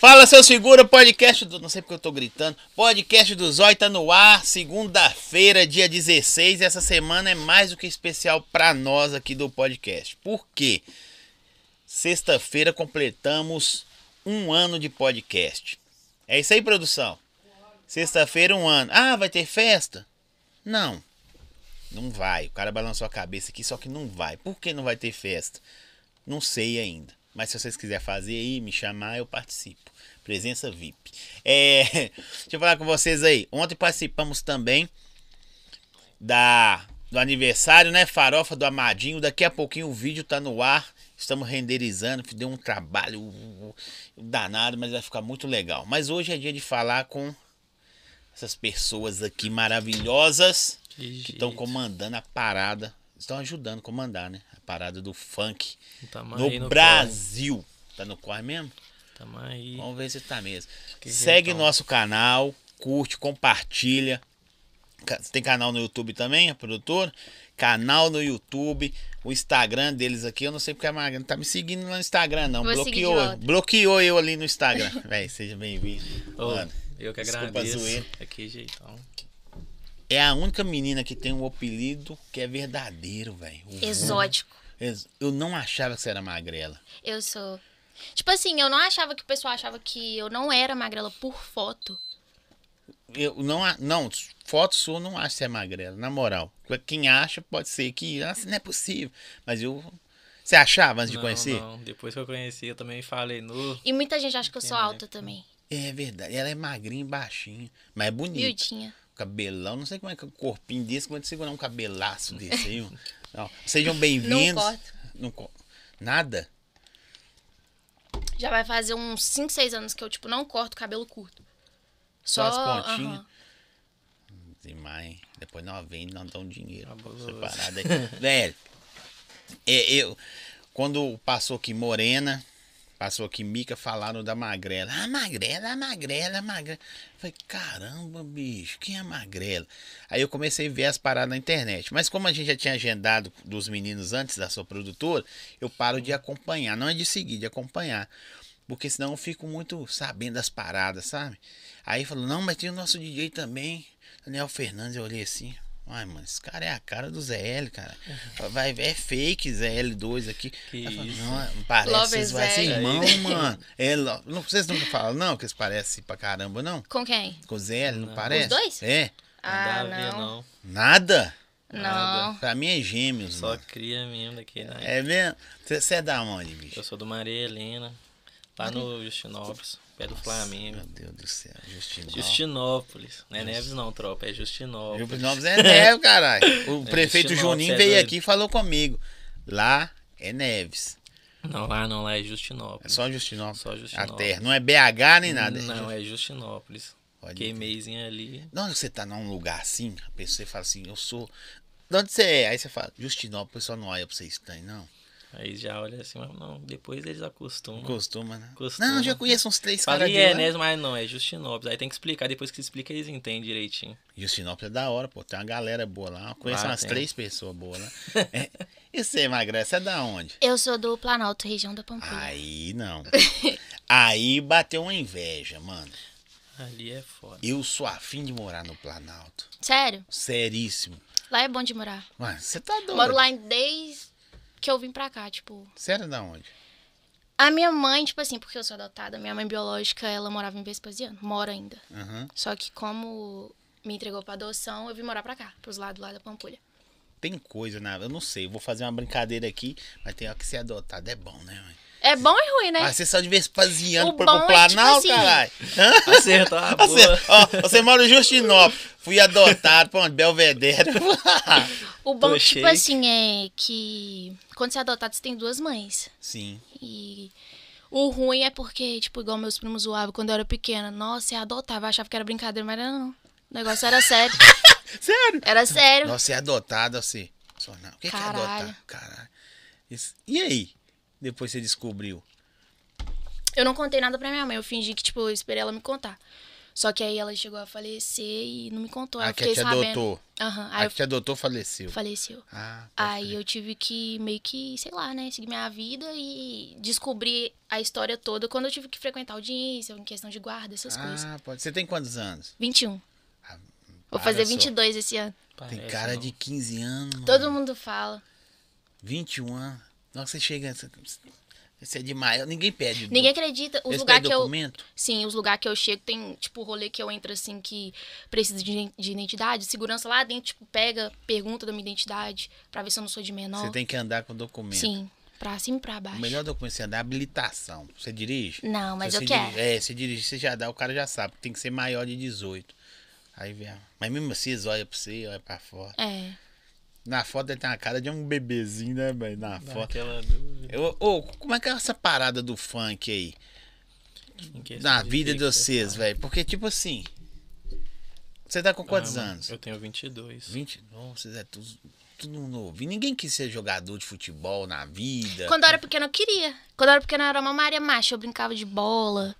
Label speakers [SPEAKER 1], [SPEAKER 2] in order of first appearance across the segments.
[SPEAKER 1] Fala, seus figuras, podcast do. Não sei porque eu tô gritando. Podcast do Zói tá no ar, segunda-feira, dia 16. Essa semana é mais do que especial pra nós aqui do podcast. Por quê? Sexta-feira completamos um ano de podcast. É isso aí, produção? Sexta-feira, um ano. Ah, vai ter festa? Não. Não vai. O cara balançou a cabeça aqui, só que não vai. Por que não vai ter festa? Não sei ainda. Mas se vocês quiserem fazer aí, me chamar, eu participo. Presença VIP. É, deixa eu falar com vocês aí. Ontem participamos também da do aniversário, né? Farofa do Amadinho. Daqui a pouquinho o vídeo tá no ar. Estamos renderizando. Deu um trabalho danado, mas vai ficar muito legal. Mas hoje é dia de falar com essas pessoas aqui maravilhosas que estão comandando a parada. Estão ajudando a comandar, né? A parada do funk no,
[SPEAKER 2] no
[SPEAKER 1] Brasil. Tá no corre mesmo?
[SPEAKER 2] Tamo aí.
[SPEAKER 1] Vamos ver se tá mesmo.
[SPEAKER 2] Que
[SPEAKER 1] Segue
[SPEAKER 2] jeitão.
[SPEAKER 1] nosso canal, curte, compartilha. Tem canal no YouTube também, a produtora? Canal no YouTube, o Instagram deles aqui, eu não sei porque a Magra não tá me seguindo no Instagram, não.
[SPEAKER 3] Vou seguir de
[SPEAKER 1] Bloqueou,
[SPEAKER 3] volta.
[SPEAKER 1] bloqueou eu ali no Instagram. Véi, seja bem-vindo.
[SPEAKER 2] Eu que
[SPEAKER 1] desculpa
[SPEAKER 2] agradeço.
[SPEAKER 1] zoeira.
[SPEAKER 2] Aqui, jeitão.
[SPEAKER 1] É a única menina que tem um apelido que é verdadeiro, velho.
[SPEAKER 3] Exótico.
[SPEAKER 1] Ex- Eu não achava que você era magrela.
[SPEAKER 3] Eu sou. Tipo assim, eu não achava que o pessoal achava que eu não era magrela por foto.
[SPEAKER 1] Eu não, não, foto sua eu não acho que é magrela, na moral. Quem acha pode ser que, ah, não é possível. Mas eu. Você achava antes de
[SPEAKER 2] não,
[SPEAKER 1] conhecer?
[SPEAKER 2] Não, depois que eu conheci, eu também falei no.
[SPEAKER 3] E muita gente acha que eu sou
[SPEAKER 2] né?
[SPEAKER 3] alta também.
[SPEAKER 1] É verdade. Ela é magrinha e baixinha. Mas é bonita.
[SPEAKER 3] Miudinha.
[SPEAKER 1] Cabelão, não sei como é que é um corpinho desse, como é que segurar um cabelaço desse aí. Não. Sejam
[SPEAKER 3] Não
[SPEAKER 1] bem-vindos.
[SPEAKER 3] corto.
[SPEAKER 1] Não co- Nada?
[SPEAKER 3] Já vai fazer uns 5, 6 anos que eu, tipo, não corto cabelo curto.
[SPEAKER 1] Só
[SPEAKER 3] Só,
[SPEAKER 1] as pontinhas?
[SPEAKER 3] aham.
[SPEAKER 1] Demais. Depois nós vende, nós dão dinheiro.
[SPEAKER 2] Fabuloso.
[SPEAKER 1] Separado aí. Velho, é, eu, quando passou aqui Morena, passou aqui Mica, falaram da Magrela. Ah, Magrela, a Magrela, a Magrela. Falei, caramba, bicho, quem é Magrela? Aí eu comecei a ver as paradas na internet. Mas como a gente já tinha agendado dos meninos antes da sua produtora, eu paro de acompanhar. Não é de seguir, de acompanhar. Porque senão eu fico muito sabendo das paradas, sabe? Aí falou, não, mas tem o nosso DJ também, Daniel Fernandes. Eu olhei assim, ai, mano, esse cara é a cara do ZL, cara. Vai, é fake ZL2 aqui.
[SPEAKER 2] Que
[SPEAKER 1] falei,
[SPEAKER 2] isso.
[SPEAKER 1] não, parece,
[SPEAKER 3] Lover
[SPEAKER 1] vocês vai ser irmão, mano. É, não, vocês nunca falam, não, que eles parecem pra caramba, não?
[SPEAKER 3] Com quem?
[SPEAKER 1] Com o ZL, não,
[SPEAKER 2] Não.
[SPEAKER 1] parece?
[SPEAKER 3] Os dois?
[SPEAKER 1] É,
[SPEAKER 3] Ah,
[SPEAKER 2] a ver,
[SPEAKER 3] não.
[SPEAKER 2] não.
[SPEAKER 1] nada?
[SPEAKER 3] Não.
[SPEAKER 1] Pra mim é gêmeos,
[SPEAKER 2] Só
[SPEAKER 1] mano.
[SPEAKER 2] cria mesmo daqui, né?
[SPEAKER 1] É mesmo? Você é da onde, bicho?
[SPEAKER 2] Eu sou do Maria Helena, lá no Justinópolis, pé do Flamengo.
[SPEAKER 1] Meu Deus do céu, Justino.
[SPEAKER 2] Justinópolis. Não é Neves não, tropa, é Justinópolis.
[SPEAKER 1] Novos é Neves, caralho. O
[SPEAKER 2] É,
[SPEAKER 1] prefeito
[SPEAKER 2] Justinópolis,
[SPEAKER 1] Juninho
[SPEAKER 2] é
[SPEAKER 1] veio
[SPEAKER 2] doido.
[SPEAKER 1] aqui e falou comigo. Lá é Neves.
[SPEAKER 2] Não, lá não, lá é
[SPEAKER 1] É
[SPEAKER 2] Justinópolis.
[SPEAKER 1] só Justinópolis.
[SPEAKER 2] Só
[SPEAKER 1] A
[SPEAKER 2] Justinópolis.
[SPEAKER 1] terra. Não é BH nem nada.
[SPEAKER 2] Não, é Justinópolis.
[SPEAKER 1] Pode
[SPEAKER 2] Queimeizinho ali.
[SPEAKER 1] Onde você tá num lugar assim, a pessoa fala assim, eu sou. De onde você é? Aí você fala, Justinópolis, o pessoal não olha pra você estranho, não.
[SPEAKER 2] Aí já olha assim, mas não, depois eles acostumam.
[SPEAKER 1] Não costuma, né?
[SPEAKER 2] Costuma.
[SPEAKER 1] Não, já conheço uns três caras de
[SPEAKER 2] é, né? Mas não, é Justinópolis. Aí tem que explicar. Depois que explica, eles entendem direitinho.
[SPEAKER 1] Justinópolis é da hora, pô. Tem uma galera boa lá. Eu conheço
[SPEAKER 2] Lá
[SPEAKER 1] umas
[SPEAKER 2] tem.
[SPEAKER 1] três pessoas boas lá. É. E você, Magrela, você é da onde?
[SPEAKER 3] Eu sou do Planalto, região da Pampulha.
[SPEAKER 1] Aí não. Aí bateu uma inveja, mano.
[SPEAKER 2] Ali é foda.
[SPEAKER 1] Eu sou afim de morar no Planalto.
[SPEAKER 3] Sério?
[SPEAKER 1] Seríssimo.
[SPEAKER 3] Lá é bom de morar.
[SPEAKER 1] Mano, você tá doido.
[SPEAKER 3] Moro lá desde que eu vim pra cá, tipo.
[SPEAKER 1] Você era da onde?
[SPEAKER 3] A minha mãe, tipo assim, porque eu sou adotada, minha mãe biológica, ela morava em Vespasiano. Mora ainda.
[SPEAKER 1] Aham.
[SPEAKER 3] Só que como me entregou pra adoção, eu vim morar pra cá, pros lados lá da Pampulha.
[SPEAKER 1] Tem coisa na. Eu não sei, eu vou fazer uma brincadeira aqui, mas tem hora que ser adotado. É bom, né, mãe?
[SPEAKER 3] É bom e ruim, né?
[SPEAKER 1] Ah, você só de Vespasiano
[SPEAKER 3] O
[SPEAKER 1] pro,
[SPEAKER 3] bom
[SPEAKER 1] pro
[SPEAKER 3] é, tipo
[SPEAKER 1] Planalto,
[SPEAKER 3] assim,
[SPEAKER 1] caralho.
[SPEAKER 2] Acertou a
[SPEAKER 1] Você,
[SPEAKER 2] boa.
[SPEAKER 1] ó, você mora em Justinópolis. Fui adotado onde? Belvedere.
[SPEAKER 3] O bom,
[SPEAKER 2] Tô
[SPEAKER 3] tipo
[SPEAKER 2] cheio.
[SPEAKER 3] assim, é que quando você é adotado, você tem duas mães.
[SPEAKER 1] Sim.
[SPEAKER 3] E o ruim é porque, tipo, igual meus primos zoavam quando eu era pequena. Nossa, é adotável. Eu achava que era brincadeira, mas era não. O negócio era sério.
[SPEAKER 1] Sério?
[SPEAKER 3] Era sério.
[SPEAKER 1] Nossa, é adotado assim. Só não. O que, que é
[SPEAKER 3] Caralho.
[SPEAKER 1] adotar? Caralho. Isso- E aí? Depois você descobriu.
[SPEAKER 3] Eu não contei nada pra minha mãe. Eu fingi que, tipo, eu esperei ela me contar. Só que aí ela chegou a falecer e não me contou.
[SPEAKER 1] A
[SPEAKER 3] eu
[SPEAKER 1] que
[SPEAKER 3] fiquei
[SPEAKER 1] te
[SPEAKER 3] sabendo.
[SPEAKER 1] adotou.
[SPEAKER 3] Aham.
[SPEAKER 1] A
[SPEAKER 3] Aí eu
[SPEAKER 1] que te adotou faleceu.
[SPEAKER 3] faleceu.
[SPEAKER 1] Ah,
[SPEAKER 3] Aí
[SPEAKER 1] crer.
[SPEAKER 3] eu tive que meio que, sei lá, né, seguir minha vida e descobrir a história toda quando eu tive que frequentar audiência, em questão de guarda, essas coisas.
[SPEAKER 1] Ah, pode. Você tem quantos anos?
[SPEAKER 3] 21.
[SPEAKER 1] Ah,
[SPEAKER 3] Vou fazer
[SPEAKER 1] só.
[SPEAKER 3] 22 esse ano.
[SPEAKER 1] Tem
[SPEAKER 2] Parece,
[SPEAKER 1] cara
[SPEAKER 2] não.
[SPEAKER 1] de 15 anos. mano.
[SPEAKER 3] Todo mundo fala.
[SPEAKER 1] 21 anos. Nossa, você chega. Você você é de maior. Ninguém pede.
[SPEAKER 3] Ninguém acredita. Os lugares que eu.
[SPEAKER 1] documento?
[SPEAKER 3] Sim, os lugares que eu chego tem, tipo, rolê que eu entro assim que precisa de, de identidade. Segurança lá dentro, tipo, pega, pergunta da minha identidade pra ver se eu não sou de menor.
[SPEAKER 1] Você tem que andar com documento.
[SPEAKER 3] Sim, pra cima e pra baixo.
[SPEAKER 1] O melhor documento você andar é habilitação. Você dirige?
[SPEAKER 3] Não, mas
[SPEAKER 1] Se
[SPEAKER 3] eu
[SPEAKER 1] você
[SPEAKER 3] quero.
[SPEAKER 1] dirige- é, você dirige, você já dá, o cara já sabe. Tem que ser maior de 18. Aí vem. Mas mesmo assim, eles olham pra você, olham pra fora.
[SPEAKER 3] É.
[SPEAKER 1] Na foto ele tem uma cara de um bebezinho, né, velho? Na
[SPEAKER 2] Dá
[SPEAKER 1] foto.
[SPEAKER 2] aquela.
[SPEAKER 1] Eu, ô, como é que é essa parada do funk aí?
[SPEAKER 2] questão
[SPEAKER 1] Na vida de vocês, velho? Porque, tipo assim. Você tá com quantos
[SPEAKER 2] Ah,
[SPEAKER 1] anos?
[SPEAKER 2] Eu tenho 22.
[SPEAKER 1] 20? Não, vocês é tudo, tudo novo. E ninguém quis ser jogador de futebol na vida.
[SPEAKER 3] Quando eu era pequena, eu queria. Quando eu era pequena, eu era uma Maria Macha. Eu brincava de bola.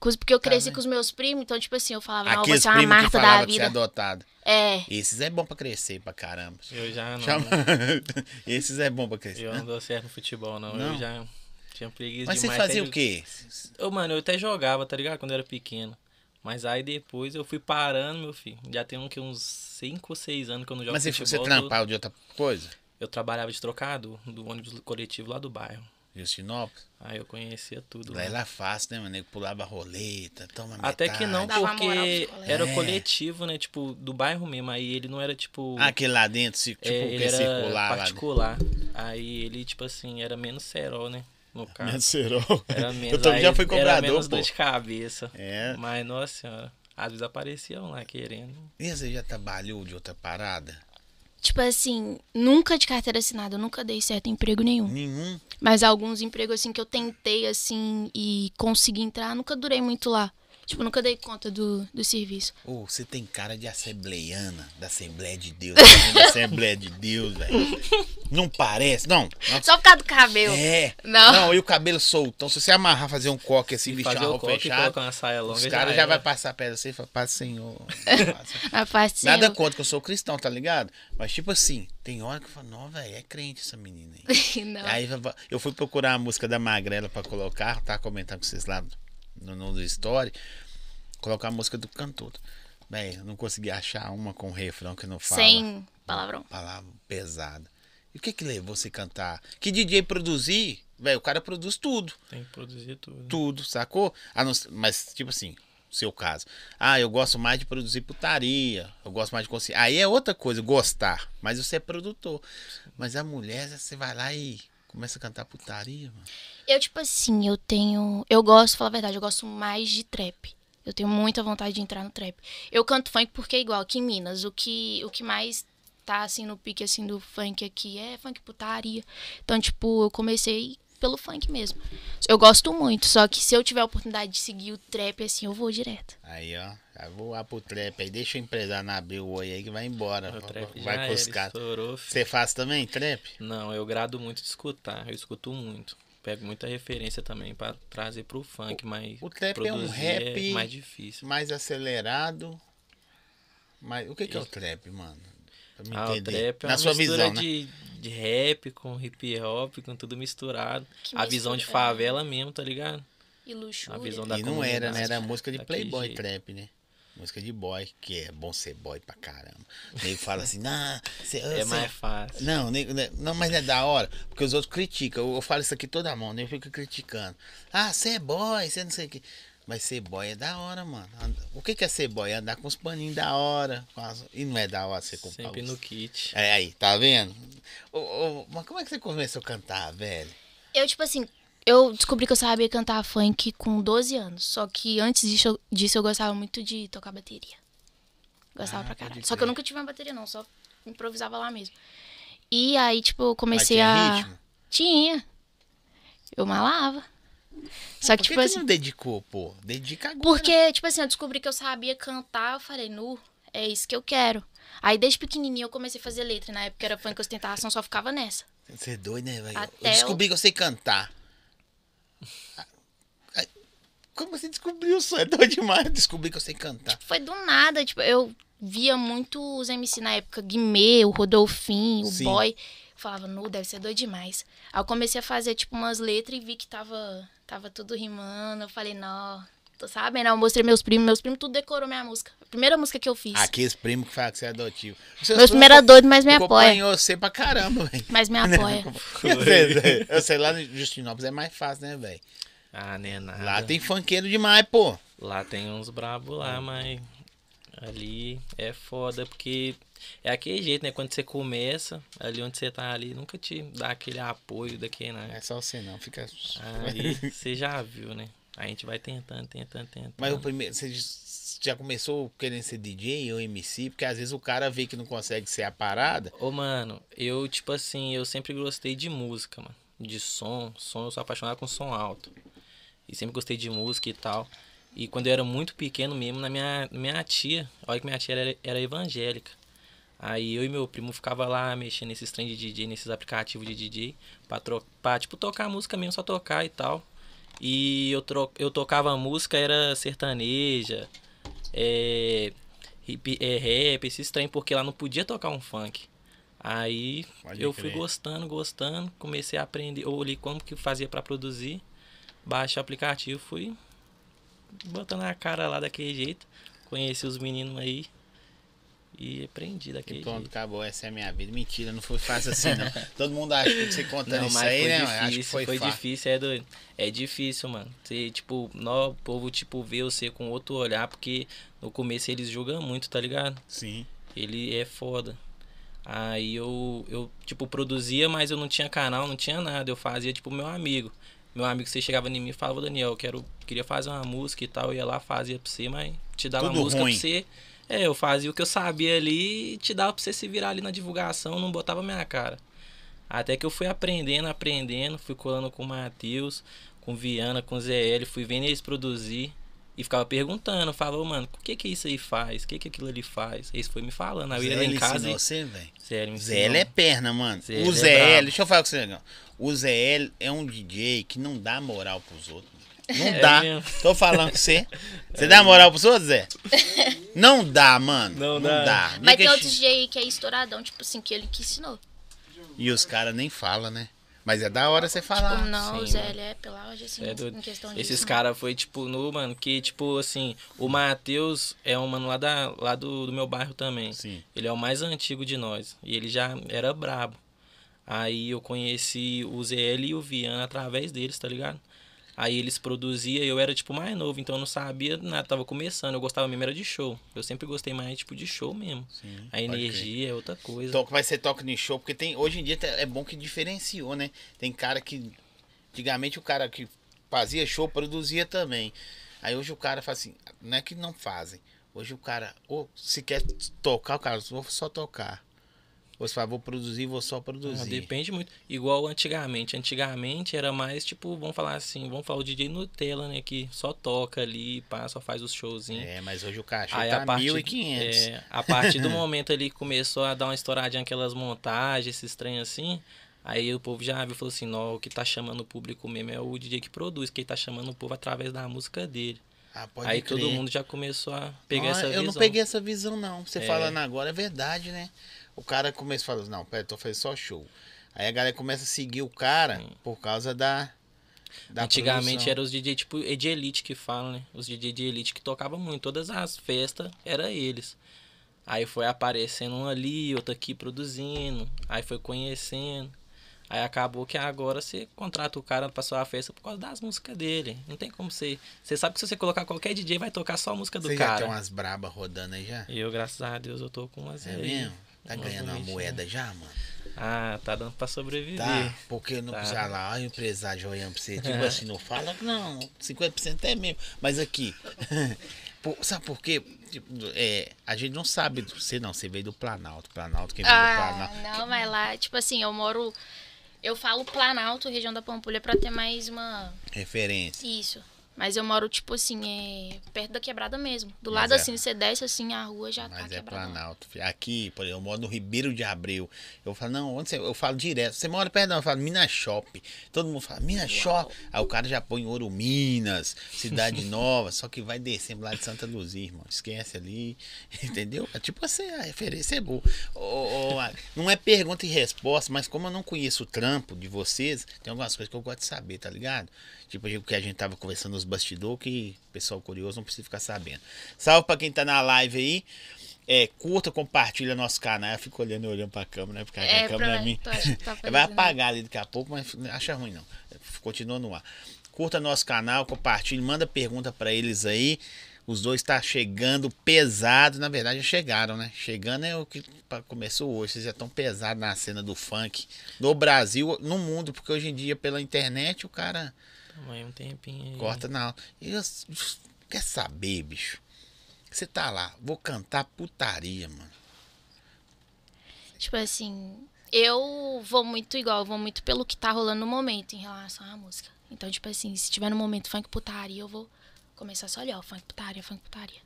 [SPEAKER 3] Porque eu cresci
[SPEAKER 1] vendo?
[SPEAKER 3] com os meus primos, então, tipo assim, eu falava, não, eu vou
[SPEAKER 1] Aqueles
[SPEAKER 3] ser uma Marta da
[SPEAKER 1] você é
[SPEAKER 3] vida.
[SPEAKER 1] adotado.
[SPEAKER 3] É.
[SPEAKER 1] Esses é bom pra crescer pra caramba.
[SPEAKER 2] Eu já não.
[SPEAKER 1] Chama... Esses é bom pra crescer.
[SPEAKER 2] Eu não dou certo no futebol, não.
[SPEAKER 1] Não?
[SPEAKER 2] Eu já tinha preguiça
[SPEAKER 1] Mas você
[SPEAKER 2] demais.
[SPEAKER 1] fazia
[SPEAKER 2] até
[SPEAKER 1] o quê?
[SPEAKER 2] Ô, mano, eu até jogava, tá ligado? Quando eu era pequeno. Mas aí depois eu fui parando, meu filho. Já tem um, que, uns 5 ou 6 anos que eu não jogo
[SPEAKER 1] Mas você,
[SPEAKER 2] futebol.
[SPEAKER 1] você
[SPEAKER 2] eu tô-
[SPEAKER 1] trampava de outra coisa?
[SPEAKER 2] Eu trabalhava de trocado do ônibus coletivo lá do bairro.
[SPEAKER 1] Justinópolis?
[SPEAKER 2] Aí eu conhecia tudo.
[SPEAKER 1] Lá
[SPEAKER 2] lá.
[SPEAKER 1] era fácil, né, mano? Nego pulava roleta, toma
[SPEAKER 2] Até que não,
[SPEAKER 1] metade.
[SPEAKER 3] Dava moral
[SPEAKER 2] porque era
[SPEAKER 1] É.
[SPEAKER 2] coletivo, né? Tipo, do bairro mesmo. Aí ele não era tipo.
[SPEAKER 1] Ah, aquele lá dentro, tipo,
[SPEAKER 2] é,
[SPEAKER 1] que
[SPEAKER 2] ele era
[SPEAKER 1] circular lá.
[SPEAKER 2] particular. Aí ele, tipo assim, era menos cerol, né? No caso.
[SPEAKER 1] Menos cerol.
[SPEAKER 2] Era menos,
[SPEAKER 1] Eu também já fui
[SPEAKER 2] Era
[SPEAKER 1] cobrador,
[SPEAKER 2] menos
[SPEAKER 1] pô.
[SPEAKER 2] dor de cabeça.
[SPEAKER 1] É.
[SPEAKER 2] Mas, nossa senhora, às vezes apareciam lá querendo.
[SPEAKER 1] E você já trabalhou de outra parada?
[SPEAKER 3] Tipo assim, nunca de carteira assinada, eu nunca dei certo em emprego nenhum.
[SPEAKER 1] Nenhum?
[SPEAKER 3] Mas alguns empregos, assim, que eu tentei, assim, e consegui entrar, nunca durei muito lá. Tipo, nunca dei conta do, do serviço.
[SPEAKER 1] Ô, você tem cara de assembleiana, da Assembleia de Deus, da Assembleia de Deus, velho. Não parece? Não. não.
[SPEAKER 3] Só por causa do cabelo.
[SPEAKER 1] É.
[SPEAKER 3] Não.
[SPEAKER 1] e o cabelo soltão. Se você amarrar, fazer um coque assim,
[SPEAKER 2] E
[SPEAKER 1] vestir uma
[SPEAKER 2] o
[SPEAKER 1] roupa fechada,
[SPEAKER 2] colocar uma saia longa.
[SPEAKER 1] os caras já
[SPEAKER 2] era.
[SPEAKER 1] vai passar perto você e fala, paz Senhor. Paz.
[SPEAKER 3] Parte
[SPEAKER 1] Nada contra que eu sou cristão, tá ligado? Mas tipo assim, tem hora que eu falo, não, velho, é crente essa menina aí.
[SPEAKER 3] Não.
[SPEAKER 1] Aí eu fui procurar a música da Magrela pra colocar, tá comentando com vocês lá no, no, story. Colocar a música do cantor. Bem, eu não consegui achar uma com refrão que não fala.
[SPEAKER 3] Sem palavrão.
[SPEAKER 1] Palavra pesada. E o que que levou você cantar? Que DJ produzir? Velho, o cara produz tudo.
[SPEAKER 2] Tem que produzir tudo.
[SPEAKER 1] Tudo, sacou? A não mas, tipo assim, seu caso. Ah, eu gosto mais de produzir putaria. Eu gosto mais de conseguir. Aí é outra coisa, gostar. Mas você é produtor. Mas a mulher, você vai lá e começa a cantar putaria, mano.
[SPEAKER 3] Eu, tipo assim, eu tenho. Eu gosto, falar a verdade, eu gosto mais de trap. Eu tenho muita vontade de entrar no trap. Eu canto funk porque é igual, aqui em Minas, o que, o que mais tá assim no pique assim do funk aqui é funk putaria. Então, tipo, eu comecei pelo funk mesmo. Eu gosto muito, só que se eu tiver a oportunidade de seguir o trap assim, eu vou direto.
[SPEAKER 1] Aí, ó. Já vou lá pro trap aí. Deixa o empresário na abrir o oi aí que vai embora.
[SPEAKER 2] O trap já
[SPEAKER 1] vai
[SPEAKER 2] filho.
[SPEAKER 1] Você faz também trap?
[SPEAKER 2] Não, eu grado muito de escutar. Eu escuto muito. Pego muita referência também pra trazer pro funk, mas
[SPEAKER 1] o trap é um
[SPEAKER 2] produzir
[SPEAKER 1] rap-
[SPEAKER 2] é mais difícil.
[SPEAKER 1] Mais acelerado. Mas o que, que é o trap, mano?
[SPEAKER 2] Ah, o
[SPEAKER 1] entender.
[SPEAKER 2] trap é
[SPEAKER 1] Na
[SPEAKER 2] uma
[SPEAKER 1] sua
[SPEAKER 2] mistura
[SPEAKER 1] visão, né?
[SPEAKER 2] de, de rap com hip hop, com tudo misturado.
[SPEAKER 3] Que
[SPEAKER 2] a visão de
[SPEAKER 3] mistura, é.
[SPEAKER 2] favela mesmo, tá ligado?
[SPEAKER 3] E luxúria.
[SPEAKER 2] A visão da
[SPEAKER 1] E não era, né? Era música de playboy
[SPEAKER 2] jeito.
[SPEAKER 1] trap, né? Música de boy, que é bom ser boy pra caramba. O nego fala assim, não, cê,
[SPEAKER 2] É
[SPEAKER 1] cê-
[SPEAKER 2] mais fácil.
[SPEAKER 1] Não, nego- né, não, mas é da hora, porque os outros criticam. Eu, eu falo isso aqui toda mão, nem fica criticando. Ah, você é boy, você não sei o que. Mas ser boy é da hora, mano. O que, que é ser boy? É andar com os paninhos da hora. as- E não é da hora você comprar
[SPEAKER 2] Sempre
[SPEAKER 1] os-
[SPEAKER 2] no kit.
[SPEAKER 1] É aí, tá vendo? Ô, ô, mas como é que você começou a cantar, velho?
[SPEAKER 3] Eu, tipo assim, eu descobri que eu sabia cantar funk com 12 anos. Só que antes disso, disso eu gostava muito de tocar bateria. Gostava
[SPEAKER 1] Ah,
[SPEAKER 3] pra caralho. Só que eu nunca tive uma bateria, não. Só improvisava lá mesmo. E aí, tipo, eu
[SPEAKER 1] Mas
[SPEAKER 3] comecei
[SPEAKER 1] tinha
[SPEAKER 3] a.
[SPEAKER 1] ritmo?
[SPEAKER 3] Tinha. Eu malava. Só que,
[SPEAKER 1] Por que,
[SPEAKER 3] tipo
[SPEAKER 1] que
[SPEAKER 3] assim.
[SPEAKER 1] não dedicou, pô? Dedica agora.
[SPEAKER 3] Porque, tipo assim, eu descobri que eu sabia cantar, eu falei, nu, é isso que eu quero. Aí desde pequenininha eu comecei a fazer letra. Na época era funk ostentação, só ficava nessa.
[SPEAKER 1] Você é doido, né, velho? Eu descobri que eu sei cantar. Ah, ah, Como você descobriu isso? É doido demais. Descobri que eu sei cantar.
[SPEAKER 3] Foi do nada, tipo, eu via muito os MC na época, Guimê, o Rodolfinho, o
[SPEAKER 1] Sim.
[SPEAKER 3] Boy. Eu falava, nu, deve ser doido demais. Aí eu comecei a fazer, tipo, umas letras e vi que tava, tava tudo rimando. Eu falei, não, tô sabendo. Eu mostrei meus primos, meus primos tudo decorou minha música. A primeira música que eu fiz.
[SPEAKER 1] Aqueles primos que falam que você é adotivo. Seus
[SPEAKER 3] meus
[SPEAKER 1] primos
[SPEAKER 3] primeiros doidos, mas me apoia.
[SPEAKER 1] acompanhou você pra caramba, velho.
[SPEAKER 3] Mas me apoia.
[SPEAKER 1] Eu sei, lá no Justinópolis é mais fácil, né, velho?
[SPEAKER 2] Ah, né, nada.
[SPEAKER 1] Lá tem funkeiro demais, pô.
[SPEAKER 2] Lá tem uns brabos lá, mas ali é foda, porque é aquele jeito, né? Quando você começa, ali onde você tá ali, nunca te dá aquele apoio daqui,
[SPEAKER 1] Não é
[SPEAKER 2] né?
[SPEAKER 1] só você não, fica.
[SPEAKER 2] Aí você já viu, né? A gente vai tentando, tentando, tentando.
[SPEAKER 1] Mas o primeiro, você já começou querendo ser DJ ou MC? Porque às vezes o cara vê que não consegue ser a parada.
[SPEAKER 2] Ô, mano, eu, tipo assim, eu sempre gostei de música, mano. De som. Som, eu sou apaixonado com som alto. E sempre gostei de música e tal. E quando eu era muito pequeno mesmo, na minha, minha tia, olha que minha tia era, era evangélica. Aí eu e meu primo ficava lá mexendo nesses trem de DJ, nesses aplicativos de DJ, pra, pra tipo, tocar música mesmo, só tocar e tal. E eu, tro eu tocava música, era sertaneja, é, hip, é, rap, esses trem, porque lá não podia tocar um funk. Aí
[SPEAKER 1] Pode
[SPEAKER 2] eu fui
[SPEAKER 1] crer.
[SPEAKER 2] gostando, gostando, comecei a aprender, eu olhei como que fazia pra produzir, baixei o aplicativo, fui botando a cara lá daquele jeito, conheci os meninos aí e aprendi
[SPEAKER 1] E
[SPEAKER 2] daquele
[SPEAKER 1] pronto,
[SPEAKER 2] jeito.
[SPEAKER 1] acabou, essa é a minha vida. Mentira, não foi fácil assim, não. Todo mundo acha que você contando
[SPEAKER 2] Não,
[SPEAKER 1] isso
[SPEAKER 2] mas
[SPEAKER 1] aí,
[SPEAKER 2] foi
[SPEAKER 1] né?
[SPEAKER 2] difícil,
[SPEAKER 1] Acho que foi,
[SPEAKER 2] foi,
[SPEAKER 1] fácil.
[SPEAKER 2] difícil, é doido. É difícil, mano. Você, tipo, nó, o povo, tipo, vê você com outro olhar, porque no começo eles julgam muito, tá ligado?
[SPEAKER 1] Sim.
[SPEAKER 2] Ele é foda. Aí eu, eu, tipo, produzia, mas eu não tinha canal, não tinha nada. Eu fazia, tipo, meu amigo. Meu amigo, você chegava em mim e falava, Daniel, eu quero, queria fazer uma música e tal. Eu ia lá, fazia pra você, mas te dava
[SPEAKER 1] Tudo
[SPEAKER 2] música
[SPEAKER 1] ruim.
[SPEAKER 2] pra você. É, eu fazia o que eu sabia ali e te dava pra você se virar ali na divulgação, não botava minha cara. Até que eu fui aprendendo, aprendendo, fui colando com o Matheus, com o Viana, com o ZL, fui vendo eles produzir. E ficava perguntando, falou, mano, o que que isso aí faz? O que que aquilo ali faz? Eles foi me falando. Aí eu ia lá em casa e...
[SPEAKER 1] você, velho?
[SPEAKER 2] ZL me
[SPEAKER 1] ZL é perna, mano.
[SPEAKER 2] ZL
[SPEAKER 1] o
[SPEAKER 2] é
[SPEAKER 1] ZL,
[SPEAKER 2] brabo.
[SPEAKER 1] deixa eu falar com você, legal. O ZL é um DJ que não dá moral pros outros. Não
[SPEAKER 2] É
[SPEAKER 1] dá.
[SPEAKER 2] mesmo?
[SPEAKER 1] Tô falando com você. Você dá moral pros outros, Zé? Não dá, mano.
[SPEAKER 2] Não
[SPEAKER 1] Não,
[SPEAKER 2] dá.
[SPEAKER 1] dá.
[SPEAKER 3] Mas tem
[SPEAKER 1] Nigga
[SPEAKER 3] outro DJ aí que é estouradão, tipo assim, que ele que ensinou.
[SPEAKER 1] E os caras nem falam, né? Mas é da hora você falar.
[SPEAKER 3] Como não, o
[SPEAKER 2] sim,
[SPEAKER 3] Zé, ele é pela hoje, assim,
[SPEAKER 2] É doido.
[SPEAKER 3] em questão disso.
[SPEAKER 2] Esses
[SPEAKER 3] né?
[SPEAKER 2] caras foi tipo no, mano, que tipo assim, o Matheus é um mano lá, da, lá do, do meu bairro também.
[SPEAKER 1] Sim.
[SPEAKER 2] Ele é o mais antigo de nós. E ele já era brabo. Aí eu conheci o ZL e o Viana através deles, tá ligado? Aí eles produziam, eu era tipo mais novo, então eu não sabia nada, tava começando. Eu gostava mesmo era de show. Eu sempre gostei mais tipo de show mesmo.
[SPEAKER 1] Sim,
[SPEAKER 2] A energia é outra coisa.
[SPEAKER 1] Toca, vai ser toque no show, porque tem, hoje em dia é bom que diferenciou, né? Tem cara que. Antigamente o cara que fazia show produzia também. Aí hoje o cara faz assim, não é que não fazem. Hoje o cara, ou se quer tocar, o cara, vou só tocar. Ou se fala, vou produzir, vou só
[SPEAKER 2] Ah,
[SPEAKER 1] produzir.
[SPEAKER 2] depende muito. Igual antigamente. Antigamente era mais tipo, vamos falar assim, vamos falar o DJ Nutella, né? Que só toca ali, pá, só faz os showzinhos.
[SPEAKER 1] É, mas hoje o cachê
[SPEAKER 2] Aí
[SPEAKER 1] tá
[SPEAKER 2] a partir,
[SPEAKER 1] 1.500.
[SPEAKER 2] é, a partir do momento ali que começou a dar uma estouradinha aquelas montagens, esses trem assim, aí o povo já viu e falou assim, não, o que tá chamando o público mesmo é o DJ que produz, que ele tá chamando o povo através da música dele.
[SPEAKER 1] Ah, pode
[SPEAKER 2] aí
[SPEAKER 1] crer.
[SPEAKER 2] todo mundo já começou a pegar
[SPEAKER 1] Ah,
[SPEAKER 2] essa
[SPEAKER 1] eu
[SPEAKER 2] visão.
[SPEAKER 1] não peguei essa visão, não. Você
[SPEAKER 2] É.
[SPEAKER 1] falando agora é verdade, né? O cara começa a falar, não, pera, tô fazendo só show. Aí a galera começa a seguir o cara por causa da. da
[SPEAKER 2] Antigamente eram os DJ tipo de elite que falam, né? Os DJ de elite que tocavam muito. Todas as festas era eles. Aí foi aparecendo um ali, outro aqui produzindo. Aí foi conhecendo. Aí acabou que agora você contrata o cara pra sua festa por causa das músicas dele. Não tem como você. Você sabe que se você colocar qualquer DJ, vai tocar só a música do
[SPEAKER 1] Você já
[SPEAKER 2] cara.
[SPEAKER 1] tem umas brabas rodando aí já?
[SPEAKER 2] Eu, graças a Deus, eu tô com umas
[SPEAKER 1] É
[SPEAKER 2] aí.
[SPEAKER 1] mesmo? Tá ganhando uma moeda já, mano?
[SPEAKER 2] Ah, tá dando pra sobreviver.
[SPEAKER 1] Tá. Porque não
[SPEAKER 2] Tá.
[SPEAKER 1] precisa lá, olha o empresário olhando pra você. Tipo assim, não fala, não, 50% é mesmo. Mas aqui. pô, sabe por quê? Tipo, é, a gente não sabe. Você não, você veio do Planalto. Planalto, quem veio do
[SPEAKER 3] Ah,
[SPEAKER 1] Planalto.
[SPEAKER 3] não, mas lá, tipo assim, eu moro. Eu falo Planalto, região da Pampulha, pra ter mais uma.
[SPEAKER 1] Referência.
[SPEAKER 3] Isso. Mas eu moro, tipo assim, é, perto da quebrada mesmo. Do
[SPEAKER 1] Mas
[SPEAKER 3] lado
[SPEAKER 1] é-
[SPEAKER 3] assim, você desce assim, a rua já tá
[SPEAKER 1] Mas é
[SPEAKER 3] quebrada.
[SPEAKER 1] Planalto. Aqui, por exemplo, eu moro no Ribeiro de Abreu. Eu falo, não, onde você. Eu falo direto. Você mora perto, não? Eu falo Minas Shopping. Todo mundo fala, Minas Shopping. Aí o cara já põe Ouro Minas, Cidade Nova. Só que vai descendo lá de Santa Luzia, irmão. Esquece ali. Entendeu? É tipo assim, a referência é boa. Ô, não é pergunta e resposta, mas como eu não conheço o trampo de vocês, tem algumas coisas que eu gosto de saber, tá ligado? Tipo o que a gente tava conversando nos bastidores, que o pessoal curioso não precisa ficar sabendo. Salve pra quem tá na live aí. É, curta, compartilha nosso canal. Eu fico olhando e olhando pra câmera, né? Porque
[SPEAKER 3] É,
[SPEAKER 1] a câmera é minha.
[SPEAKER 3] que tá
[SPEAKER 1] Vai apagar ali daqui a pouco, mas não acha ruim não. Continua no ar. Curta nosso canal, compartilhe, manda pergunta pra eles aí. Os dois tá chegando pesado, na verdade já chegaram, né? Chegando é o que começou hoje. Vocês já estão pesados na cena do funk no Brasil, no mundo, porque hoje em dia pela internet o cara
[SPEAKER 2] Aí um tempinho aí.
[SPEAKER 1] corta na E eu- quer saber, bicho? Você tá lá, vou cantar putaria, mano.
[SPEAKER 3] Tipo assim, eu vou muito igual, eu vou muito pelo que tá rolando no momento em relação à música. Então, tipo assim, se tiver no momento funk putaria, eu vou começar só ali, ó, funk putaria, funk putaria.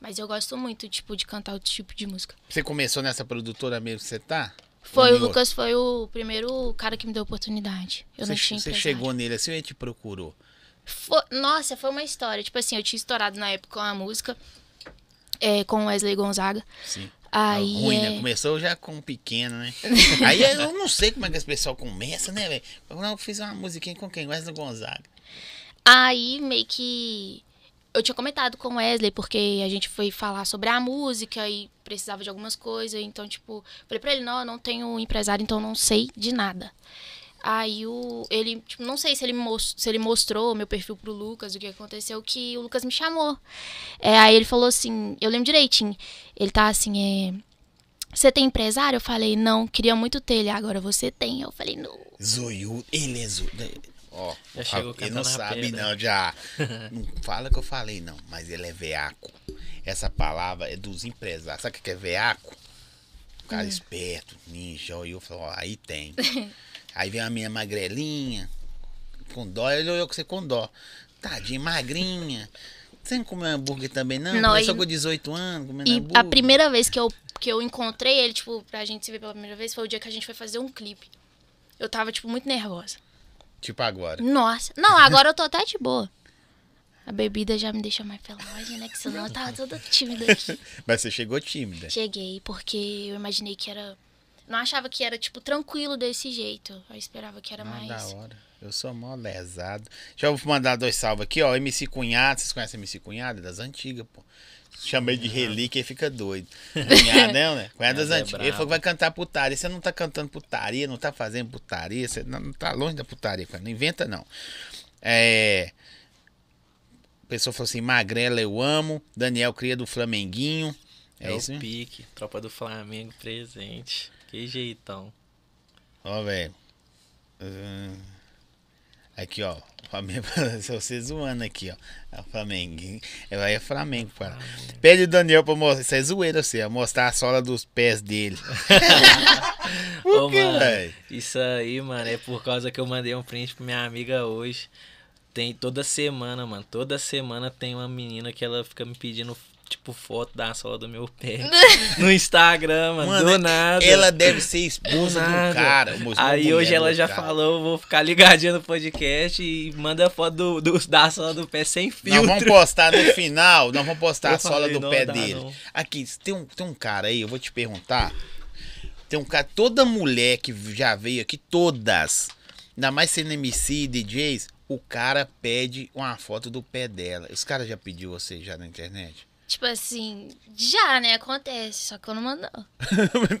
[SPEAKER 3] Mas eu gosto muito, tipo, de cantar outro tipo de música.
[SPEAKER 1] Você começou nessa produtora mesmo que você tá?
[SPEAKER 3] Foi, o? Lucas foi o primeiro cara que me deu oportunidade. Eu não
[SPEAKER 1] Você,
[SPEAKER 3] tinha
[SPEAKER 1] você
[SPEAKER 3] empresário.
[SPEAKER 1] chegou nele assim ou ele te procurou?
[SPEAKER 3] Foi- nossa, foi uma história. Tipo assim, eu tinha estourado na época com a música é, com o Wesley Gonzaga.
[SPEAKER 1] Sim.
[SPEAKER 3] Aí
[SPEAKER 1] ruim,
[SPEAKER 3] é...
[SPEAKER 1] né? Começou já com pequeno, né? Aí eu não sei como é que esse pessoal começa, né, velho? Eu fiz uma musiquinha com quem? Wesley Gonzaga.
[SPEAKER 3] Aí meio que eu tinha comentado com o Wesley, porque a gente foi falar sobre a música e precisava de algumas coisas. Então, tipo, falei pra ele, não, eu não tenho empresário, então não sei de nada. Aí o, ele, tipo, não sei se ele, mos- se ele mostrou meu perfil pro Lucas, o que aconteceu, que o Lucas me chamou. É, aí ele falou assim, eu lembro direitinho, ele tá assim, é. Você tem empresário? Eu falei, não, queria muito ter ele, agora você tem. Eu falei, não.
[SPEAKER 1] Zoiudo, ele é zoiudo. Ó,
[SPEAKER 2] Já chegou
[SPEAKER 1] ele não sabe
[SPEAKER 2] pedra.
[SPEAKER 1] não, já. não fala que eu falei não, mas ele é veaco. Essa palavra é dos empresários. Sabe o que é veaco?
[SPEAKER 3] Hum.
[SPEAKER 1] cara esperto, ninja. E eu falo, ó, aí tem. aí vem a minha magrelinha, com dó. Ele olhou com você com dó. Tadinha, magrinha. Você não comeu hambúrguer também, não?
[SPEAKER 3] Não,
[SPEAKER 1] Começou
[SPEAKER 3] e-
[SPEAKER 1] com 18 anos, comendo
[SPEAKER 3] E
[SPEAKER 1] hambúrguer.
[SPEAKER 3] a primeira vez que eu, que eu encontrei ele, tipo, pra gente se ver pela primeira vez, foi o dia que a gente foi fazer um clipe. Eu tava, tipo, muito nervosa.
[SPEAKER 1] Tipo agora.
[SPEAKER 3] Nossa. Não, agora eu tô até de boa. A bebida já me deixa mais veloz, né? Que senão eu tava toda tímida aqui.
[SPEAKER 1] Mas você chegou tímida.
[SPEAKER 3] Cheguei, porque eu imaginei que era. Não achava que era, tipo, tranquilo desse jeito. Eu esperava que era
[SPEAKER 1] Ah,
[SPEAKER 3] mais.
[SPEAKER 1] da hora. Eu sou mó lesado. Deixa eu mandar dois salvos aqui, ó. MC Cunhado. Vocês conhecem MC Cunhado? É Das antigas, pô. Chamei de relíquia e fica doido. Cunhadão, né? Cunhado das
[SPEAKER 2] Mas é
[SPEAKER 1] antigas. Ele falou que vai cantar putaria. Você não tá cantando putaria, não tá fazendo putaria. Você não, não tá longe da putaria, cara. Não inventa, não. É. A pessoa falou assim: Magrela, eu amo. Daniel Cria do Flamenguinho. É,
[SPEAKER 2] É,
[SPEAKER 1] isso,
[SPEAKER 2] o
[SPEAKER 1] né?
[SPEAKER 2] pique, tropa do Flamengo presente. Que jeitão.
[SPEAKER 1] Ó, velho. Hum. Aqui, ó. Flamengo, se você zoando aqui, ó. É o Flamengo. Aí é Flamengo, cara. Pede o Daniel pra mostrar. Isso é zoeira, você, ó. Mostrar a sola dos pés dele. Por
[SPEAKER 2] Ô,
[SPEAKER 1] quê,
[SPEAKER 2] mano,
[SPEAKER 1] velho?
[SPEAKER 2] isso aí, mano, é por causa que eu mandei um print pra minha amiga hoje. Tem toda semana, mano. Toda semana tem uma menina que ela fica me pedindo, tipo, foto da sola do meu pé. no Instagram, mano.
[SPEAKER 1] Mano,
[SPEAKER 2] do nada.
[SPEAKER 1] Ela deve ser esposa do
[SPEAKER 2] nada.
[SPEAKER 1] cara.
[SPEAKER 2] Aí
[SPEAKER 1] mulher
[SPEAKER 2] hoje ela já
[SPEAKER 1] cara.
[SPEAKER 2] falou, vou ficar ligadinha no podcast e manda foto do, do- da sola do pé sem filtro.
[SPEAKER 1] Nós vamos postar no final, nós vamos postar
[SPEAKER 2] Eu
[SPEAKER 1] a sola
[SPEAKER 2] falei,
[SPEAKER 1] do
[SPEAKER 2] não
[SPEAKER 1] pé
[SPEAKER 2] dá,
[SPEAKER 1] dele.
[SPEAKER 2] não.
[SPEAKER 1] Aqui, tem um, tem um cara aí, eu vou te perguntar. Tem um cara, toda mulher que já veio aqui, todas, ainda mais sendo MC e DJs, o cara pede uma foto do pé dela. Esse cara já pediu você já na internet?
[SPEAKER 3] Tipo assim, já, né? Acontece, só que eu não mando. não.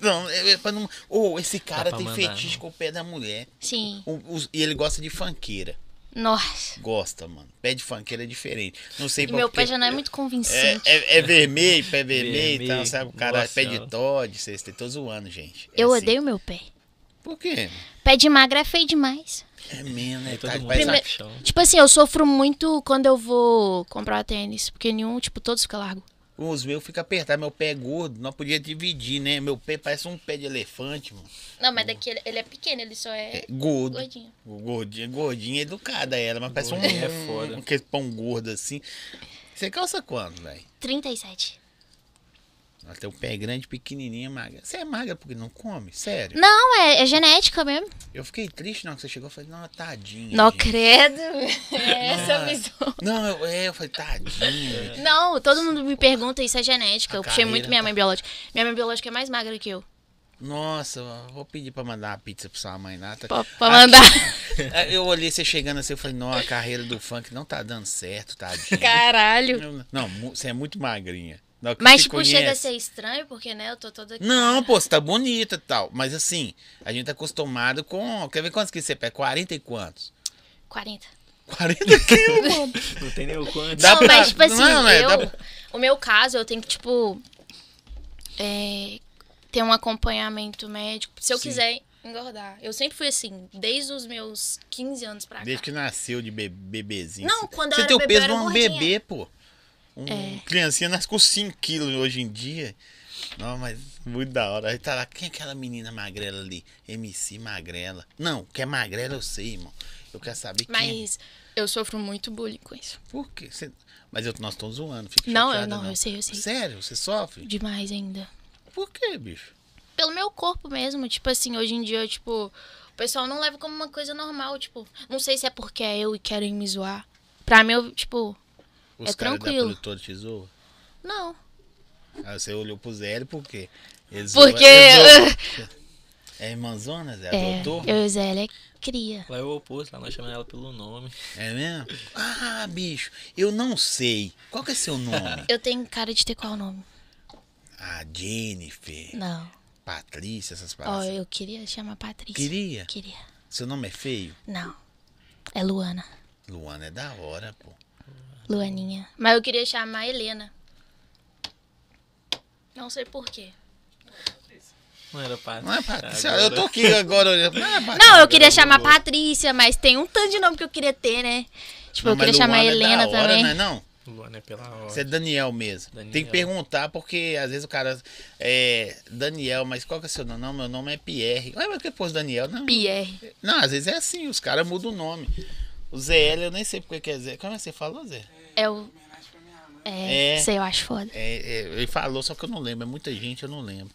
[SPEAKER 1] não, é, é pra não. Ô, esse cara
[SPEAKER 2] pra
[SPEAKER 1] tem
[SPEAKER 2] mandar,
[SPEAKER 1] fetiche
[SPEAKER 2] não.
[SPEAKER 1] com o pé da mulher.
[SPEAKER 3] Sim.
[SPEAKER 1] O- os- e ele gosta de funkeira.
[SPEAKER 3] Nossa.
[SPEAKER 1] Gosta, mano. Pé de funkeira é diferente. Não sei
[SPEAKER 3] E meu
[SPEAKER 1] porquê.
[SPEAKER 3] pé já não é muito
[SPEAKER 1] É,
[SPEAKER 3] convincente.
[SPEAKER 1] é, é vermelho, pé vermelho e tal, sabe? O cara
[SPEAKER 2] nossa
[SPEAKER 1] pé de. Todd, vocês estão zoando, gente. É
[SPEAKER 3] eu
[SPEAKER 1] assim.
[SPEAKER 3] odeio meu pé.
[SPEAKER 1] Por quê?
[SPEAKER 3] Pé de magra é feio demais.
[SPEAKER 1] É mesmo, né?
[SPEAKER 2] Aí todo mundo chão.
[SPEAKER 3] Tipo assim, eu sofro muito quando eu vou comprar tênis. Porque nenhum, tipo, todos ficam largo.
[SPEAKER 1] Os meus ficam apertados, meu pé é gordo, não podia dividir, né? Meu pé parece um pé de elefante, mano.
[SPEAKER 3] Não, mas daqui ele, ele é pequeno, ele só é,
[SPEAKER 1] É gordo.
[SPEAKER 3] gordinho.
[SPEAKER 1] Gordinha, gordinha educada ela, mas parece um,
[SPEAKER 2] é foda.
[SPEAKER 1] um aquele pão gordo assim. Você calça quanto, velho?
[SPEAKER 3] 37.
[SPEAKER 1] Ela tem um pé grande, pequenininha, magra. Você é magra porque não come? Sério?
[SPEAKER 3] Não, é, é genética mesmo.
[SPEAKER 1] Eu fiquei triste na hora que você chegou. Eu falei, não, tadinha.
[SPEAKER 3] Não
[SPEAKER 1] gente.
[SPEAKER 3] credo. É essa
[SPEAKER 1] Ah.
[SPEAKER 3] visão.
[SPEAKER 1] Não, eu, é, eu falei, tadinha.
[SPEAKER 3] Não, todo mundo me pergunta, isso é genética.
[SPEAKER 1] A
[SPEAKER 3] Eu puxei muito minha
[SPEAKER 1] tá-
[SPEAKER 3] mãe biológica. Minha mãe biológica é mais magra que eu.
[SPEAKER 1] Nossa, vou pedir pra mandar uma pizza pra sua mãe, Nata.
[SPEAKER 3] Pra, pra mandar.
[SPEAKER 1] Ah, Eu olhei você chegando assim, eu falei, não, a carreira do funk não tá dando certo, tadinha.
[SPEAKER 3] Caralho.
[SPEAKER 1] Não, você é muito magrinha. Que
[SPEAKER 3] Mas, tipo, chega a
[SPEAKER 1] conhece-
[SPEAKER 3] ser estranho, porque, né, eu tô toda.
[SPEAKER 1] Não, pô, você tá bonita e tal. Mas assim, a gente tá acostumado com. Quer ver quantos quilos você pega? 40 e quantos?
[SPEAKER 3] 40.
[SPEAKER 1] 40 quilos, mano.
[SPEAKER 2] Não tem nem o quanto.
[SPEAKER 1] Dá
[SPEAKER 3] não,
[SPEAKER 1] pra-
[SPEAKER 3] mas, tipo assim,
[SPEAKER 1] não, é,
[SPEAKER 3] eu.
[SPEAKER 1] dá pra-
[SPEAKER 3] O meu caso, eu tenho que, tipo. É, ter um acompanhamento médico. Se eu
[SPEAKER 1] Sim.
[SPEAKER 3] quiser engordar. Eu sempre fui assim, desde os meus 15 anos pra cá.
[SPEAKER 1] Desde que nasceu de be- bebezinho.
[SPEAKER 3] Não, quando eu
[SPEAKER 1] Você
[SPEAKER 3] era
[SPEAKER 1] tem o
[SPEAKER 3] bebê,
[SPEAKER 1] peso
[SPEAKER 3] eu
[SPEAKER 1] de
[SPEAKER 3] era
[SPEAKER 1] um
[SPEAKER 3] gordinha.
[SPEAKER 1] bebê, pô. Um
[SPEAKER 3] É.
[SPEAKER 1] criancinha nasce com 5 quilos hoje em dia. Não, mas muito da hora. Aí tá lá, quem é aquela menina magrela ali? MC Magrela. Não, que é magrela eu sei, irmão. Eu quero saber quem. é.
[SPEAKER 3] Mas eu sofro muito bullying com isso.
[SPEAKER 1] Por quê? Você- Mas eu, nós estamos zoando. Fica
[SPEAKER 3] Não, eu
[SPEAKER 1] chateada,
[SPEAKER 3] não, eu sei, eu sei.
[SPEAKER 1] Sério? Você sofre?
[SPEAKER 3] Demais ainda.
[SPEAKER 1] Por quê, bicho?
[SPEAKER 3] Pelo meu corpo mesmo. Tipo assim, hoje em dia, tipo, o pessoal não leva como uma coisa normal. Tipo, não sei se é porque é eu e querem me zoar. Pra mim, eu, tipo,
[SPEAKER 1] Os
[SPEAKER 3] É
[SPEAKER 1] caras da
[SPEAKER 3] tranquilo.
[SPEAKER 1] produtora te zoam?
[SPEAKER 3] não.
[SPEAKER 1] Aí você olhou pro Zé por quê? Ele
[SPEAKER 3] Porque.
[SPEAKER 1] É irmãzona, Zé?
[SPEAKER 3] É,
[SPEAKER 1] Adotou?
[SPEAKER 3] eu e o Zé, ele é cria.
[SPEAKER 2] Lá é o oposto, lá nós chamamos ela pelo nome.
[SPEAKER 1] É mesmo? Ah, bicho, eu não sei. Qual que é seu nome?
[SPEAKER 3] Eu tenho cara de ter qual nome?
[SPEAKER 1] ah, Jennifer,
[SPEAKER 3] Não.
[SPEAKER 1] Patrícia, essas
[SPEAKER 3] Ó,
[SPEAKER 1] palavras.
[SPEAKER 3] eu queria chamar Patrícia.
[SPEAKER 1] Queria?
[SPEAKER 3] Queria.
[SPEAKER 1] Seu nome é feio?
[SPEAKER 3] Não. É Luana.
[SPEAKER 1] Luana é da hora, pô.
[SPEAKER 3] Luaninha. Mas eu queria chamar Helena. Não sei porquê.
[SPEAKER 2] Não era Patrícia.
[SPEAKER 1] Não é Patrícia?
[SPEAKER 2] Agora-
[SPEAKER 1] Eu tô aqui agora olhando. Não, é Patrícia.
[SPEAKER 3] Não, eu queria chamar. Patrícia, mas tem um tanto de nome que eu queria ter, né? Tipo, eu
[SPEAKER 1] Não, mas
[SPEAKER 3] queria chamar
[SPEAKER 1] Luana é
[SPEAKER 3] Helena
[SPEAKER 1] da hora,
[SPEAKER 3] também.
[SPEAKER 1] Não, é não?
[SPEAKER 2] Luana é pela hora.
[SPEAKER 1] Você é Daniel mesmo.
[SPEAKER 2] Daniel.
[SPEAKER 1] Tem que perguntar, porque às vezes o cara é Daniel, mas qual que é seu nome? Não, meu nome é Pierre. Ué, mas que pôs Daniel? Não.
[SPEAKER 3] Pierre.
[SPEAKER 1] Não, às vezes é assim, os caras mudam o nome. O ZL, eu nem sei porque quer dizer. Como é que você falou, Zé?
[SPEAKER 3] É o. É,
[SPEAKER 1] É.
[SPEAKER 3] sei, eu acho foda.
[SPEAKER 1] É, é, ele falou, só que eu não lembro. É muita gente, eu não lembro.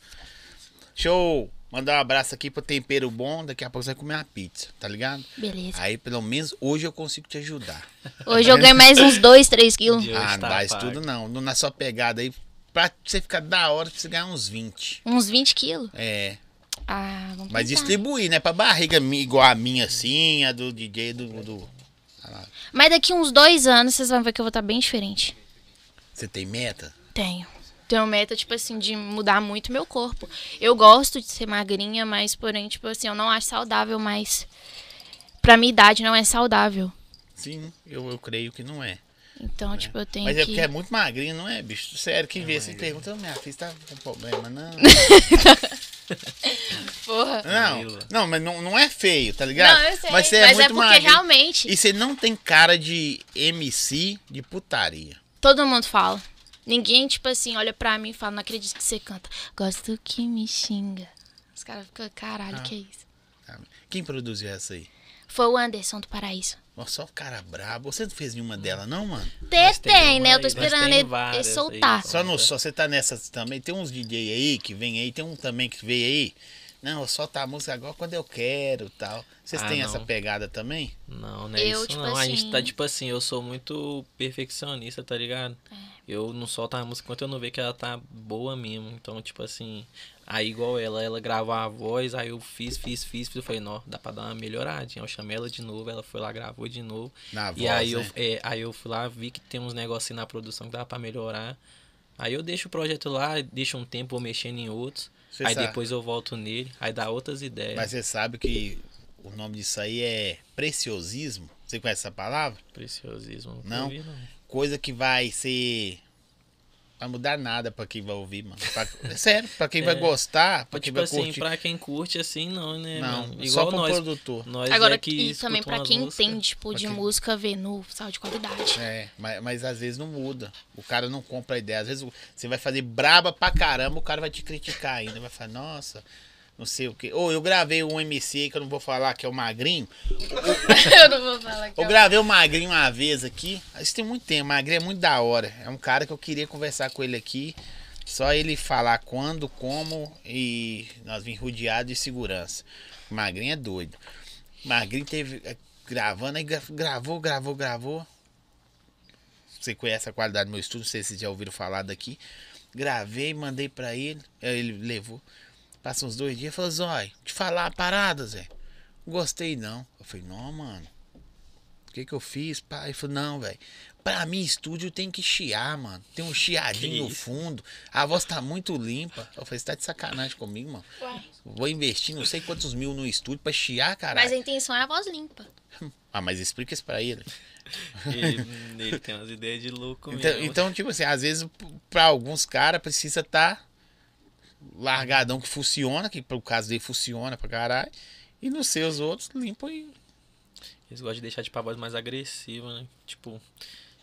[SPEAKER 1] Show! Mandar um abraço aqui pro Tempero Bom. Daqui a pouco você vai comer uma pizza, tá ligado?
[SPEAKER 3] Beleza.
[SPEAKER 1] Aí, pelo menos, hoje eu consigo te ajudar.
[SPEAKER 3] Hoje eu ganho mais uns 2, 3 quilos.
[SPEAKER 2] Hoje
[SPEAKER 1] ah, não
[SPEAKER 2] tá
[SPEAKER 1] dá isso
[SPEAKER 2] pago.
[SPEAKER 1] tudo não. Não na sua pegada aí. Pra você ficar da hora, precisa ganhar uns 20.
[SPEAKER 3] Uns 20 quilos.
[SPEAKER 1] É.
[SPEAKER 3] Ah, vamos
[SPEAKER 1] Mas
[SPEAKER 3] tentar.
[SPEAKER 1] distribuir, né? Pra barriga igual a minha, assim, a do DJ do. do...
[SPEAKER 3] Mas daqui uns dois anos vocês vão ver que eu vou estar bem diferente.
[SPEAKER 1] Você tem meta?
[SPEAKER 3] Tenho. Tenho meta, tipo assim, de mudar muito meu corpo. Eu gosto de ser magrinha, mas, porém, tipo assim, eu não acho saudável mais. Pra minha idade não é saudável.
[SPEAKER 1] Sim, eu, eu creio que não é.
[SPEAKER 3] Então, tipo, eu tenho
[SPEAKER 1] Mas
[SPEAKER 3] que.
[SPEAKER 1] é porque é muito magrinho, não é, bicho? Sério, quem vê assim pergunta, "Ô, minha filha tá com problema, não.
[SPEAKER 3] Porra.
[SPEAKER 1] Não, não, mas não, não é feio, tá ligado?
[SPEAKER 3] Não, eu sei.
[SPEAKER 1] Mas
[SPEAKER 3] Mas,
[SPEAKER 1] você é
[SPEAKER 3] é,
[SPEAKER 1] muito
[SPEAKER 3] porque
[SPEAKER 1] magrinho.
[SPEAKER 3] realmente
[SPEAKER 1] E você não tem cara de MC de putaria.
[SPEAKER 3] todo mundo fala. Ninguém, tipo assim, olha pra mim e fala, não acredito que você canta. Gosto que me xinga. Os caras ficam, caralho,
[SPEAKER 1] Ah.
[SPEAKER 3] que é isso?
[SPEAKER 1] Quem produziu essa aí?
[SPEAKER 3] Foi o Anderson do Paraíso.
[SPEAKER 1] Nossa, só o cara brabo. Você não fez nenhuma dela, não, mano?
[SPEAKER 3] Tem,
[SPEAKER 2] Mas tem
[SPEAKER 3] né? Eu tô
[SPEAKER 2] aí,
[SPEAKER 3] esperando ele, ele
[SPEAKER 2] aí,
[SPEAKER 3] soltar.
[SPEAKER 2] pô.
[SPEAKER 1] Só no só você tá nessas também. Tem uns DJ aí que vem aí, tem um também que veio aí. Não, eu solto a música agora quando eu quero tal. Vocês
[SPEAKER 2] Ah,
[SPEAKER 1] têm
[SPEAKER 2] não.
[SPEAKER 1] essa pegada também?
[SPEAKER 2] Não, não é
[SPEAKER 3] Eu,
[SPEAKER 2] isso
[SPEAKER 3] tipo
[SPEAKER 2] não. A gente tá
[SPEAKER 3] assim-
[SPEAKER 2] tipo assim, eu sou muito perfeccionista, tá ligado?
[SPEAKER 3] É.
[SPEAKER 2] Eu não solto a música enquanto eu não ver que ela tá boa mesmo. Então, tipo assim, aí igual ela, ela gravou a voz, aí eu fiz, fiz, fiz, fiz. Eu falei, não, dá pra dar uma melhoradinha. Eu chamei ela de novo, ela foi lá, gravou de novo.
[SPEAKER 1] Na
[SPEAKER 2] e
[SPEAKER 1] voz,
[SPEAKER 2] aí, eu,
[SPEAKER 1] né?
[SPEAKER 2] é, aí eu fui lá, vi que tem uns negocinhos na produção que dá pra melhorar. Aí eu deixo o projeto lá, deixo um tempo, vou mexendo em outros.
[SPEAKER 1] Você
[SPEAKER 2] aí
[SPEAKER 1] sabe.
[SPEAKER 2] depois eu volto nele, aí dá outras ideias.
[SPEAKER 1] Mas você sabe que o nome disso aí é preciosismo? Você conhece essa palavra?
[SPEAKER 2] Preciosismo.
[SPEAKER 1] Não?
[SPEAKER 2] ouvi, não.
[SPEAKER 1] Coisa que vai ser vai mudar nada pra quem vai ouvir, mano. Pra, é sério, pra quem vai
[SPEAKER 2] É.
[SPEAKER 1] gostar, pra
[SPEAKER 2] Mas,
[SPEAKER 1] quem
[SPEAKER 2] tipo
[SPEAKER 1] vai
[SPEAKER 2] assim,
[SPEAKER 1] curtir.
[SPEAKER 2] pra quem curte assim, não, né?
[SPEAKER 1] Não,
[SPEAKER 2] mano?
[SPEAKER 1] só
[SPEAKER 2] Igual
[SPEAKER 1] pro
[SPEAKER 2] nós.
[SPEAKER 1] produtor.
[SPEAKER 2] Nós
[SPEAKER 3] Agora,
[SPEAKER 2] é que
[SPEAKER 3] e também pra quem
[SPEAKER 2] músicas.
[SPEAKER 3] entende, tipo, de música, ver no sal de qualidade.
[SPEAKER 1] É, mas, mas às vezes não muda. O cara não compra a ideia. Às vezes você vai fazer braba pra caramba, o cara vai te criticar ainda. Vai falar, nossa, não sei o quê. Ou eu gravei um MC que eu não vou falar, que é o Magrinho.
[SPEAKER 3] eu não vou falar que
[SPEAKER 1] Eu gravei o Magrinho uma vez aqui. Isso tem muito tempo. Magrinho é muito da hora. É um cara que eu queria conversar com ele aqui. Só ele falar quando, como e nós vim rodeados de segurança. O Magrinho é doido. O Magrinho teve. eh, Gravando, aí gra- gravou, gravou, gravou. Você conhece a qualidade do meu estúdio, não sei se vocês já ouviram falar daqui. Gravei, mandei pra ele. Ele levou. Passa uns dois dias, falou, Zói, te falar a parada, Zé. Não gostei não. Eu falei, não, mano. O que que eu fiz? Pá? Ele falou, não, velho. Pra mim, estúdio tem que chiar, mano. Tem um chiadinho no fundo. A voz tá muito limpa. Eu falei, você tá de sacanagem comigo, mano.
[SPEAKER 3] Uai.
[SPEAKER 1] Vou investir não sei quantos mil no estúdio pra chiar, caralho.
[SPEAKER 3] Mas a intenção é a voz limpa.
[SPEAKER 1] Ah, mas explica isso pra ele.
[SPEAKER 2] Ele, ele tem umas ideias de louco
[SPEAKER 1] Então,
[SPEAKER 2] mesmo.
[SPEAKER 1] então, tipo assim, às vezes pra alguns caras precisa estar largadão que funciona, que pro caso dele funciona pra caralho. E nos seus outros, limpa e.
[SPEAKER 2] Eles gostam de deixar tipo, a voz mais agressiva, né? Tipo,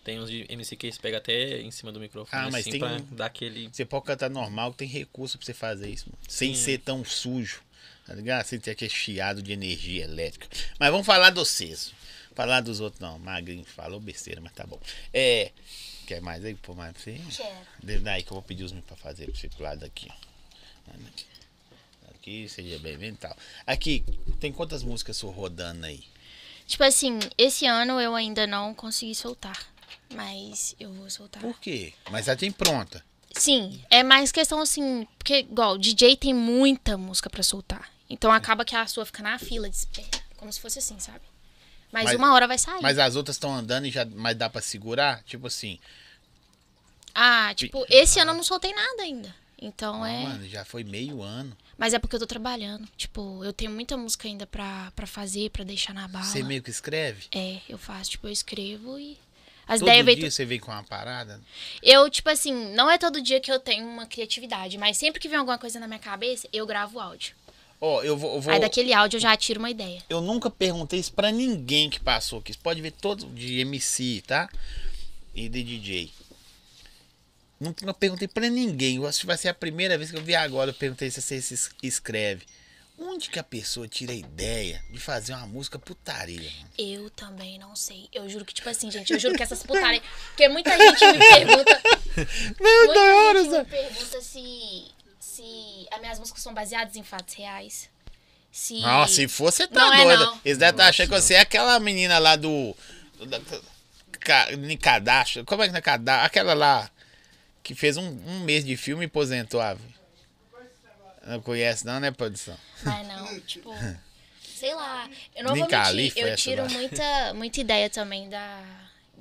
[SPEAKER 2] tem uns de MC que eles pegam até em cima do microfone,
[SPEAKER 1] Ah, mas
[SPEAKER 2] assim,
[SPEAKER 1] tem
[SPEAKER 2] pra dar aquele...
[SPEAKER 1] Você pode cantar normal, tem recurso pra você fazer isso, mano. Sem
[SPEAKER 2] Sim.
[SPEAKER 1] ser tão sujo. Tá ligado? Sem ter aquele chiado de energia elétrica. Mas vamos falar do vocês. Falar dos outros, não. Magrinho falou besteira, mas tá bom. É. Quer mais aí? Pô, mais pra você?
[SPEAKER 3] Quero.
[SPEAKER 1] Daí que eu vou pedir os meus pra fazer pra você pro lado aqui, ó. Aqui, seja bem-vindo e tal. Aqui, tem quantas músicas sua rodando aí?
[SPEAKER 3] Tipo assim, esse ano eu ainda não consegui soltar. Mas eu vou soltar.
[SPEAKER 1] Por quê? Mas já tem pronta.
[SPEAKER 3] Sim, é mais questão assim, porque igual, DJ tem muita música pra soltar. Então acaba que a sua fica na fila de espera, como se fosse assim, sabe? Mas,
[SPEAKER 1] Mas-
[SPEAKER 3] uma hora vai sair.
[SPEAKER 1] Mas as outras estão andando e já mas dá pra segurar? Tipo assim,
[SPEAKER 3] Ah, tipo, esse ano eu não soltei nada ainda. Então é.
[SPEAKER 1] mano, já foi meio ano.
[SPEAKER 3] Mas é porque eu tô trabalhando. Tipo, eu tenho muita música ainda pra, pra fazer, pra deixar na bala.
[SPEAKER 1] Você meio que escreve?
[SPEAKER 3] É, eu faço, tipo, eu escrevo e. As
[SPEAKER 1] Todo dia você vem com uma parada?
[SPEAKER 3] Eu, tipo assim, não é todo dia que eu tenho uma criatividade, mas sempre que vem alguma coisa na minha cabeça, eu gravo o áudio.
[SPEAKER 1] Ó, eu vou. Eu, vou
[SPEAKER 3] Aí daquele áudio eu já tiro uma ideia.
[SPEAKER 1] eu nunca perguntei isso pra ninguém que passou aqui. Você pode ver todo de MC, tá? E de DJ. Nunca perguntei pra ninguém. Eu acho que vai ser a primeira vez que eu vi agora. Eu perguntei se você se es- escreve. Onde que a pessoa tira a ideia de fazer uma música putaria, mano?
[SPEAKER 3] Eu também não sei. Eu juro que, tipo assim, gente, eu juro que essas putaria. Porque muita gente me pergunta.
[SPEAKER 1] Meu
[SPEAKER 3] muita
[SPEAKER 1] Deus!
[SPEAKER 3] gente me pergunta se, se as minhas músicas são baseadas em fatos reais. Se.
[SPEAKER 1] Nossa, se for, você tá
[SPEAKER 3] Não é,
[SPEAKER 1] doida.
[SPEAKER 3] não.
[SPEAKER 1] Eles devem estar achando que você é aquela menina lá do. do em cadastro. Como é que é cadastro? Aquela lá que fez um, um mês de filme e aposentou. Não conhece, não, né, produção?
[SPEAKER 3] Mas não, tipo. Sei lá. Eu não
[SPEAKER 1] Nem
[SPEAKER 3] vou mentir. Eu tiro muita, muita ideia também da,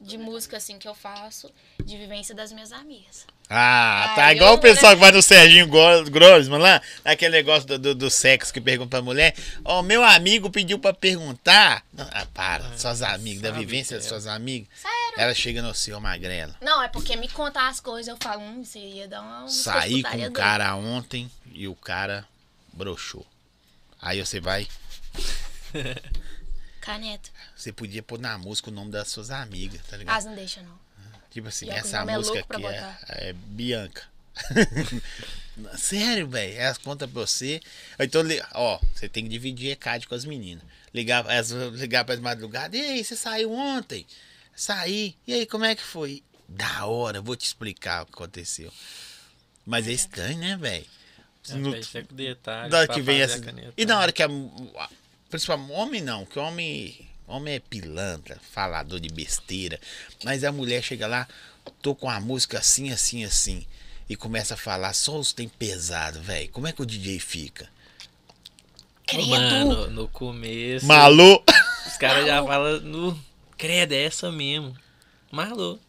[SPEAKER 3] de música, assim, que eu faço, de vivência das minhas amigas.
[SPEAKER 1] Ah, tá igual o
[SPEAKER 3] não,
[SPEAKER 1] pessoal
[SPEAKER 3] né?
[SPEAKER 1] que vai no Serginho Gro- Grossman lá, aquele negócio do, do, do sexo que pergunta pra mulher. Ó, meu amigo pediu pra perguntar. Não, ah, para, suas amigas, da vivência das
[SPEAKER 2] é.
[SPEAKER 1] suas amigas.
[SPEAKER 3] Sério?
[SPEAKER 1] Ela chega no seu magrela.
[SPEAKER 3] Não, é porque me contar as coisas, eu falo, hum, você ia dar uma.
[SPEAKER 1] Saí com um cara ontem e o cara broxou. Aí você vai,
[SPEAKER 3] Caneta.
[SPEAKER 1] Você podia pôr na música o nome das suas amigas, tá ligado?
[SPEAKER 3] As não deixa, não.
[SPEAKER 1] tipo assim,
[SPEAKER 3] o
[SPEAKER 1] essa
[SPEAKER 3] é
[SPEAKER 1] música
[SPEAKER 3] pra
[SPEAKER 1] aqui é, é Bianca. Sério, velho. Elas contam pra você. Então, ó, você tem que dividir ECAD com as meninas. Ligar, elas ligar para as madrugadas. E aí, você saiu ontem? Saí. E aí, como é que foi? Da hora, vou te explicar o que aconteceu. Mas é estranho, né, velho? No-
[SPEAKER 2] Pede até com detalhe
[SPEAKER 1] da hora
[SPEAKER 2] pra
[SPEAKER 1] que vem essa. E na hora que a. a- Principalmente homem não, que homem. Homem é pilantra, falador de besteira. Mas a mulher chega lá, tô com a música assim, assim, assim. E começa a falar só os tem pesado, velho. Como é que o DJ fica?
[SPEAKER 3] Credo!
[SPEAKER 2] Mano, no começo.
[SPEAKER 1] Malu!
[SPEAKER 2] Os caras já falam no. Credo, é essa mesmo. Malu.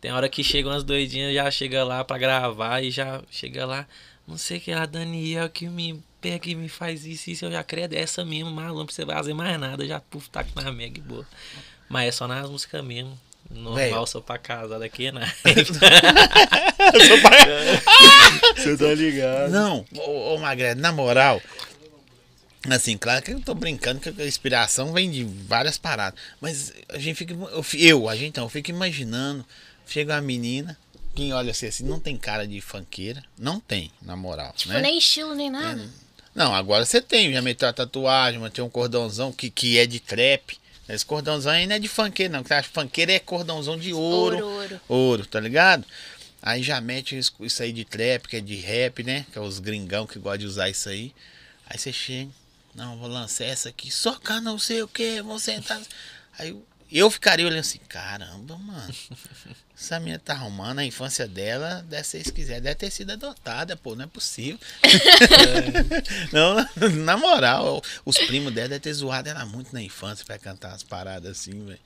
[SPEAKER 2] Tem hora que chegam umas doidinhas, já chega lá pra gravar e já chega lá. Não sei o que lá, Daniel que me pega e me faz isso, isso. Eu já credo, é essa mesmo, malu, não precisa fazer mais nada. Já puf, tá na mega e boa. Mas é só nas músicas mesmo. Normal,
[SPEAKER 1] Velho.
[SPEAKER 2] sou pra casar daqui, né?
[SPEAKER 4] Você tá ligado?
[SPEAKER 1] Não, ô, ô Magrelo, na moral. Assim, claro que eu tô brincando que a inspiração vem de várias paradas. Mas a gente fica. Eu, eu a gente não, eu fico imaginando. Chega uma menina, quem olha assim, assim, não tem cara de funkeira. Não tem, na moral.
[SPEAKER 3] Tipo,
[SPEAKER 1] né?
[SPEAKER 3] nem estilo, nem nada.
[SPEAKER 1] Não, agora você tem, já meteu a tatuagem, mas tem um cordãozão que, que é de trap. Esse cordãozão aí não é de funkeiro, não. Que você acha que funkeiro é cordãozão de ouro.
[SPEAKER 3] Ouro, ouro.
[SPEAKER 1] Ouro, tá ligado? Aí já mete isso, isso aí de trap, que é de rap, né? Que é os gringão que gostam de usar isso aí. Aí você chega, não, vou lançar essa aqui, soca não sei o que, vou sentar. Aí eu, ficaria olhando assim, caramba, mano. Essa menina tá arrumando a infância dela, deve ser, se quiser, deve ter sido adotada, pô, não é possível. não, na moral, os primos dela devem ter zoado ela muito na infância pra cantar umas paradas assim, velho.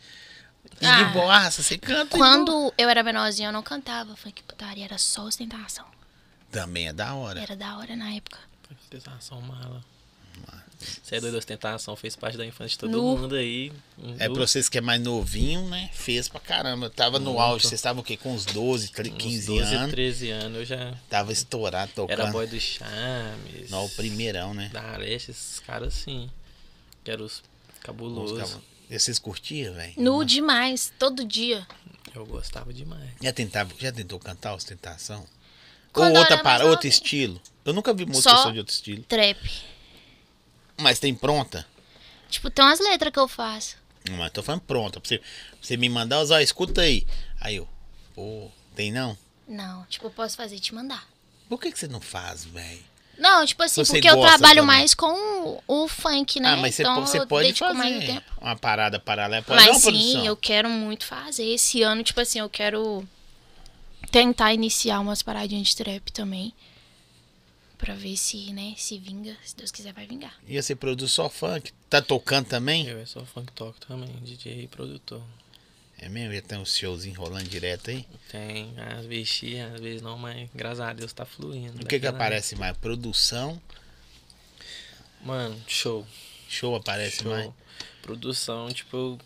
[SPEAKER 1] E
[SPEAKER 3] Ah.
[SPEAKER 1] de boaça, você canta.
[SPEAKER 3] Quando eu era menorzinha, eu não cantava funk putaria, era só ostentação.
[SPEAKER 1] Também é da hora.
[SPEAKER 3] Era da hora na época.
[SPEAKER 2] Ostentação mala. Você é doido, ostentação fez parte da infância de todo
[SPEAKER 3] Nu.
[SPEAKER 2] mundo aí.
[SPEAKER 1] É pra vocês que é mais novinho, né? Fez pra caramba. Eu tava no
[SPEAKER 2] Muito.
[SPEAKER 1] auge, vocês estavam o quê? Com uns 12, 13,
[SPEAKER 2] Uns
[SPEAKER 1] 15
[SPEAKER 2] 12,
[SPEAKER 1] anos.
[SPEAKER 2] 13 anos eu já
[SPEAKER 1] Tava estourado tocando.
[SPEAKER 2] era boy do Chames.
[SPEAKER 1] Não, o primeirão, né?
[SPEAKER 2] Da Areste, esses caras assim. Que eram os cabulosos.
[SPEAKER 1] Os caras- E vocês curtiam, velho?
[SPEAKER 3] Nu demais, todo dia.
[SPEAKER 2] Eu gostava demais.
[SPEAKER 1] Já, tentava, já tentou cantar ostentação?
[SPEAKER 3] Quando
[SPEAKER 1] Ou outra para, outro estilo? Eu nunca vi música
[SPEAKER 3] só
[SPEAKER 1] de outro estilo.
[SPEAKER 3] Trap.
[SPEAKER 1] Mas tem pronta?
[SPEAKER 3] Tipo, tem umas letras que eu faço.
[SPEAKER 1] Mas tô falando pronta. Pra você, pra você me mandar, ó, escuta aí. Aí eu, pô, tem não?
[SPEAKER 3] Não, tipo, eu posso fazer e te mandar.
[SPEAKER 1] Por que, que você não faz, velho?
[SPEAKER 3] Não, tipo assim,
[SPEAKER 1] Você
[SPEAKER 3] porque eu trabalho
[SPEAKER 1] também.
[SPEAKER 3] mais com o, o funk, né?
[SPEAKER 1] Ah, mas você,
[SPEAKER 3] então
[SPEAKER 1] você
[SPEAKER 3] eu
[SPEAKER 1] pode fazer uma parada paralela. Pode
[SPEAKER 3] Mas sim,
[SPEAKER 1] produção.
[SPEAKER 3] eu quero muito fazer. Esse ano, tipo assim, eu quero tentar iniciar umas paradinhas de trap também. Pra ver se, né, se vinga. Se Deus quiser, vai vingar.
[SPEAKER 1] E você produz só funk? Tá tocando também?
[SPEAKER 2] Eu é só funk talk também, DJ e produtor.
[SPEAKER 1] É mesmo? Já tem uns showzinhos rolando direto aí?
[SPEAKER 2] Tem, às vezes chia, às vezes não, mas graças a Deus tá fluindo.
[SPEAKER 1] O que que aparece mais? Produção?
[SPEAKER 2] Mano, show.
[SPEAKER 1] Show aparece
[SPEAKER 2] show.
[SPEAKER 1] mais?
[SPEAKER 2] Produção, tipo, eu,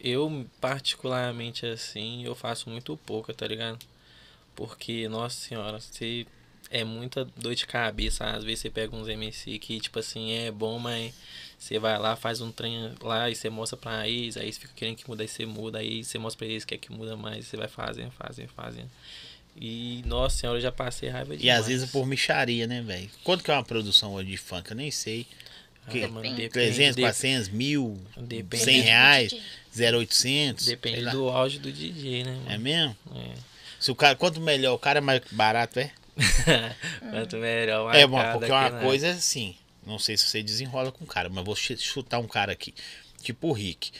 [SPEAKER 2] eu particularmente assim, eu faço muito pouca, tá ligado? Porque, nossa senhora, você é muita dor de cabeça. Às vezes você pega uns MC que, tipo assim, é bom, mas você vai lá, faz um trem lá e você mostra pra eles, aí eles ficam querendo que muda, aí você muda, aí você mostra pra eles que quer que muda mais, você vai fazendo, fazendo, fazendo. E, nossa senhora, eu já passei raiva
[SPEAKER 1] E
[SPEAKER 2] demais.
[SPEAKER 1] às vezes por micharia, né, velho? Quanto que é uma produção hoje de funk? Eu nem sei. Que-
[SPEAKER 2] Ah, mano,
[SPEAKER 3] Depende.
[SPEAKER 2] depende,
[SPEAKER 1] 300,
[SPEAKER 2] de-
[SPEAKER 1] 400, mil,
[SPEAKER 2] Depende
[SPEAKER 1] 100
[SPEAKER 3] do
[SPEAKER 1] reais,
[SPEAKER 3] DJ.
[SPEAKER 1] 0,800. sei
[SPEAKER 2] Depende do auge do DJ, né?
[SPEAKER 1] É
[SPEAKER 2] mano?
[SPEAKER 1] mesmo?
[SPEAKER 2] É.
[SPEAKER 1] Se o cara, quanto melhor, o cara é mais barato, é?
[SPEAKER 2] Quanto melhor.
[SPEAKER 1] É, bom, porque uma
[SPEAKER 2] né?
[SPEAKER 1] coisa é assim. Não sei se você desenrola com o cara, mas vou ch- chutar um cara aqui. Tipo o Rick.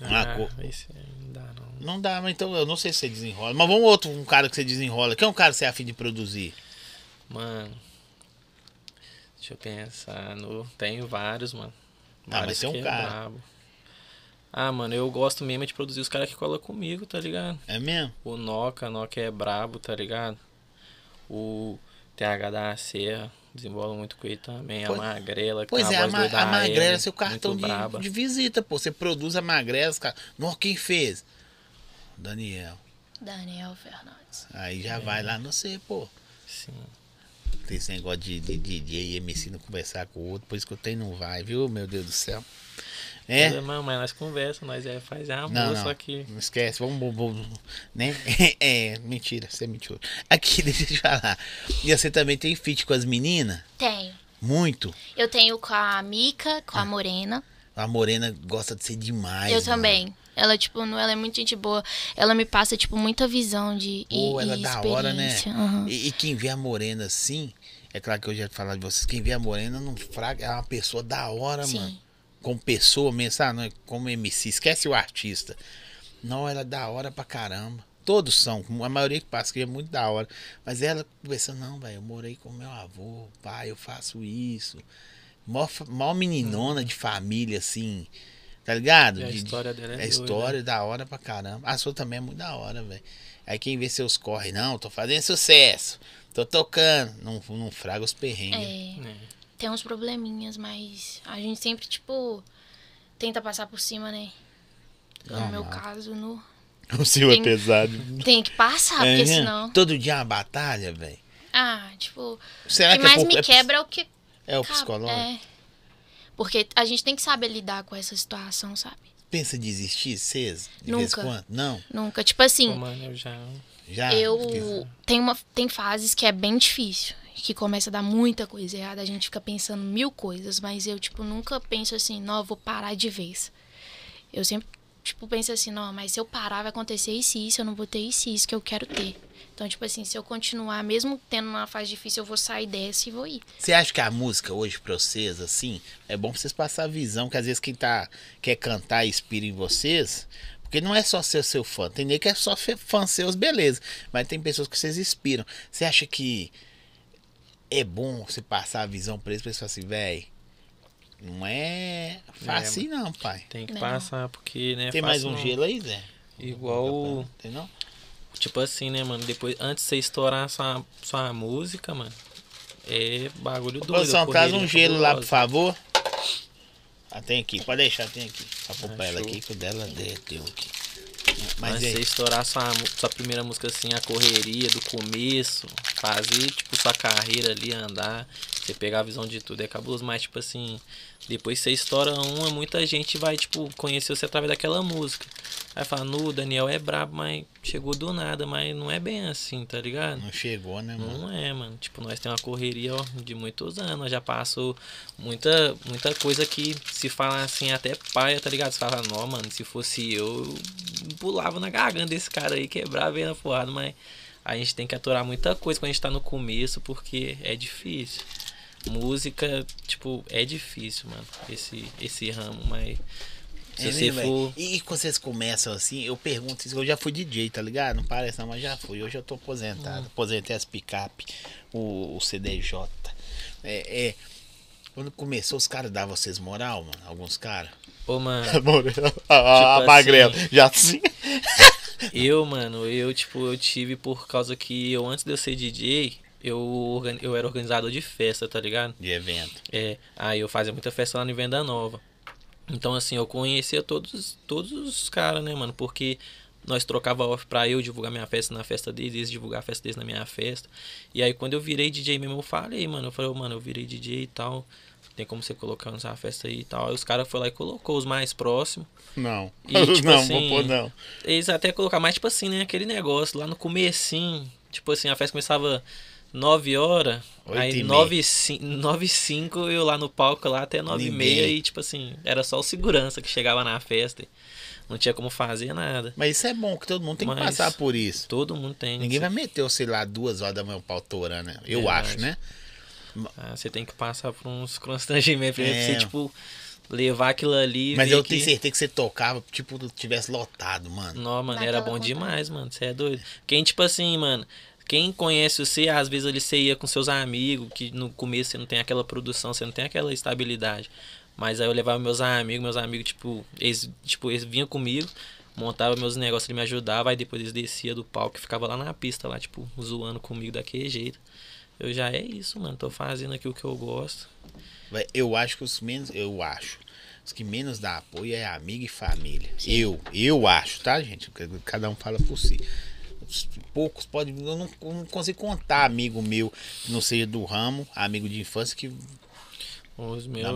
[SPEAKER 1] Uma
[SPEAKER 2] Ah,
[SPEAKER 1] co-
[SPEAKER 2] não dá, não.
[SPEAKER 1] Não dá, mas então eu não sei se você desenrola. Mas vamos outro, um cara que você desenrola. Quem é um cara que você é afim de produzir?
[SPEAKER 2] Mano. Deixa eu pensar. No... Tenho vários, mano.
[SPEAKER 1] Ah, mas
[SPEAKER 2] Vários
[SPEAKER 1] tem um
[SPEAKER 2] que é
[SPEAKER 1] cara.
[SPEAKER 2] brabo. Ah, mano, eu gosto mesmo é de produzir os caras que colam comigo, tá ligado?
[SPEAKER 1] É mesmo?
[SPEAKER 2] O Noca, Noca é brabo, tá ligado? O TH da Serra, desenvolve muito com ele também.
[SPEAKER 1] Pois-
[SPEAKER 2] a Magrela, que
[SPEAKER 1] Pois é, a,
[SPEAKER 2] voz
[SPEAKER 1] ma a magrela é seu cartão
[SPEAKER 2] muito braba.
[SPEAKER 1] de, de visita, pô. Você produz a magrela, os caras. Nossa, quem fez? Daniel.
[SPEAKER 3] Daniel Fernandes.
[SPEAKER 1] Aí já vai lá, não sei, pô.
[SPEAKER 2] Sim.
[SPEAKER 1] Tem esse negócio de, de DJ e MC não conversar com o outro, por isso que eu tenho não vai, viu, meu Deus do céu. É?
[SPEAKER 2] Mas, mas nós conversamos, nós é, faz amor,
[SPEAKER 1] Não, não.
[SPEAKER 2] só que.
[SPEAKER 1] Não esquece, vamos, vamos, vamos, né? É, mentira, você é mentira. Aqui, deixa eu te falar. E você também tem feat com as meninas?
[SPEAKER 3] Tenho.
[SPEAKER 1] Muito.
[SPEAKER 3] Eu tenho com a Mica, com a Morena.
[SPEAKER 1] A Morena gosta de ser demais.
[SPEAKER 3] eu
[SPEAKER 1] mano.
[SPEAKER 3] também. Ela, tipo, não, ela é muito gente boa. Ela me passa, tipo, muita visão de
[SPEAKER 1] Pô,
[SPEAKER 3] e,
[SPEAKER 1] ela é da hora, né?
[SPEAKER 3] Aham.
[SPEAKER 1] E, e quem vê a Morena assim, é claro que eu já ia falar de vocês, quem vê a Morena não fraga, é uma pessoa da hora,
[SPEAKER 3] Sim.
[SPEAKER 1] mano. Como pessoa mesmo, sabe? Não é como MC, esquece o artista. Não, ela é da hora pra caramba. Todos são, a maioria que passa aqui é muito da hora. Mas ela conversando, não, velho, eu morei com meu avô, pai, eu faço isso. Mó, meninona de família, assim, tá ligado?
[SPEAKER 2] E a história dela é
[SPEAKER 1] a
[SPEAKER 2] doida.
[SPEAKER 1] história é da hora pra caramba. A sua também é muito da hora, velho. Aí quem vê seus corre, não, tô fazendo sucesso, tô tocando, não, não fraga os perrengues.
[SPEAKER 3] É,
[SPEAKER 2] É.
[SPEAKER 3] tem uns probleminhas, mas a gente sempre, tipo, tenta passar por cima, né? No meu
[SPEAKER 1] Normal.
[SPEAKER 3] caso, no...
[SPEAKER 1] O seu é
[SPEAKER 3] Tem-
[SPEAKER 1] pesado.
[SPEAKER 3] tem que passar,
[SPEAKER 1] É,
[SPEAKER 3] porque
[SPEAKER 1] né?
[SPEAKER 3] senão.
[SPEAKER 1] Todo dia é uma batalha, velho.
[SPEAKER 3] Ah, tipo, o
[SPEAKER 1] Será
[SPEAKER 3] que
[SPEAKER 1] que, é
[SPEAKER 3] mais
[SPEAKER 1] por-
[SPEAKER 3] me
[SPEAKER 1] é,
[SPEAKER 3] quebra é o que.
[SPEAKER 1] é o psicológico?
[SPEAKER 3] É. Porque a gente tem que saber lidar com essa situação, sabe?
[SPEAKER 1] Pensa em desistir, vocês? De vez em
[SPEAKER 3] Nunca.
[SPEAKER 1] quando? Não?
[SPEAKER 3] Nunca. Tipo assim,
[SPEAKER 2] Pô, mano, eu já.
[SPEAKER 1] Já?
[SPEAKER 3] eu. Tem, uma, tem fases que é bem difícil. Que começa a dar muita coisa errada. A gente fica pensando mil coisas. Mas eu, tipo, nunca penso assim, não, vou parar de vez. Eu sempre, tipo, penso assim, não, mas se eu parar vai acontecer isso e isso, eu não vou ter isso e isso que eu quero ter. Então, tipo assim, se eu continuar, mesmo tendo uma fase difícil, eu vou sair dessa e vou ir.
[SPEAKER 1] Você acha que a música hoje pra vocês, assim, é bom pra vocês passar a visão, que às vezes quem tá, quer cantar e inspira em vocês, porque não é só ser seu fã, tem nem que é só fã seus, beleza, mas tem pessoas que vocês inspiram. Você acha que é bom você passar a visão pra eles, pra eles falarem assim, véi, não é fácil não, pai.
[SPEAKER 2] Tem que
[SPEAKER 3] Não.
[SPEAKER 2] passar, porque, né?
[SPEAKER 1] Tem mais um
[SPEAKER 2] não.
[SPEAKER 1] gelo aí, Zé?
[SPEAKER 2] Igual.
[SPEAKER 1] Tem não?
[SPEAKER 2] Tipo assim, né, mano? Depois, antes de você estourar sua, sua música, mano, é bagulho doido.
[SPEAKER 1] Produção, traz um gelo lá, por favor. Ah, tem aqui, pode deixar, tem aqui. Só pôr pra
[SPEAKER 2] Ah,
[SPEAKER 1] ela
[SPEAKER 2] show.
[SPEAKER 1] aqui, que o dela derreteu aqui. Mas
[SPEAKER 2] de você estourar sua, sua primeira música assim, a correria do começo, fazer, tipo, sua carreira ali andar, você pegar a visão de tudo, é cabuloso, mas tipo assim, depois você estoura uma, muita gente vai, tipo, conhecer você através daquela música. Vai falar, no, Daniel é brabo, mas chegou do nada, mas não é bem assim, tá ligado?
[SPEAKER 1] não chegou, né, mano?
[SPEAKER 2] Não é, mano. Tipo, nós temos uma correria ó, de muitos anos. Nós já passou muita, muita coisa que se fala assim, até paia, tá ligado? Você fala, não, mano, se fosse eu, eu pulava na garganta desse cara aí, quebrava ele na porrada, mas a gente tem que aturar muita coisa quando a gente tá no começo, porque é difícil. Música, tipo, é difícil, mano, esse, esse ramo, mas se
[SPEAKER 1] É,
[SPEAKER 2] você
[SPEAKER 1] né,
[SPEAKER 2] for.
[SPEAKER 1] E, quando vocês começam assim, eu pergunto isso, eu já fui DJ, tá ligado? Não parece não, mas já fui. Hoje eu tô aposentado.
[SPEAKER 2] Hum.
[SPEAKER 1] Aposentei as picape, o, o CDJ. É, é, Quando começou, os caras davam vocês moral, mano? Alguns caras.
[SPEAKER 2] Ô, mano.
[SPEAKER 1] Ah,
[SPEAKER 2] assim-
[SPEAKER 1] magrelo. Já sim.
[SPEAKER 2] Eu, mano, eu, tipo, eu tive por causa que eu, antes de eu ser DJ, eu, eu era organizador de festa, tá ligado?
[SPEAKER 1] De evento.
[SPEAKER 2] É, aí eu fazia muita festa lá no Venda Nova. Então, assim, eu conhecia todos, todos os caras, né, mano? Porque nós trocava off pra eu divulgar minha festa na festa deles, eles divulgar a festa deles na minha festa. E aí, quando eu virei DJ mesmo, eu falei, mano, eu falei, mano, eu virei DJ e tal. Tem como você colocar nessa festa aí e tal. Aí os caras foram lá e colocou os mais próximos.
[SPEAKER 1] Não.
[SPEAKER 2] E, tipo
[SPEAKER 1] não,
[SPEAKER 2] assim,
[SPEAKER 1] vou pôr não.
[SPEAKER 2] Eles até colocaram mais, tipo assim, né? Aquele negócio lá no comecinho. Tipo assim, a festa começava 9 horas.
[SPEAKER 1] Oito e
[SPEAKER 2] aí
[SPEAKER 1] meia.
[SPEAKER 2] 9 e 9 e 5 eu lá no palco lá até 9 e meia. E tipo assim, era só o segurança que chegava na festa. Não tinha como fazer nada.
[SPEAKER 1] Mas isso é bom, que todo mundo tem que
[SPEAKER 2] Mas-
[SPEAKER 1] passar por isso.
[SPEAKER 2] Todo mundo tem.
[SPEAKER 1] Ninguém vai meter, sei lá, duas horas da manhã o pau torando, né? Eu
[SPEAKER 2] Verdade.
[SPEAKER 1] acho, né?
[SPEAKER 2] Ah, você tem que passar por uns constrangimentos pra
[SPEAKER 1] É.
[SPEAKER 2] você, tipo, levar aquilo ali.
[SPEAKER 1] Mas eu
[SPEAKER 2] que...
[SPEAKER 1] tenho certeza que você tocava, tipo, tivesse lotado, mano.
[SPEAKER 2] Não, mano, era bom
[SPEAKER 3] vontade.
[SPEAKER 2] demais, mano. Você é doido. Quem, tipo assim, mano, quem conhece você, às vezes ali você ia com seus amigos, que no começo você não tem aquela produção, você não tem aquela estabilidade. Mas aí eu levava meus amigos, meus amigos, tipo, eles, tipo, eles vinham comigo, montava meus negócios, ele me ajudava, aí depois eles descia do palco e ficava lá na pista, lá, tipo, zoando comigo daquele jeito. Eu já é isso, mano. Tô fazendo aqui o que eu gosto.
[SPEAKER 1] Eu acho que os menos, eu acho. Os que menos dá apoio é amigo e família. Eu, eu acho, tá, gente? Cada um fala por si. Os Poucos podem. Eu não, eu não consigo contar amigo meu que não seja do ramo, amigo de infância, que
[SPEAKER 2] Os meus,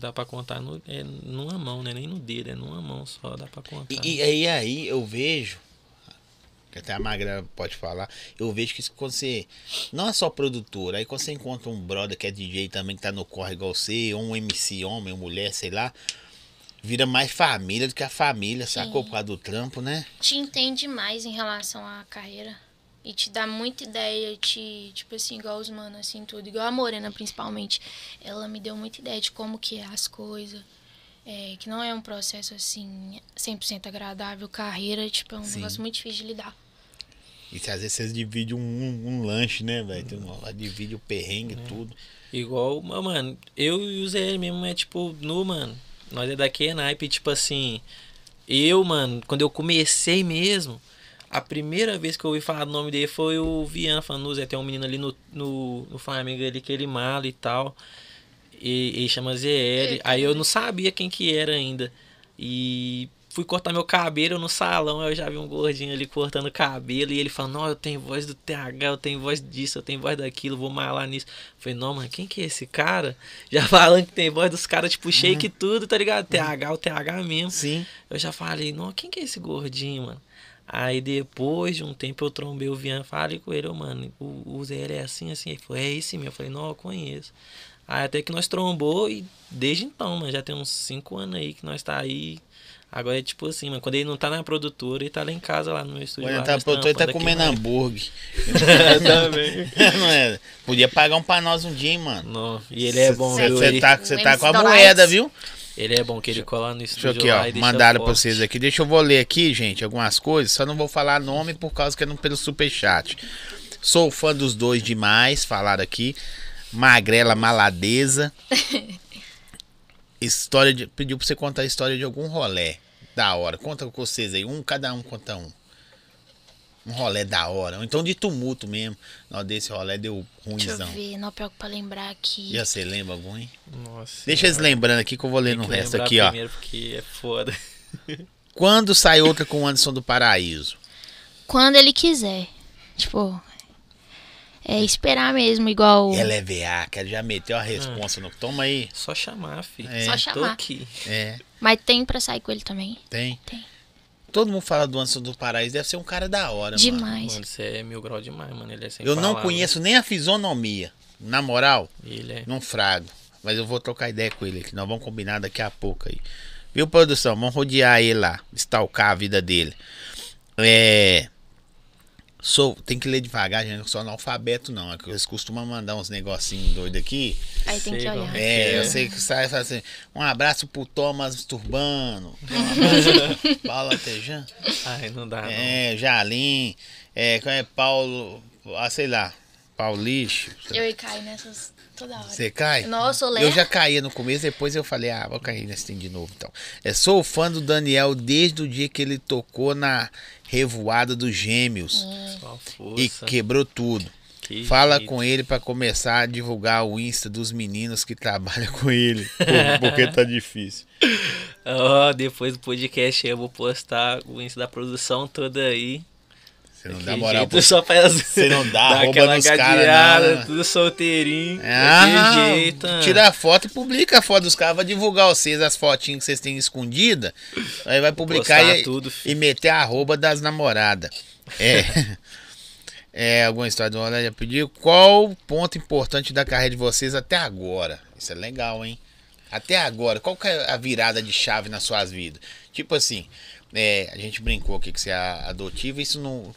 [SPEAKER 2] dá pra contar no, é, numa mão, né? Nem no dedo, é numa mão só, dá pra contar.
[SPEAKER 1] E, e aí, aí eu vejo, que até a Magra pode falar, eu vejo que quando você. Não é só produtor, aí quando você encontra um brother que é DJ também, que tá no corre igual você, ou um MC, homem ou mulher, sei lá, vira mais família do que a família, sacou? Por causa do trampo, né?
[SPEAKER 3] Te entende mais em relação à carreira. E te dá muita ideia, te, tipo assim, igual os manos, assim, tudo. Igual a Morena, principalmente. Ela me deu muita ideia de como que é as coisas. É, que não é um processo, assim, 100% agradável. Carreira, tipo, é um
[SPEAKER 1] Sim.
[SPEAKER 3] negócio muito difícil de lidar.
[SPEAKER 1] E se às vezes vocês dividem um, um, um lanche, né, velho?
[SPEAKER 2] Hum.
[SPEAKER 1] uma- Divide o perrengue e tudo.
[SPEAKER 2] Igual, mano, eu e o Zé mesmo é tipo, no, mano. Nós é daqui naipe, tipo assim. Eu, mano, quando eu comecei mesmo, a primeira vez que eu ouvi falar do nome dele foi o Viana falando, "No, Zé, tem um menino ali no, no, no Flamengo ali que ele mala e tal. E ele chama ZL. Aí eu não sabia quem que era ainda. E fui cortar meu cabelo no salão, eu já vi um gordinho ali cortando cabelo e ele falando, não, eu tenho voz do TH, eu tenho voz disso, eu tenho voz daquilo, vou malar nisso. Eu falei, não, mano, quem que é esse cara? Já falando que tem voz dos caras, tipo, shake e tudo, tá ligado? TH, o TH mesmo.
[SPEAKER 1] Sim.
[SPEAKER 2] Eu já falei, não, quem que é esse gordinho, mano? Aí depois de um tempo eu trombei o Vian, falei com ele, ô, mano, o, o Zé ele é assim, assim. Ele falou, é esse mesmo. Eu falei, não, eu conheço. Aí até que nós trombou e desde então, mano, já tem uns 5 anos aí que nós tá aí. Agora é tipo assim, mano, quando ele não tá na produtora, ele tá lá em casa, lá no meu estúdio.
[SPEAKER 1] Quando ele tá
[SPEAKER 2] nós
[SPEAKER 1] produtor, ele tá
[SPEAKER 2] aqui,
[SPEAKER 1] comendo
[SPEAKER 2] mano.
[SPEAKER 1] hambúrguer.
[SPEAKER 2] Também.
[SPEAKER 1] Não é? Podia pagar um pra nós um dia, hein, mano.
[SPEAKER 2] Não, e ele é bom, viu?
[SPEAKER 1] Você
[SPEAKER 2] Ele,
[SPEAKER 1] tá, cê tá com a moeda, viu?
[SPEAKER 2] ele é bom que ele cola no
[SPEAKER 1] Deixa eu
[SPEAKER 2] estúdio
[SPEAKER 1] aqui,
[SPEAKER 2] lá
[SPEAKER 1] ó.
[SPEAKER 2] e deixa
[SPEAKER 1] Mandaram pra vocês aqui. Deixa eu vou ler aqui, gente, algumas coisas. Só não vou falar nome por causa que é no- pelo superchat. Sou fã dos dois demais, falaram aqui. Magrela Maladeza. História de. Pediu pra você contar a história de algum rolé. Da hora. Conta com vocês aí. Um, cada um conta um. Um rolé da hora. Ou então de tumulto mesmo. Não, desse rolé deu
[SPEAKER 3] Deixa eu
[SPEAKER 1] ruimzão.
[SPEAKER 3] ver, não pior que pra lembrar aqui.
[SPEAKER 1] E você lembra algum, hein?
[SPEAKER 2] Nossa.
[SPEAKER 1] Deixa eles lembrando aqui que eu vou ler
[SPEAKER 2] Tem
[SPEAKER 1] no resto aqui, ó.
[SPEAKER 2] primeiro porque é foda.
[SPEAKER 1] Quando sai outra com o Anderson do Paraíso?
[SPEAKER 3] Quando ele quiser. Tipo, é esperar mesmo, igual.
[SPEAKER 1] Ela é VA, que já meteu a responsa no. Toma aí.
[SPEAKER 2] Só chamar, filho.
[SPEAKER 1] É.
[SPEAKER 3] Só
[SPEAKER 2] Tô
[SPEAKER 3] chamar.
[SPEAKER 2] aqui.
[SPEAKER 1] É,
[SPEAKER 3] Mas tem pra sair com ele também.
[SPEAKER 1] tem.
[SPEAKER 3] Tem.
[SPEAKER 1] Todo mundo fala do Anderson do Paraíso, deve ser um cara da hora, mano.
[SPEAKER 3] Demais.
[SPEAKER 2] Mano, você é mil grau demais, mano. Ele é sem
[SPEAKER 1] Eu não conheço nem a fisionomia. Na moral,
[SPEAKER 2] Ele é.
[SPEAKER 1] não frago. Mas eu vou trocar ideia com ele aqui. Nós vamos combinar daqui a pouco aí. Viu, produção? Vamos rodear ele lá. Stalkar a vida dele. É. Sou, tem que ler devagar, gente. Eu não sou analfabeto, não. É que eles costumam mandar uns negocinhos doidos aqui.
[SPEAKER 3] Aí tem que olhar.
[SPEAKER 2] como
[SPEAKER 1] É, eu
[SPEAKER 2] É.
[SPEAKER 1] sei que sai assim. Um abraço pro Thomas Turbano. Um abraço pro Paulo Tejan.
[SPEAKER 2] Ai, não dá,
[SPEAKER 1] É, Jalim. É, qual é Paulo. Ah, sei lá. Paulixo.
[SPEAKER 3] Eu ia cair nessas toda hora.
[SPEAKER 1] Você cai?
[SPEAKER 3] Nossa, eu
[SPEAKER 1] Eu já caía no começo, depois eu falei, ah, vou cair nesse tem de novo então. É, sou fã do Daniel desde o dia que ele tocou na revoada dos gêmeos
[SPEAKER 3] Hum.
[SPEAKER 1] e quebrou tudo.
[SPEAKER 2] Que
[SPEAKER 1] Fala
[SPEAKER 2] jeito.
[SPEAKER 1] com ele pra começar a divulgar o Insta dos meninos que trabalham com ele. Porque tá difícil.
[SPEAKER 2] Ó, depois do podcast eu vou postar o Insta da produção toda aí.
[SPEAKER 1] Você não dá moral
[SPEAKER 2] jeito,
[SPEAKER 1] pro
[SPEAKER 2] só pra
[SPEAKER 1] Você não dá arroba
[SPEAKER 2] aquela
[SPEAKER 1] nos caras, não.
[SPEAKER 2] tudo solteirinho.
[SPEAKER 1] Ah,
[SPEAKER 2] jeito. ah.
[SPEAKER 1] tira a foto e publica a foto dos caras. Vai divulgar vocês as fotinhas que vocês têm escondida. Aí vai publicar e,
[SPEAKER 2] tudo,
[SPEAKER 1] e meter a arroba das namoradas. É. é, alguma história do Rolê já pediu. Qual o ponto importante da carreira de vocês até agora? Isso é legal, hein? Até agora, qual que é a virada de chave nas suas vidas? Tipo assim, é, a gente brincou aqui que você é adotivo, isso não,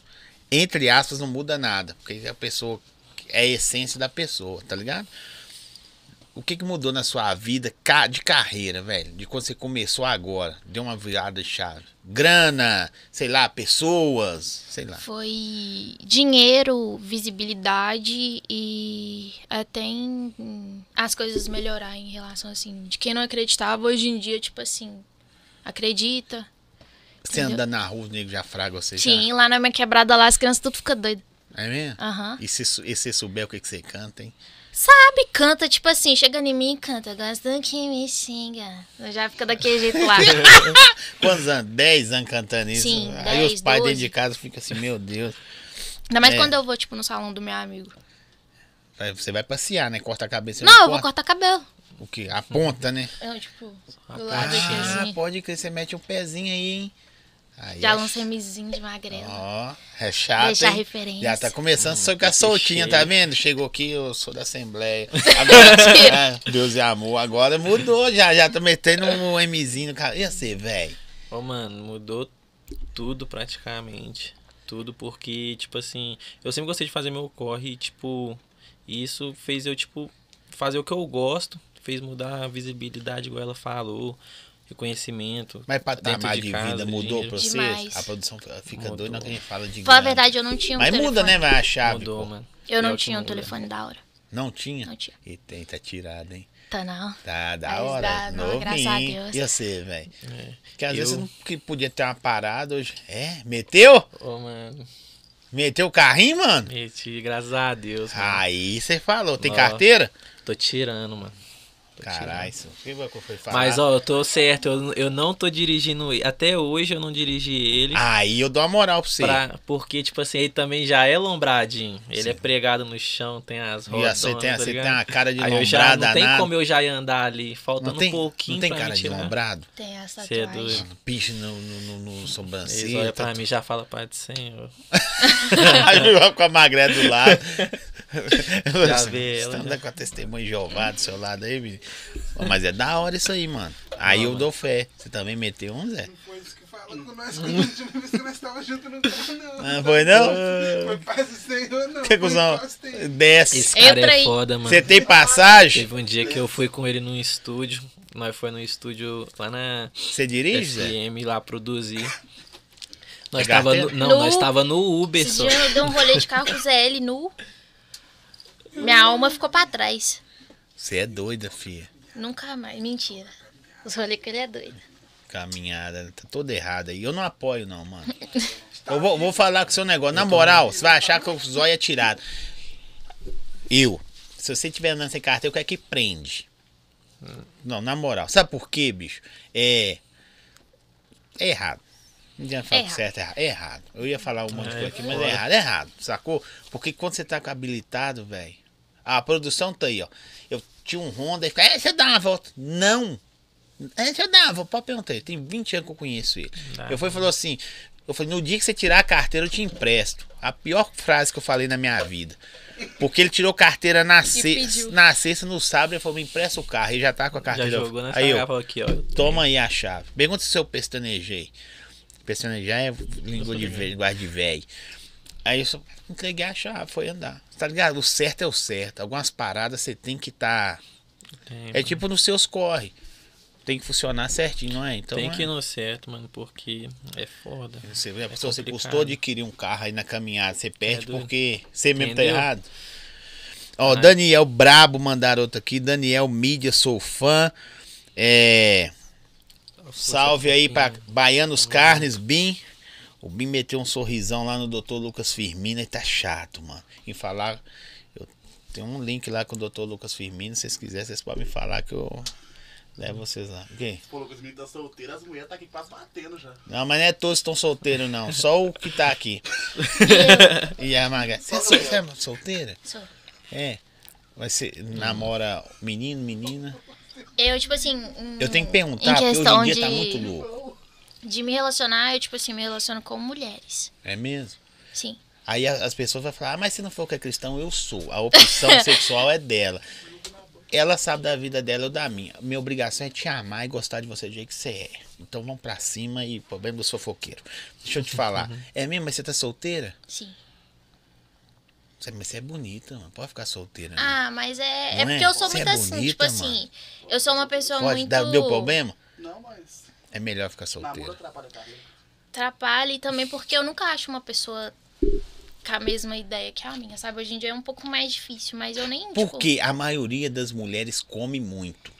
[SPEAKER 1] entre aspas, não muda nada. Porque a pessoa é a essência da pessoa, tá ligado? O que, que mudou na sua vida de carreira, velho? De quando você começou agora? Deu uma virada de chave. Grana, sei lá, pessoas, sei lá.
[SPEAKER 3] Foi dinheiro, visibilidade e até em as coisas melhorar em relação assim. De quem não acreditava, hoje em dia, tipo assim, acredita.
[SPEAKER 1] Você
[SPEAKER 3] Entendeu?
[SPEAKER 1] anda na rua, o nego já fraga você
[SPEAKER 3] Sim, lá na minha quebrada lá, as crianças tudo ficam doidas.
[SPEAKER 1] já. É mesmo?
[SPEAKER 3] Aham.
[SPEAKER 1] E se, e se souber o que, que você canta, hein?
[SPEAKER 3] Sabe, canta, tipo assim, chega em mim e canta. Gosto que me xinga. Já fica daquele jeito lá.
[SPEAKER 1] Quantos anos? 10 anos cantando isso?
[SPEAKER 3] Sim,
[SPEAKER 1] Aí
[SPEAKER 3] 10,
[SPEAKER 1] os pais dentro
[SPEAKER 3] 12.
[SPEAKER 1] de casa ficam assim, meu Deus.
[SPEAKER 3] Ainda mais
[SPEAKER 1] É.
[SPEAKER 3] quando eu vou, tipo, no salão do meu amigo.
[SPEAKER 1] Aí Você vai passear, né? Corta a cabeça.
[SPEAKER 3] Não, eu vou
[SPEAKER 1] corta.
[SPEAKER 3] cortar cabelo.
[SPEAKER 1] O quê? A ponta, né?
[SPEAKER 3] Eu, tipo,
[SPEAKER 2] A
[SPEAKER 3] do lado aqui,
[SPEAKER 1] Ah,
[SPEAKER 3] assim.
[SPEAKER 1] pode crer, você mete um pezinho aí, hein? Aí
[SPEAKER 3] Já
[SPEAKER 1] é
[SPEAKER 3] lança mizinho de magrela.
[SPEAKER 1] Ó, é chato.
[SPEAKER 3] Deixar referência.
[SPEAKER 1] Já tá começando a ficar
[SPEAKER 2] que
[SPEAKER 1] soltinha, tá vendo? Chegou aqui, eu sou da Assembleia. Agora, é, Deus e amor, agora mudou, já, já tô metendo um Mzinho no cara. E você, velho?
[SPEAKER 2] Ô, mano, mudou tudo praticamente. Tudo porque, tipo assim, eu sempre gostei de fazer meu corre e, tipo, isso fez eu, tipo, fazer o que eu gosto. Fez mudar a visibilidade, igual ela falou. Reconhecimento.
[SPEAKER 1] Mas patamar
[SPEAKER 2] dentro
[SPEAKER 1] de,
[SPEAKER 2] casa,
[SPEAKER 1] vida
[SPEAKER 2] de
[SPEAKER 1] mudou
[SPEAKER 2] dinheiro.
[SPEAKER 1] pra vocês?
[SPEAKER 3] Demais.
[SPEAKER 1] A produção fica
[SPEAKER 2] Mudou.
[SPEAKER 1] doida quando a gente fala de
[SPEAKER 3] Falar a verdade, eu não tinha um
[SPEAKER 1] Mas
[SPEAKER 3] telefone.
[SPEAKER 1] muda, né, vai a chave,
[SPEAKER 2] Mudou,
[SPEAKER 1] pô.
[SPEAKER 2] mano.
[SPEAKER 3] Eu não
[SPEAKER 2] É o que
[SPEAKER 3] tinha um
[SPEAKER 2] muda.
[SPEAKER 3] telefone da hora.
[SPEAKER 1] Não tinha?
[SPEAKER 3] Não tinha.
[SPEAKER 1] E tem, tá tirado, hein?
[SPEAKER 3] Tá não.
[SPEAKER 1] Tá, da
[SPEAKER 3] Mas
[SPEAKER 1] hora.
[SPEAKER 3] dá, não, graças a Deus.
[SPEAKER 1] E você, velho?
[SPEAKER 2] É.
[SPEAKER 1] Porque às vezes
[SPEAKER 2] Eu-
[SPEAKER 1] você não que podia ter uma parada hoje. É? Meteu?
[SPEAKER 2] Ô, mano.
[SPEAKER 1] Meteu o carrinho, mano?
[SPEAKER 2] Meti, graças a Deus. mano.
[SPEAKER 1] Aí você falou. Tem
[SPEAKER 2] Ó.
[SPEAKER 1] carteira?
[SPEAKER 2] Tô tirando, mano.
[SPEAKER 1] Caralho, isso. O que você foi falar?
[SPEAKER 2] Mas, ó, eu tô certo, eu, eu não tô dirigindo. ele. Até hoje eu não dirigi ele.
[SPEAKER 1] Aí eu dou uma moral pra você.
[SPEAKER 2] pra- porque, tipo assim, ele também já é lombradinho. Ele
[SPEAKER 1] Sim.
[SPEAKER 2] é pregado no chão, tem as rodas.
[SPEAKER 1] você tem,
[SPEAKER 2] tá
[SPEAKER 1] você tem uma cara de
[SPEAKER 2] Aí eu já
[SPEAKER 1] lombrada
[SPEAKER 2] não tem
[SPEAKER 1] danada.
[SPEAKER 2] como eu já ir andar ali, faltando
[SPEAKER 1] tem,
[SPEAKER 2] um pouquinho
[SPEAKER 1] não tem cara de lombrado?
[SPEAKER 3] Tem a
[SPEAKER 2] Cê é doido.
[SPEAKER 1] Piche no, no, no, no
[SPEAKER 2] Eles
[SPEAKER 1] sobrancelha.
[SPEAKER 2] olham
[SPEAKER 1] tá
[SPEAKER 2] pra mim e já falam, Pai do Senhor.
[SPEAKER 1] Aí eu com a magré do lado.
[SPEAKER 2] Já
[SPEAKER 1] Você
[SPEAKER 2] vê ela,
[SPEAKER 1] anda
[SPEAKER 2] já.
[SPEAKER 1] com a testemunha de Jeová do seu lado aí, menino. Pô, Mas é da hora isso aí, mano. Aí eu dou fé. Você também meteu um, Zé?
[SPEAKER 5] Foi isso que falou com nós quando a última vez que nós estávamos juntos no carro, não.
[SPEAKER 1] Ah, foi não?
[SPEAKER 5] Foi paz do Senhor, não.
[SPEAKER 1] Que cuzão? Desce.
[SPEAKER 2] Esse cara
[SPEAKER 3] Entra
[SPEAKER 2] é
[SPEAKER 3] aí.
[SPEAKER 2] foda, mano.
[SPEAKER 1] Você tem passagem?
[SPEAKER 2] Teve um dia que eu fui com ele num estúdio. Nós foi no estúdio lá na
[SPEAKER 1] Você dirige, Zé?
[SPEAKER 2] FM lá produzir. Nós
[SPEAKER 1] Pegar
[SPEAKER 2] tava no, não,
[SPEAKER 3] No-
[SPEAKER 2] nós tava no Uber
[SPEAKER 3] Esse
[SPEAKER 2] só.
[SPEAKER 3] dia eu dei um rolê de carro com o ZL nu. Minha alma ficou pra trás.
[SPEAKER 1] Você é doida, filha.
[SPEAKER 3] Nunca mais. Mentira. Os rolês que ele é doido.
[SPEAKER 1] Caminhada, tá toda errada aí. Eu não apoio, não, mano. Eu vou, vou falar com o seu negócio. Na moral, você vai achar que o zóio é tirado. Eu, se você tiver andando sem carteira, eu quero que prende. Não, na moral. Sabe por quê, bicho? É. É errado. Não adianta falar
[SPEAKER 3] É
[SPEAKER 1] que certo é errado. É errado. Eu ia falar um monte de
[SPEAKER 2] É
[SPEAKER 1] coisa aqui, mas é errado. É errado, sacou? Porque quando você tá habilitado, velho. A produção tá aí, ó. Tinha um Honda e fica, é, eu dar uma volta. Não. É, dar uma volta. Pode perguntar ele. Tem 20 anos que eu conheço ele.
[SPEAKER 2] Dá,
[SPEAKER 1] eu fui e falou assim: eu falei, no dia que você tirar a carteira, eu te empresto. A pior frase que eu falei na minha vida. Porque ele tirou carteira na, se... na sexta, no sábado, ele falou, me empresta o carro. Ele já tá com a
[SPEAKER 2] Já
[SPEAKER 1] carteira.
[SPEAKER 2] jogou nessa
[SPEAKER 1] aí eu,
[SPEAKER 2] aqui, ó.
[SPEAKER 1] Toma aí a chave. Pergunta se eu pestanejei. Pestanejar é língua de velho, linguagem de velho. Aí eu só entreguei a chave, foi andar. Tá ligado? O certo é o certo. Algumas paradas você tem que estar. Tá... É tipo nos seus corre. Tem que funcionar certinho, não é? Então,
[SPEAKER 2] tem
[SPEAKER 1] é-
[SPEAKER 2] que ir no certo, mano, porque é foda.
[SPEAKER 1] Você, vê, se você
[SPEAKER 2] complicado.
[SPEAKER 1] custou adquirir um carro aí na caminhada, você perde
[SPEAKER 2] doido.
[SPEAKER 1] porque você mesmo tá errado. Ó,
[SPEAKER 2] Ai.
[SPEAKER 1] Daniel Brabo mandaram outro aqui. Daniel Mídia, sou fã. É. Salve aí pra Baianos Carnes, Bim. O Bim meteu um sorrisão lá no Dr. Lucas Firmino e tá chato, mano. Em falar. Eu tenho um link lá com o Dr. Lucas Firmino. Se vocês quiserem, vocês podem me falar que eu levo vocês lá. O quê?
[SPEAKER 5] Pô, Lucas, tá solteiro, as mulheres tá aqui quase batendo já.
[SPEAKER 1] Não, mas não é todos que estão solteiros, não. Só o que tá aqui. E a Maga. Você é, solteira?
[SPEAKER 3] Sou.
[SPEAKER 1] É. Vai ser. Namora menino, menina?
[SPEAKER 3] Eu, tipo assim.
[SPEAKER 1] Eu tenho que perguntar, porque hoje em dia
[SPEAKER 3] de,
[SPEAKER 1] tá muito louco.
[SPEAKER 3] De me relacionar, eu, tipo assim, me relaciono com mulheres.
[SPEAKER 1] É mesmo?
[SPEAKER 3] Sim.
[SPEAKER 1] Aí as pessoas vão falar, ah, mas se não for que é cristão, eu sou. A opção sexual é dela. Ela sabe da vida dela ou da minha. Minha obrigação é te amar e gostar de você do jeito que você é. Então vamos pra cima e problema dos fofoqueiros. Deixa eu te falar. É mesmo, mas você tá solteira?
[SPEAKER 3] Sim.
[SPEAKER 1] Você- Mas você é bonita, mano. Pode ficar solteira. né?
[SPEAKER 3] Ah, mas é. É
[SPEAKER 1] Não é?
[SPEAKER 3] porque eu sou
[SPEAKER 1] Você é
[SPEAKER 3] muito assim.
[SPEAKER 1] bonita,
[SPEAKER 3] Tipo assim, eu sou uma pessoa
[SPEAKER 1] Pode
[SPEAKER 3] muito.
[SPEAKER 1] dar, deu problema?
[SPEAKER 5] Não, mas.
[SPEAKER 1] É melhor ficar
[SPEAKER 5] Namoro
[SPEAKER 1] solteira.
[SPEAKER 5] atrapalha a carreira.
[SPEAKER 3] atrapalha e também porque eu nunca acho uma pessoa com a mesma ideia que a minha, sabe? Hoje em dia é um pouco mais difícil, mas eu nem. tipo,
[SPEAKER 1] Porque a maioria das mulheres come muito.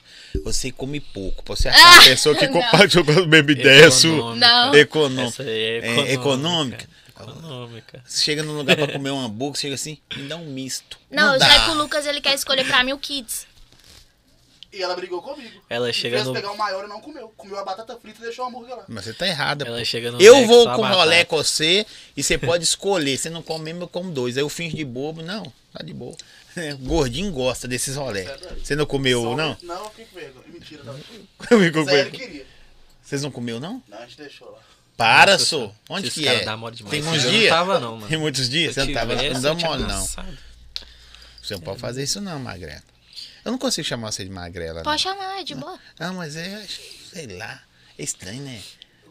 [SPEAKER 1] Você come pouco. Você achar uma pessoa que
[SPEAKER 3] não.
[SPEAKER 1] compartilhou com a mesma ideia sua.
[SPEAKER 3] Não.
[SPEAKER 1] Econômica.
[SPEAKER 2] Essa aí é
[SPEAKER 1] É,
[SPEAKER 2] econômica.
[SPEAKER 1] econômica.
[SPEAKER 2] Econômica.
[SPEAKER 1] Você chega num lugar pra comer um hambúrguer, chega assim, me dá um misto.
[SPEAKER 3] Não, eu
[SPEAKER 1] dá.
[SPEAKER 3] já que o Lucas ele quer escolher pra mim o Kids.
[SPEAKER 5] E ela brigou comigo.
[SPEAKER 2] Ela chega no.
[SPEAKER 5] pegar o maior e não comeu. Comeu a batata frita e deixou o hambúrguer lá.
[SPEAKER 1] Mas você tá errada,
[SPEAKER 2] Ela
[SPEAKER 1] pô.
[SPEAKER 2] chega no
[SPEAKER 1] Eu vou com rolé com você e você pode escolher. Você não come mesmo, eu como dois. Aí eu finge de bobo. Não, tá de boa. Gordinho gosta desses rolé. Você não comeu,
[SPEAKER 5] Só-
[SPEAKER 1] não?
[SPEAKER 5] Não, eu fiquei com vergonha. Mentira, não.
[SPEAKER 1] Ficou com
[SPEAKER 5] Sério,
[SPEAKER 1] ele.
[SPEAKER 5] queria.
[SPEAKER 1] Vocês não comeu, não?
[SPEAKER 5] Não, a gente deixou lá.
[SPEAKER 1] Para,
[SPEAKER 2] Nossa,
[SPEAKER 1] sou. Onde que é? Tem uns
[SPEAKER 2] dia eu
[SPEAKER 1] dias?
[SPEAKER 2] Não tava, não, mano.
[SPEAKER 1] Tem muitos dias? Você não tava
[SPEAKER 2] tivesse,
[SPEAKER 1] não dá
[SPEAKER 2] eu
[SPEAKER 1] mole, não. Você não pode fazer isso não, magrela. Eu não consigo chamar você de magrela. não.
[SPEAKER 3] Pode chamar, é de boa.
[SPEAKER 1] Ah, mas é, sei lá, é estranho, né?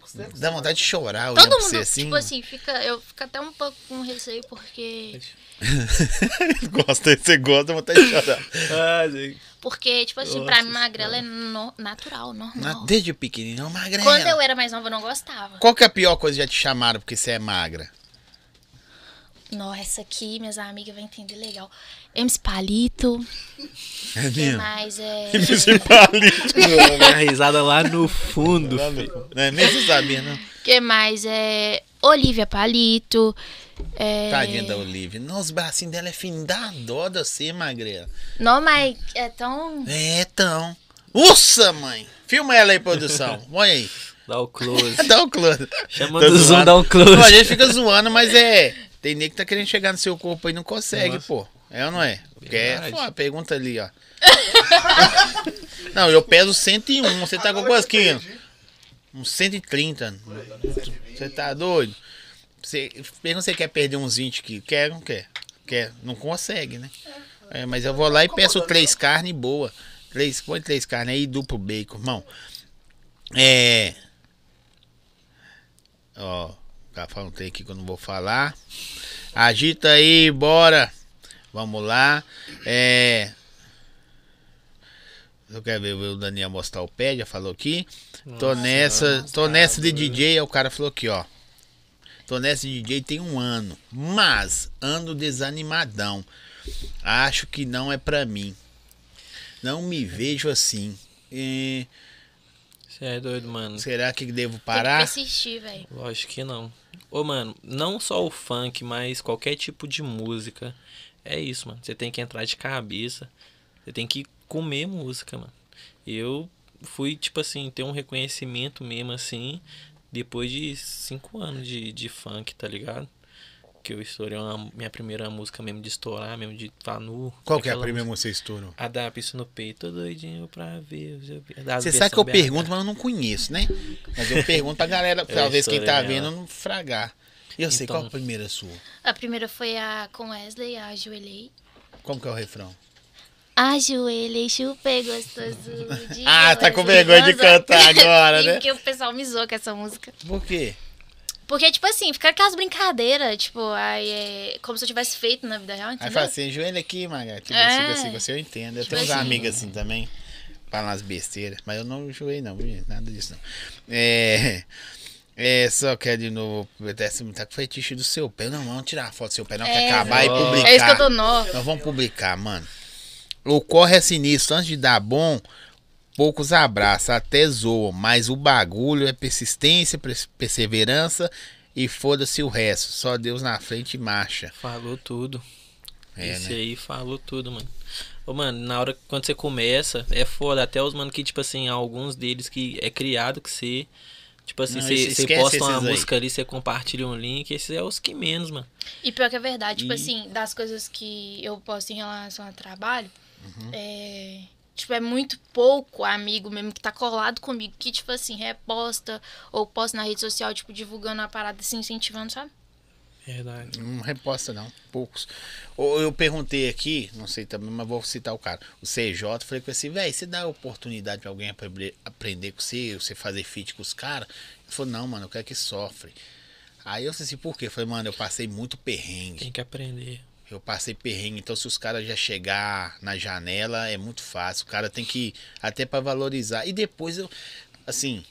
[SPEAKER 5] Gostei
[SPEAKER 1] Dá vontade de chorar
[SPEAKER 3] Todo mundo,
[SPEAKER 1] você assim.
[SPEAKER 3] tipo assim, fica, eu fico até um pouco com receio porque.
[SPEAKER 1] gosta, você gosta, dá vontade de chorar.
[SPEAKER 2] Ah, gente.
[SPEAKER 3] Porque, tipo assim,
[SPEAKER 2] Nossa
[SPEAKER 3] pra mim, magrela é no- natural, normal.
[SPEAKER 1] Na- Desde pequenininho, magrela.
[SPEAKER 3] Quando eu era mais nova, eu não gostava.
[SPEAKER 1] Qual que é a pior coisa que já te chamaram porque você é magra?
[SPEAKER 3] Nossa, aqui, minhas amigas vão entender legal. MC Palito,
[SPEAKER 1] É
[SPEAKER 3] que mais é.
[SPEAKER 1] Esse palito.
[SPEAKER 2] Minha risada lá no fundo.
[SPEAKER 1] Não é mesmo? Sabia, não?
[SPEAKER 3] que mais é. Olivia Palito. É...
[SPEAKER 1] Tadinha da Olivia. Nossa, os bracinhos dela é fininho. Dá dó de você, magrela.
[SPEAKER 3] Não, mas é tão.
[SPEAKER 1] É, então. Uça, mãe. Filma ela aí, produção. Olha aí.
[SPEAKER 2] Dá o close.
[SPEAKER 1] Dá o close.
[SPEAKER 2] Chama
[SPEAKER 1] Tô
[SPEAKER 2] do zoom, dá um close.
[SPEAKER 1] Pô, a gente fica zoando, mas é. Tem nego que tá querendo chegar no seu corpo aí não consegue,
[SPEAKER 2] Nossa.
[SPEAKER 1] pô. É ou não é? Quer?
[SPEAKER 2] Verdade.
[SPEAKER 1] Pô, pergunta ali, ó. não, eu peso 101. Você tá com quantos quilos? Uns 130. Você tá doido? Você, pergunta se você quer perder uns 20 quilos. Quer ou não quer? Quer. Não consegue, né? É, mas eu vou lá e peço três carnes boa. Três, põe três carnes aí, duplo bacon, irmão. É. Ó, tá falando um trem aqui que eu não vou falar. Agita aí, bora. Vamos lá. É. Eu quero ver o Daniel mostrar o pé, já falou aqui. tô nessa, tô nessa de DJ, o cara falou aqui, ó. Tô nessa de DJ tem um ano, mas ando desanimadão. Acho que não é pra mim. Não me vejo assim. E
[SPEAKER 2] Você é doido, mano.
[SPEAKER 1] será que devo
[SPEAKER 3] Tem que
[SPEAKER 1] parar?
[SPEAKER 3] persistir, velho.
[SPEAKER 2] Lógico que não. Ô, mano, não só o funk, mas qualquer tipo de música. É isso, mano. Você tem que entrar de cabeça. Você tem que comer música, mano. Eu fui, tipo assim, ter um reconhecimento mesmo, assim, depois de cinco anos de, de funk, tá ligado? Que eu estourei uma, minha primeira música mesmo de estourar, mesmo de estar nu.
[SPEAKER 1] Qual que é a primeira música que você estourou?
[SPEAKER 2] A da pista no peito, tô doidinho pra ver.
[SPEAKER 1] Você sabe que eu
[SPEAKER 2] BH.
[SPEAKER 1] pergunto, mas eu não conheço, né? Mas eu pergunto pra galera, talvez quem tá vendo não fragar. Eu sei,
[SPEAKER 2] Então-
[SPEAKER 1] qual a primeira sua?
[SPEAKER 3] A primeira foi a com Wesley, a Ajoelhei.
[SPEAKER 1] Como que é o refrão?
[SPEAKER 3] Ajoelhei, chupei gostoso. de
[SPEAKER 1] Ah, tá com vergonha de cantar agora, né?
[SPEAKER 3] Porque o pessoal me zoa com essa música.
[SPEAKER 1] Por quê?
[SPEAKER 3] Porque, tipo assim, fica aquelas brincadeiras, tipo, aí é como se eu tivesse feito na vida real,
[SPEAKER 1] Aí
[SPEAKER 3] entendeu?
[SPEAKER 1] fala assim, joelho aqui, Maga. Tipo
[SPEAKER 3] É.
[SPEAKER 1] assim, assim, você eu entendo. Eu
[SPEAKER 3] Tipo
[SPEAKER 1] tenho uns
[SPEAKER 3] assim.
[SPEAKER 1] amigos assim também. Falam umas besteiras. Mas eu não joelho não, nada disso não. É. É, só quer de novo. Se tá com fetiche do seu pé. Não, vamos tirar a foto do seu pé, não. Quer
[SPEAKER 3] É,
[SPEAKER 1] acabar e
[SPEAKER 2] exato.
[SPEAKER 1] publicar.
[SPEAKER 3] É isso que eu tô nó.
[SPEAKER 1] Nós vamos publicar, mano. O corre é sinistro. Antes de dar bom, poucos abraçam, até zoam. Mas o bagulho é persistência, pers- perseverança e foda-se o resto. Só Deus na frente e marcha.
[SPEAKER 2] Falou tudo.
[SPEAKER 1] É,
[SPEAKER 2] Esse
[SPEAKER 1] né?
[SPEAKER 2] aí falou tudo, mano. Ô, mano, na hora quando você começa, é foda. Até os mano que, tipo assim, alguns deles que é criado que você. Tipo assim,
[SPEAKER 1] Não,
[SPEAKER 2] você posta uma
[SPEAKER 1] aí.
[SPEAKER 2] música ali, você compartilha um link, esses é os que menos, mano.
[SPEAKER 3] E pior que é verdade, tipo
[SPEAKER 2] E-
[SPEAKER 3] assim, das coisas que eu posto em relação ao trabalho,
[SPEAKER 1] Uhum.
[SPEAKER 3] é. Tipo, é muito pouco amigo mesmo que tá colado comigo, que, tipo assim, reposta ou posta na rede social, tipo, divulgando a parada assim, incentivando, sabe?
[SPEAKER 2] Verdade.
[SPEAKER 1] Não reposta, não. Poucos. Ou eu perguntei aqui, não sei também, mas vou citar o cara. O CJ, falei com ele assim, velho, você dá oportunidade pra alguém apre- aprender com você, você fazer feat com os caras? Ele falou, não, mano, eu quero que sofre. Aí eu disse assim, por quê? Eu falei, mano, eu passei muito perrengue.
[SPEAKER 2] Tem que aprender.
[SPEAKER 1] Eu passei perrengue, então se os caras já chegar na janela, é muito fácil. O cara tem que, até pra valorizar. E depois eu, assim,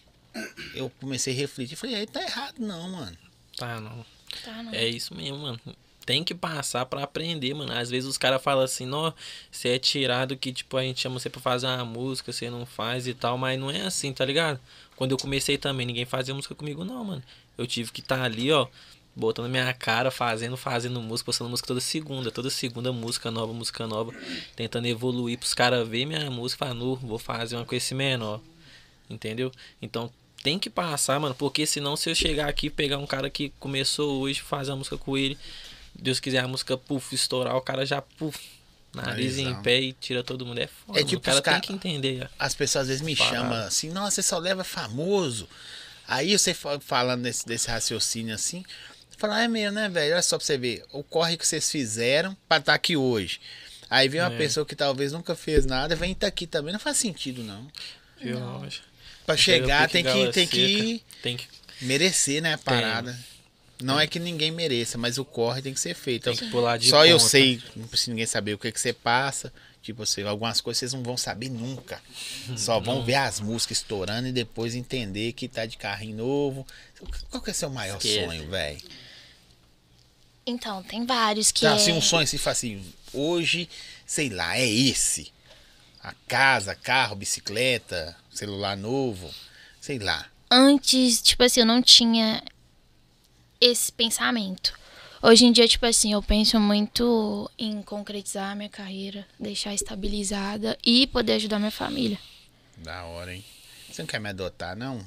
[SPEAKER 1] eu comecei a refletir. Falei, aí tá errado não, mano.
[SPEAKER 2] Tá, não.
[SPEAKER 3] Tá.
[SPEAKER 2] É isso mesmo, mano. Tem que passar pra aprender, mano. Às vezes os caras falam assim, não, você é tirado que, tipo, a gente chama você pra fazer uma música, você não faz e tal, mas não é assim, tá ligado? Quando eu comecei também, ninguém fazia música comigo, não, mano. Eu tive que estar ali, ó, botando minha cara, fazendo, fazendo música, postando música toda segunda, toda segunda música nova, música nova, tentando evoluir pros caras ver minha música falar, nu, vou fazer uma com esse menor. Entendeu? Então tem que passar, mano, porque senão se eu chegar aqui e pegar um cara que começou hoje, fazer a música com ele, Deus quiser a música, puf, estourar, o cara já, puf, nariz em pé e tira todo mundo. É foda,
[SPEAKER 1] É tipo
[SPEAKER 2] o cara
[SPEAKER 1] os
[SPEAKER 2] tem que entender. ó.
[SPEAKER 1] As pessoas às vezes me
[SPEAKER 2] Parado.
[SPEAKER 1] chamam assim, nossa, você só leva famoso. Aí você fa- falando desse, desse raciocínio assim, fala, ah, é mesmo, né, velho? Olha só pra você ver, o corre que vocês fizeram pra estar aqui hoje. Aí vem uma
[SPEAKER 2] É.
[SPEAKER 1] pessoa que talvez nunca fez nada, vem estar aqui também, não faz sentido não.
[SPEAKER 2] Viu?
[SPEAKER 3] Não.
[SPEAKER 2] Rocha?
[SPEAKER 1] Pra chegar tem que, tem que
[SPEAKER 2] Tem que,
[SPEAKER 1] merecer, né, a parada. Não é que ninguém mereça, mas o corre tem que ser feito.
[SPEAKER 2] tem que pular de
[SPEAKER 1] Só eu
[SPEAKER 2] ponta.
[SPEAKER 1] sei, não precisa ninguém saber o que, que você passa. Tipo assim, algumas coisas vocês não vão saber nunca. Só vão ver as músicas estourando e depois entender que tá de carrinho novo. Qual que é seu maior
[SPEAKER 2] Esquece.
[SPEAKER 1] sonho, velho?
[SPEAKER 3] Então, tem vários que é...
[SPEAKER 1] assim, um sonho assim, fala assim, hoje, sei lá, é esse. A casa, carro, bicicleta, celular novo, sei lá.
[SPEAKER 3] Antes, tipo assim, eu não tinha esse pensamento. Hoje em dia, tipo assim, eu penso muito em concretizar a minha carreira, deixar estabilizada e poder ajudar minha família.
[SPEAKER 1] Da hora, hein? Você não quer me adotar, não?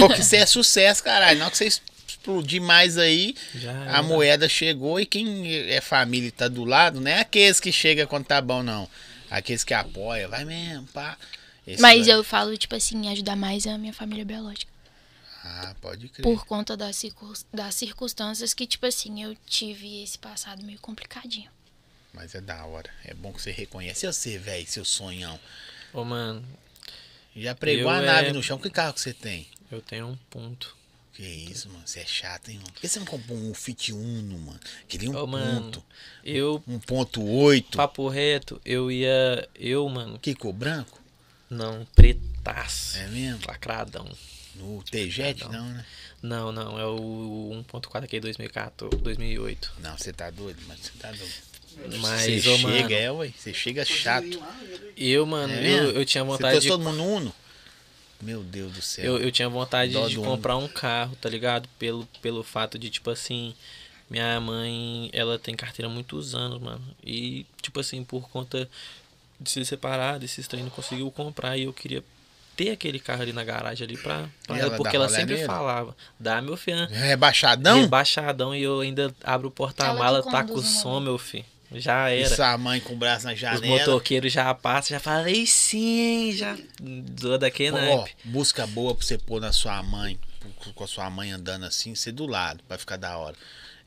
[SPEAKER 1] Porque você é sucesso, caralho. Não que você explodir mais aí,
[SPEAKER 2] Já
[SPEAKER 1] a
[SPEAKER 2] era.
[SPEAKER 1] moeda chegou e quem é família e tá do lado, não é aqueles que chegam quando tá bom, não. Aqueles que apoiam, vai mesmo, pá. Esse
[SPEAKER 3] Mas
[SPEAKER 1] vai-
[SPEAKER 3] eu falo, tipo assim, ajudar mais a minha família biológica.
[SPEAKER 1] Ah, pode crer.
[SPEAKER 3] Por conta das, circun- das circunstâncias que, tipo assim, eu tive esse passado meio complicadinho.
[SPEAKER 1] Mas é da hora. É bom que você reconhece. E você, velho, seu sonhão.
[SPEAKER 2] Ô, mano,
[SPEAKER 1] Já pregou a
[SPEAKER 2] é-
[SPEAKER 1] nave no chão. Que carro que você tem?
[SPEAKER 2] eu tenho um ponto.
[SPEAKER 1] Que isso, mano. Você é chato, hein, mano? Por que você não comprou um Fit Uno, mano? Queria um
[SPEAKER 2] Ô, mano,
[SPEAKER 1] ponto.
[SPEAKER 2] eu,
[SPEAKER 1] 1.8.
[SPEAKER 2] papo reto, eu ia. Eu, mano,
[SPEAKER 1] Que cor branco?
[SPEAKER 2] Não, pretaço.
[SPEAKER 1] É mesmo?
[SPEAKER 2] Lacradão.
[SPEAKER 1] No T-Jet,
[SPEAKER 2] Não.
[SPEAKER 1] né?
[SPEAKER 2] Não, não, é o 1.4 aqui 2014, 2008.
[SPEAKER 1] Não, você tá doido, mas você tá doido.
[SPEAKER 2] Mas,
[SPEAKER 1] você chega,
[SPEAKER 2] mano,
[SPEAKER 1] é, ué. Você chega chato.
[SPEAKER 2] eu, mano,
[SPEAKER 1] É
[SPEAKER 2] eu, eu tinha
[SPEAKER 1] Você
[SPEAKER 2] vontade
[SPEAKER 1] trouxe
[SPEAKER 2] de
[SPEAKER 1] todo mundo no Uno? Meu Deus do céu.
[SPEAKER 2] Eu, eu tinha vontade
[SPEAKER 1] Dó
[SPEAKER 2] de comprar um carro, tá ligado? Pelo, pelo fato de, tipo assim, minha mãe, ela tem carteira há muitos anos, mano. E, tipo assim, por conta de se separar desses trem, não conseguiu comprar. E eu queria ter aquele carro ali na garagem ali pra, pra
[SPEAKER 1] E
[SPEAKER 2] ela, porque ela sempre
[SPEAKER 1] nele?
[SPEAKER 2] falava, dá meu filho.
[SPEAKER 1] Rebaixadão?
[SPEAKER 2] Rebaixadão e eu ainda abro o porta-mala, tá com
[SPEAKER 3] o
[SPEAKER 2] som, meu filho. Já
[SPEAKER 1] E
[SPEAKER 2] era.
[SPEAKER 1] sua mãe com o braço na
[SPEAKER 2] Os
[SPEAKER 1] janela.
[SPEAKER 2] motoqueiros já passam, já falei sim, já. Do daquele
[SPEAKER 1] Ó,
[SPEAKER 2] naipe.
[SPEAKER 1] busca boa pra você pôr na sua mãe, com- a sua mãe andando assim, ser do lado, pra ficar da hora.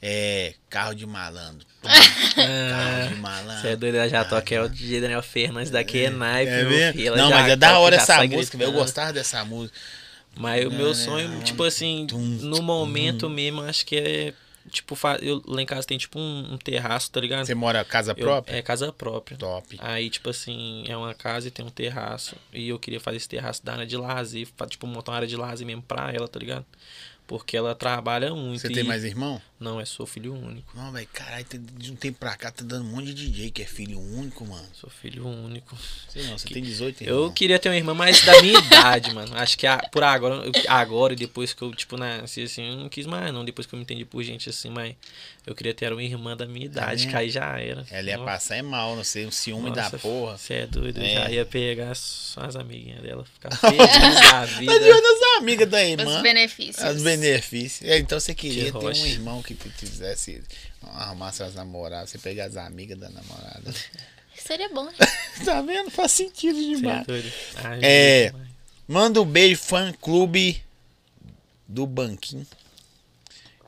[SPEAKER 1] É, carro de malandro. carro de malandro.
[SPEAKER 2] Você é doido, ela já toca é o DJ Daniel Fernandes daqui é naipe,
[SPEAKER 1] É
[SPEAKER 2] filho. ela
[SPEAKER 1] Não, mas é da hora essa música, velho. Eu gostava dessa música.
[SPEAKER 2] Mas o meu sonho, tipo assim, no momento mesmo, acho que é. Tipo, eu, lá em casa tem tipo um, um terraço, tá ligado?
[SPEAKER 1] Você mora casa
[SPEAKER 2] Eu-
[SPEAKER 1] própria?
[SPEAKER 2] é casa própria.
[SPEAKER 1] Top.
[SPEAKER 2] Aí, tipo assim, é uma casa e tem um terraço. E eu queria fazer esse terraço da área de lazer, tipo, montar uma área de lazer mesmo pra ela, tá ligado? Porque ela trabalha muito.
[SPEAKER 1] Você
[SPEAKER 2] e...
[SPEAKER 1] tem mais irmão?
[SPEAKER 2] Não, é sou filho único.
[SPEAKER 1] Não, velho, caralho, tem- de um tempo pra cá tá dando um monte de DJ que é filho único, mano.
[SPEAKER 2] Sou filho único.
[SPEAKER 1] Sei não, você tem 18
[SPEAKER 2] Eu
[SPEAKER 1] irmãos.
[SPEAKER 2] queria ter uma irmã mais da minha idade, mano. Acho que a- por agora, eu- agora e depois que eu, tipo, nasci assim, eu não quis mais, não. Depois que eu me entendi por gente assim, mas eu queria ter uma irmã da minha idade,
[SPEAKER 1] mesmo?
[SPEAKER 2] que aí já era.
[SPEAKER 1] Ela ia
[SPEAKER 2] Nossa,
[SPEAKER 1] passar é mal, não sei, um ciúme da
[SPEAKER 2] nossa,
[SPEAKER 1] porra.
[SPEAKER 2] Você é doido, eu
[SPEAKER 1] É.
[SPEAKER 2] já ia pegar só as amiguinhas dela, ficar feliz da vida.
[SPEAKER 1] Tá de olho nas amigas da
[SPEAKER 3] Os
[SPEAKER 1] irmã.
[SPEAKER 3] benefícios.
[SPEAKER 1] Os benefícios. É, então você queria
[SPEAKER 2] Que
[SPEAKER 1] ter um irmão que te fizesse arrumar suas namoradas, você pegar as amigas da namorada.
[SPEAKER 3] Seria bom, né?
[SPEAKER 1] tá vendo? Faz sentido demais.
[SPEAKER 2] Ai,
[SPEAKER 1] É.
[SPEAKER 2] demais.
[SPEAKER 1] Manda um beijo, fã clube do Banquinho.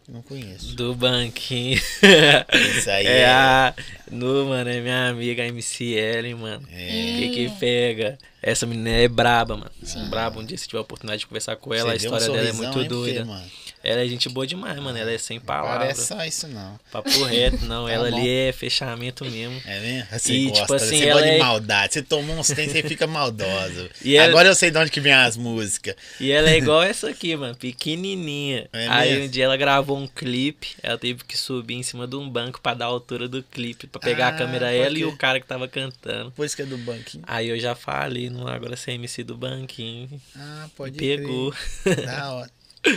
[SPEAKER 1] Não conheço.
[SPEAKER 2] Do banquinho.
[SPEAKER 1] Isso aí
[SPEAKER 2] é
[SPEAKER 1] é.
[SPEAKER 2] a. No, mano, é minha amiga MC Ellen, mano.
[SPEAKER 1] É.
[SPEAKER 2] Que que pega? Essa menina é braba, mano. Braba, um dia se tiver a oportunidade de conversar com ela, a
[SPEAKER 1] Você um
[SPEAKER 2] história dela é muito
[SPEAKER 1] hein, porque,
[SPEAKER 2] doida.
[SPEAKER 1] mano?
[SPEAKER 2] Ela é gente boa demais, mano. Ela é sem palavras.
[SPEAKER 1] Parece só isso não.
[SPEAKER 2] Papo reto, não.
[SPEAKER 1] Tá
[SPEAKER 2] ela
[SPEAKER 1] bom.
[SPEAKER 2] ali é fechamento mesmo.
[SPEAKER 1] É mesmo? Você
[SPEAKER 2] E,
[SPEAKER 1] gosta,
[SPEAKER 2] tipo assim,
[SPEAKER 1] você
[SPEAKER 2] ela
[SPEAKER 1] gosta de
[SPEAKER 2] é-
[SPEAKER 1] maldade. Você tomou uns tempos, você fica maldoso.
[SPEAKER 2] E ela-
[SPEAKER 1] Agora eu sei de onde que vem as músicas.
[SPEAKER 2] E ela é igual essa aqui, mano, pequenininha.
[SPEAKER 1] É
[SPEAKER 2] Aí
[SPEAKER 1] mesmo?
[SPEAKER 2] um dia ela gravou um clipe, ela teve que subir em cima de um banco pra dar a altura do clipe, pra pegar
[SPEAKER 1] Ah,
[SPEAKER 2] a câmera ela e o cara que tava cantando.
[SPEAKER 1] Depois que é do banquinho.
[SPEAKER 2] Aí eu já falei, não, agora você é MC do banquinho.
[SPEAKER 1] Ah, pode
[SPEAKER 2] Pegou.
[SPEAKER 1] crer. Da hora.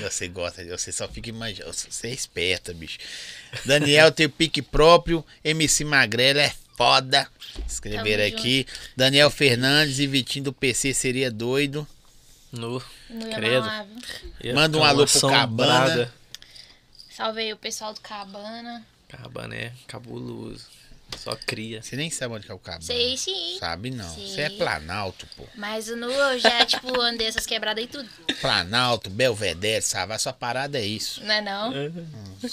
[SPEAKER 1] Você gosta, você só fica imaginando. Você é esperta, bicho. Daniel tem o pique próprio. MC Magrela é foda. Escreveram
[SPEAKER 3] Tamo
[SPEAKER 1] aqui. Daniel Fernandes e Vitinho do PC seria doido.
[SPEAKER 2] No, Credo.
[SPEAKER 1] Manda um alô pro. Cabana.
[SPEAKER 3] Salve aí o pessoal do Cabana.
[SPEAKER 2] Cabana é cabuloso. Só cria.
[SPEAKER 1] Você nem sabe onde que é o Cabana.
[SPEAKER 3] Sei sim.
[SPEAKER 1] Sabe não.
[SPEAKER 3] Sei.
[SPEAKER 1] Você é Planalto, pô.
[SPEAKER 3] Mas no eu já, tipo, andei essas quebradas aí tudo.
[SPEAKER 1] Planalto, Belvedere, Savá, sua parada é isso.
[SPEAKER 3] Não é não?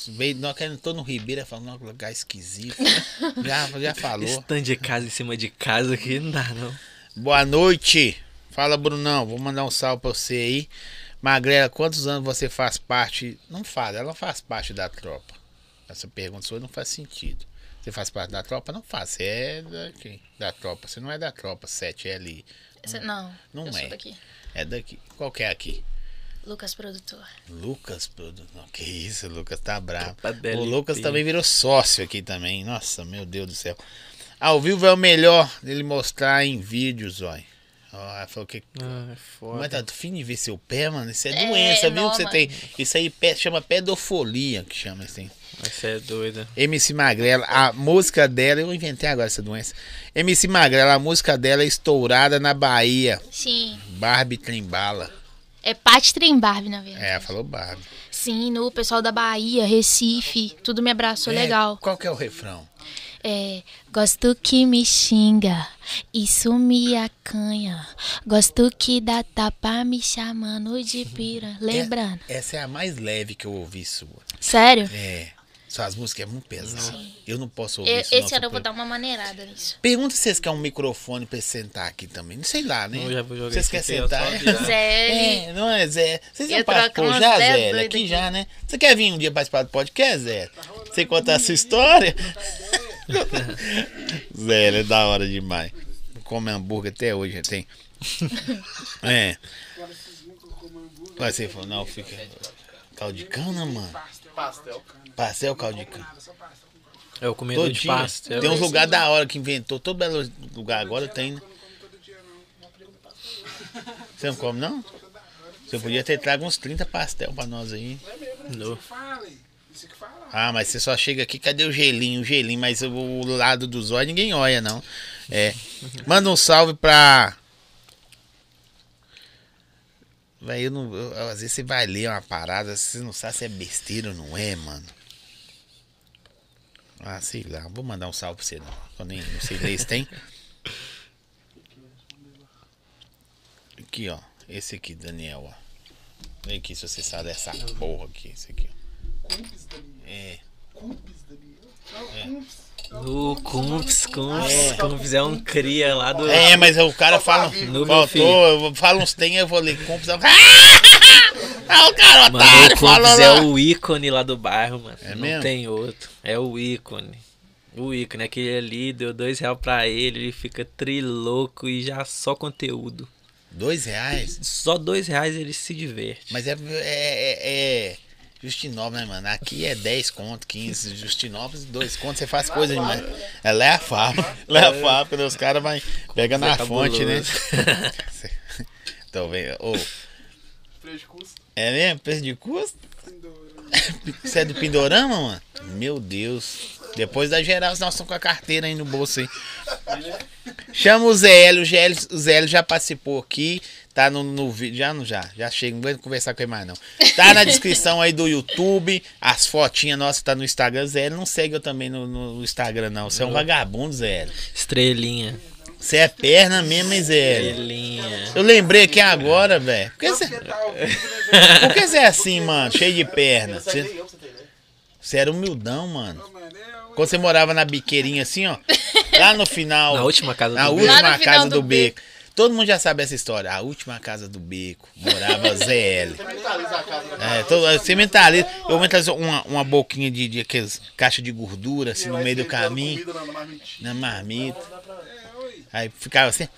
[SPEAKER 1] Veio, não, que eu não tô no Ribeira falando um lugar esquisito. Já, já falou.
[SPEAKER 2] Tanto de casa em cima de casa aqui não dá, não.
[SPEAKER 1] Boa noite. Fala, Brunão. Vou mandar um salve pra você aí. Magrela, quantos anos você faz parte? Não fala, ela faz parte da tropa. Essa pergunta sua não faz sentido. Você faz parte da tropa? Não faz. Você é daqui, da tropa. Você não é da tropa 7L.
[SPEAKER 3] Cê- não,
[SPEAKER 1] Não
[SPEAKER 3] eu
[SPEAKER 1] é.
[SPEAKER 3] sou daqui.
[SPEAKER 1] É daqui. Qual que é aqui?
[SPEAKER 3] Lucas Produtor.
[SPEAKER 1] Lucas, produ- não, que isso, Lucas tá bravo. O. Lucas também virou sócio aqui também. Nossa, meu Deus do céu. Ao vivo é o melhor ele mostrar em vídeos, ó. Ela falou que.
[SPEAKER 2] Ah, é foda.
[SPEAKER 1] Mas tá fim de ver seu pé, mano. Isso é,
[SPEAKER 3] É,
[SPEAKER 1] doença, viu?
[SPEAKER 3] não,
[SPEAKER 1] Que você
[SPEAKER 3] mano.
[SPEAKER 1] tem. Isso aí pé- chama pedofolia, que chama assim.
[SPEAKER 2] Você é doida.
[SPEAKER 1] MC Magrela, a música dela, eu inventei agora essa doença. MC Magrela, a música dela é estourada na Bahia.
[SPEAKER 3] Sim.
[SPEAKER 1] Barbie Trembala.
[SPEAKER 3] É Pat Trembarbe, na verdade.
[SPEAKER 1] É, ela falou Barbie.
[SPEAKER 3] Sim, no pessoal da Bahia, Recife, tudo me abraçou
[SPEAKER 1] É,
[SPEAKER 3] legal.
[SPEAKER 1] Qual que é o refrão?
[SPEAKER 3] É, gosto que me xinga, isso me acanha. Gosto que dá tapa me chamando de pira. Lembrando.
[SPEAKER 1] É- essa é a mais leve que eu ouvi sua.
[SPEAKER 3] Sério?
[SPEAKER 1] É. Suas músicas é muito pesada. Eu não posso ouvir
[SPEAKER 3] Eu-
[SPEAKER 1] isso.
[SPEAKER 3] esse ano eu vou dar uma maneirada nisso.
[SPEAKER 1] Pergunta se vocês querem um microfone pra sentar aqui também. Não sei lá, né? Vocês querem sentar?
[SPEAKER 3] Zé,
[SPEAKER 1] É, não é, Zé? Vocês já participou já, Zé? aqui. já, né? Você quer vir um dia participar do podcast, Zé? Você contar a sua história? Zé, ele é da hora demais. Come hambúrguer até hoje, já tem. É. Mas você falou, não, fica. Caldo de cana, mano.
[SPEAKER 5] Pastel.
[SPEAKER 1] Pastel, caldo de cana.
[SPEAKER 2] É o comedor
[SPEAKER 1] Todo
[SPEAKER 2] de
[SPEAKER 1] dia.
[SPEAKER 2] pastel.
[SPEAKER 1] Tem uns lugares da hora que inventou. Todo belo lugar agora tem, né? Você não come, não? Você podia ter trago uns 30 pastel pra nós aí.
[SPEAKER 2] No.
[SPEAKER 5] Fala aí. Isso que fala.
[SPEAKER 1] Ah, mas você só chega aqui, cadê o gelinho? O gelinho, mas o, lado dos olhos ninguém olha, não. É. Manda um salve pra. Véi, eu não. eu- às vezes você vai ler uma parada, você não sabe se é besteira ou não é, mano. Ah, sei lá. Vou mandar um salve pra você, não. Eu nem não sei ler se tem. Aqui, ó. Esse aqui, Daniel, ó. Vem aqui se você sabe dessa porra aqui. Esse aqui, ó. É.
[SPEAKER 5] Cumpes, Daniel. Não, Cumpes.
[SPEAKER 2] No Cumps, Cumps. Cumps é um cria lá do.
[SPEAKER 1] É, mas o cara fala.
[SPEAKER 2] No
[SPEAKER 1] Faltou, falo uns tem, eu vou ler compras. eu- Ah, o cara
[SPEAKER 2] Mano,
[SPEAKER 1] otário
[SPEAKER 2] o Cumps é o ícone lá do bairro, mano.
[SPEAKER 1] É
[SPEAKER 2] Não
[SPEAKER 1] mesmo?
[SPEAKER 2] tem outro. É o ícone. O ícone. Aquele ali deu dois reais pra ele, ele fica trilouco e já só conteúdo.
[SPEAKER 1] Dois reais?
[SPEAKER 2] Só dois reais ele se diverte.
[SPEAKER 1] Mas é, é, é, é Justinópolis, né, mano? Aqui é 10 conto, 15. Justinópolis, 2 conto, você faz coisa demais. Ela é a fábrica. Ela é a fábrica, né? os caras vão pega na
[SPEAKER 2] É
[SPEAKER 1] fonte, né?
[SPEAKER 2] cabuloso.
[SPEAKER 1] Tô vendo. Ô,
[SPEAKER 5] Freio de custo.
[SPEAKER 1] é mesmo? Preço de custo? Você é do Pindorama, mano? Meu Deus. Depois da geral, nós estamos com a carteira aí no bolso aí. Chama o Zé Hélio. O Zé Hélio, o Zé Hélio já participou aqui. Tá no, no vídeo. Já não já. Já chega. Não vou conversar com ele mais, não. Tá na descrição aí do YouTube. As fotinhas nossas tá no Instagram. Zé não segue eu também no, no Instagram, não. Você é um vagabundo, Zé.
[SPEAKER 2] Estrelinha.
[SPEAKER 1] Você é perna mesmo, hein, Zé?
[SPEAKER 2] Estrelinha.
[SPEAKER 1] Eu lembrei aqui agora, velho. Por que você por que você é assim, mano? Cheio de perna. Você, você era humildão, mano. Quando você morava na biqueirinha assim, ó. Lá no final.
[SPEAKER 2] Na última casa
[SPEAKER 1] Na
[SPEAKER 2] do
[SPEAKER 1] última
[SPEAKER 3] no final
[SPEAKER 1] casa do,
[SPEAKER 3] do
[SPEAKER 1] beco. Todo mundo já sabe essa história. A última casa do beco. Morava Zé Hélio. É, todo, você mentaliza. Eu mentalizo uma, uma boquinha de, de aqueles caixa de gordura, assim, no meio do caminho.
[SPEAKER 5] Comida na marmitinha.
[SPEAKER 1] Na marmita.
[SPEAKER 5] É.
[SPEAKER 1] Aí ficava assim.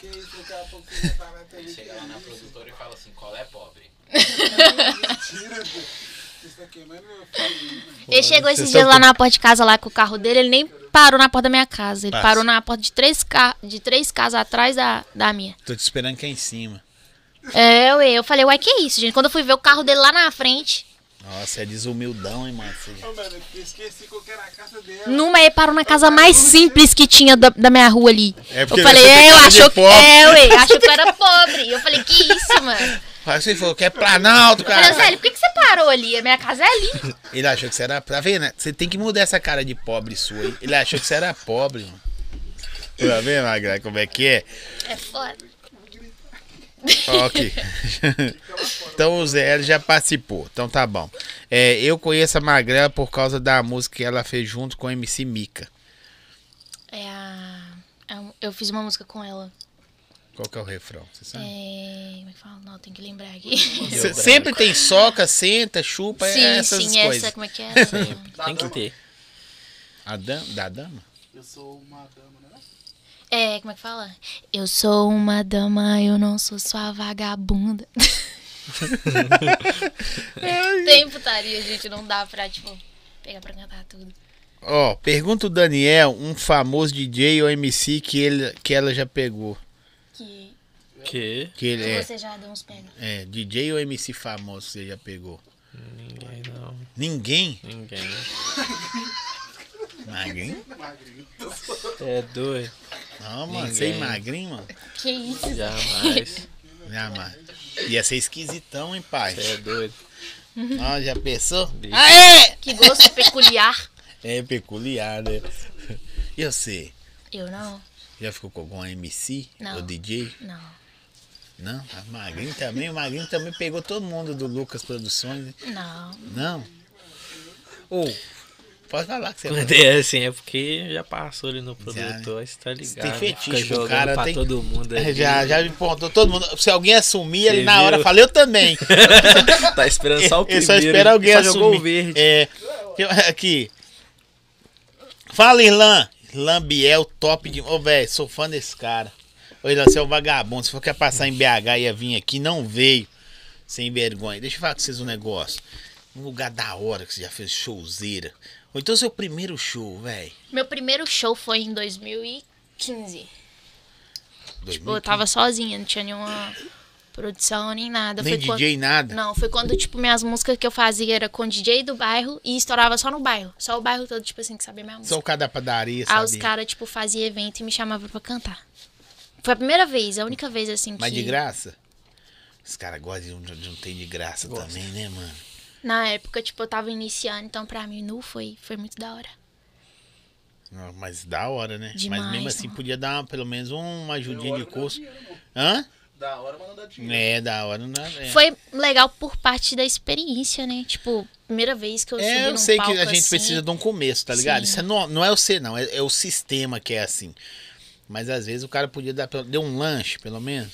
[SPEAKER 5] Que isso, daqui a pouco você vai falar também.
[SPEAKER 2] Chega lá na produtora e fala assim, qual é pobre?
[SPEAKER 5] Mentira, pô. Você né?
[SPEAKER 3] Ele chegou esses dias lá na porta de casa lá com o carro dele, ele nem parou na porta da minha casa. Ele
[SPEAKER 1] Passa.
[SPEAKER 3] parou na porta de três, ca... de três casas atrás da, da minha.
[SPEAKER 1] Tô te esperando aqui em cima.
[SPEAKER 3] É, ué, eu falei, uai, que isso, gente? Quando eu fui ver o carro dele lá na frente,
[SPEAKER 1] Nossa, é desumildão, hein, mano.
[SPEAKER 5] Esqueci qual que era a casa dela.
[SPEAKER 3] numa ele parou na casa mais simples que tinha da, da minha rua ali.
[SPEAKER 1] É
[SPEAKER 3] eu falei, é, eu achou que. É, ué, achou que eu era pobre. Eu falei, que isso, mano?
[SPEAKER 1] Aí você falou que é Planalto,
[SPEAKER 3] Eu falei,
[SPEAKER 1] cara.
[SPEAKER 3] Zélio, por que, que você parou ali? A minha casa é ali.
[SPEAKER 1] Ele achou que você era. Tá vendo? né? Você tem que mudar essa cara de pobre sua aí. Ele achou que você era pobre, mano. Tá vendo, Magra, como é que é?
[SPEAKER 3] É foda.
[SPEAKER 1] Aqui. então o Zé já participou. Então tá bom. É, eu conheço a Magrela por causa da música que ela fez junto com a MC Mika.
[SPEAKER 3] É a. é Eu fiz uma música com ela.
[SPEAKER 1] Qual que é o refrão? Você sabe?
[SPEAKER 3] É. Como é que fala? Não, tem que lembrar aqui.
[SPEAKER 1] Se- sempre tem soca, senta, chupa,
[SPEAKER 3] sim,
[SPEAKER 1] essas
[SPEAKER 3] sim,
[SPEAKER 1] coisas.
[SPEAKER 3] essa, como é que é?
[SPEAKER 2] Tem que ter.
[SPEAKER 1] A dama, da dama?
[SPEAKER 5] Eu sou uma dama, né?
[SPEAKER 3] É, como é que fala? Eu sou uma dama, eu não sou sua vagabunda. Tem putaria, gente, não dá pra, tipo, pegar pra cantar tudo.
[SPEAKER 1] Ó, pergunta o Daniel, um famoso DJ ou MC que, ele, que ela já pegou.
[SPEAKER 3] Que
[SPEAKER 2] Que?
[SPEAKER 1] Ele é,
[SPEAKER 3] Você já deu uns pega.
[SPEAKER 1] é DJ ou MC famoso que você já pegou?
[SPEAKER 2] Ninguém não.
[SPEAKER 1] Ninguém?
[SPEAKER 2] Ninguém.
[SPEAKER 1] Magrinho?
[SPEAKER 2] É doido.
[SPEAKER 1] Não, mano,
[SPEAKER 2] Ninguém.
[SPEAKER 1] você é magrinho, mano?
[SPEAKER 3] Que isso?
[SPEAKER 2] Jamais.
[SPEAKER 1] Jamais. Ia ser esquisitão, hein, pai?
[SPEAKER 2] Você é doido.
[SPEAKER 1] Ó, já pensou?
[SPEAKER 2] Bicho.
[SPEAKER 1] Aê!
[SPEAKER 3] Que gosto peculiar.
[SPEAKER 1] É peculiar, né? E você?
[SPEAKER 3] Eu não.
[SPEAKER 1] Já ficou com algum MC?
[SPEAKER 3] Não.
[SPEAKER 1] Ou DJ?
[SPEAKER 3] Não.
[SPEAKER 1] Não? A Magrinho também? O Magrinho também pegou todo mundo do Lucas Produções.
[SPEAKER 3] Não.
[SPEAKER 1] Não? Ou, pode falar que você
[SPEAKER 2] Quando é assim, é porque já passou ali no produtor, você tá ligado.
[SPEAKER 1] tem fetiche
[SPEAKER 2] Fica
[SPEAKER 1] o cara,
[SPEAKER 2] pra
[SPEAKER 1] tem-
[SPEAKER 2] todo mundo ali.
[SPEAKER 1] Já, já me pontou todo mundo. Se alguém assumir, ele
[SPEAKER 2] Você
[SPEAKER 1] na hora fala, eu também.
[SPEAKER 2] tá esperando só o
[SPEAKER 1] Ele
[SPEAKER 2] primeiro.
[SPEAKER 1] só espera alguém
[SPEAKER 2] só
[SPEAKER 1] assumir.
[SPEAKER 2] jogou o verde.
[SPEAKER 1] É. Eu- Aqui. Fala, Irlan. Irlan Biel, top de. Ô, velho, sou fã desse cara. Irlan, você é um vagabundo. Se for quer passar em BH, ia vir aqui, não veio. Sem vergonha. Deixa eu falar com vocês um negócio. Um lugar da hora que você já fez showzeira. Ou então seu primeiro show, velho.
[SPEAKER 3] Meu primeiro show foi em 2015. Tipo, eu tava sozinha, não tinha nenhuma produção nem nada.
[SPEAKER 1] Nem
[SPEAKER 3] foi quando-
[SPEAKER 1] DJ, nada.
[SPEAKER 3] Não, foi quando, tipo, minhas músicas que eu fazia era com DJ do bairro e estourava só no bairro. Só o bairro todo, tipo assim, que sabia minha música.
[SPEAKER 1] Só o cara da padaria,
[SPEAKER 3] Aí os
[SPEAKER 1] sabe?
[SPEAKER 3] caras, tipo, faziam evento e me chamavam pra cantar. Foi a primeira vez, a única vez, assim,
[SPEAKER 1] Mas
[SPEAKER 3] que...
[SPEAKER 1] de graça? Os caras gostam de um, de um tem de graça também, né, mano?
[SPEAKER 3] Na época, tipo, eu tava iniciando, então pra mim, nu, foi, foi muito da hora.
[SPEAKER 1] Não, Mas da hora, né?
[SPEAKER 3] Demais,
[SPEAKER 1] mas mesmo assim
[SPEAKER 3] mano.
[SPEAKER 1] podia dar pelo menos uma ajudinha de
[SPEAKER 5] mano.
[SPEAKER 1] Hã?
[SPEAKER 5] Da hora, mas não dá dinheiro.
[SPEAKER 1] É, da hora. Não dá, é.
[SPEAKER 3] Foi legal por parte da experiência, né? Tipo, primeira vez que eu subi
[SPEAKER 1] É, eu sei que a gente
[SPEAKER 3] assim.
[SPEAKER 1] precisa de um começo, tá ligado?
[SPEAKER 3] Sim.
[SPEAKER 1] Isso é não, não é o ser, não. É, é o sistema que é assim. Mas às vezes o cara podia dar deu um lanche, pelo menos.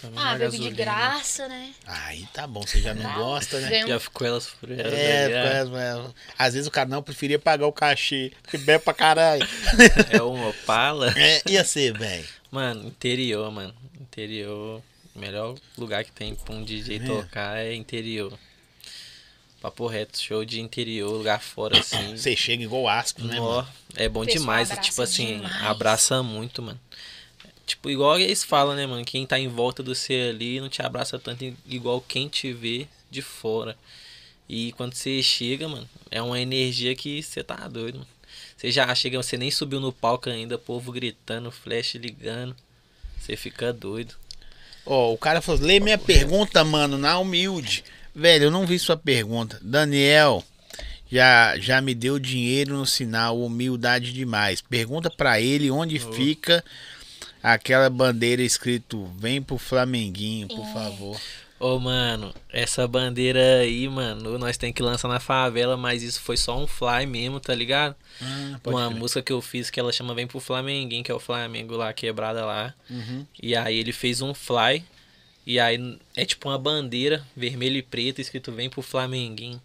[SPEAKER 2] Também
[SPEAKER 3] Ah, bebo de graça, né?
[SPEAKER 1] Aí tá bom, você já não gosta, né?
[SPEAKER 2] Já ficou elas por elas.
[SPEAKER 1] É,
[SPEAKER 2] É,
[SPEAKER 1] é, é. às vezes o cara não preferia pagar o cachê, que bebe pra caralho.
[SPEAKER 2] é uma Opala.
[SPEAKER 1] É, ia ser, velho.
[SPEAKER 2] Mano, interior, mano. Interior. O melhor lugar que tem pra um DJ
[SPEAKER 1] É.
[SPEAKER 2] tocar é interior. Papo reto, show de interior, lugar fora assim.
[SPEAKER 1] Você chega igual asco, né,
[SPEAKER 2] é bom demais.
[SPEAKER 3] abraça
[SPEAKER 2] Tipo assim,
[SPEAKER 3] demais.
[SPEAKER 2] abraça muito, mano. Tipo, igual eles falam, né, mano? Quem tá em volta do você ali não te abraça tanto igual quem te vê de fora. E quando você chega, mano, é uma energia que você tá doido, mano. Você já chega, você nem subiu no palco ainda, povo gritando, flash ligando. Você fica doido.
[SPEAKER 1] Ó, o cara falou, lê minha pergunta, mano, na humilde. Velho, eu não vi sua pergunta. Daniel, já, já me deu dinheiro no sinal, humildade demais. Pergunta pra ele onde fica aquela bandeira escrito Vem pro Flamenguinho, por favor.
[SPEAKER 2] Ô, mano, essa bandeira aí, mano, nós tem que lançar na favela, mas isso foi só um fly mesmo, tá ligado?
[SPEAKER 1] Ah,
[SPEAKER 2] uma
[SPEAKER 1] crer.
[SPEAKER 2] música que eu fiz que ela chama Vem pro Flamenguinho, que é o Flamengo lá, quebrada lá.
[SPEAKER 1] Uhum.
[SPEAKER 2] E aí ele fez um fly, e aí é tipo uma bandeira vermelho e preto escrito Vem pro Flamenguinho.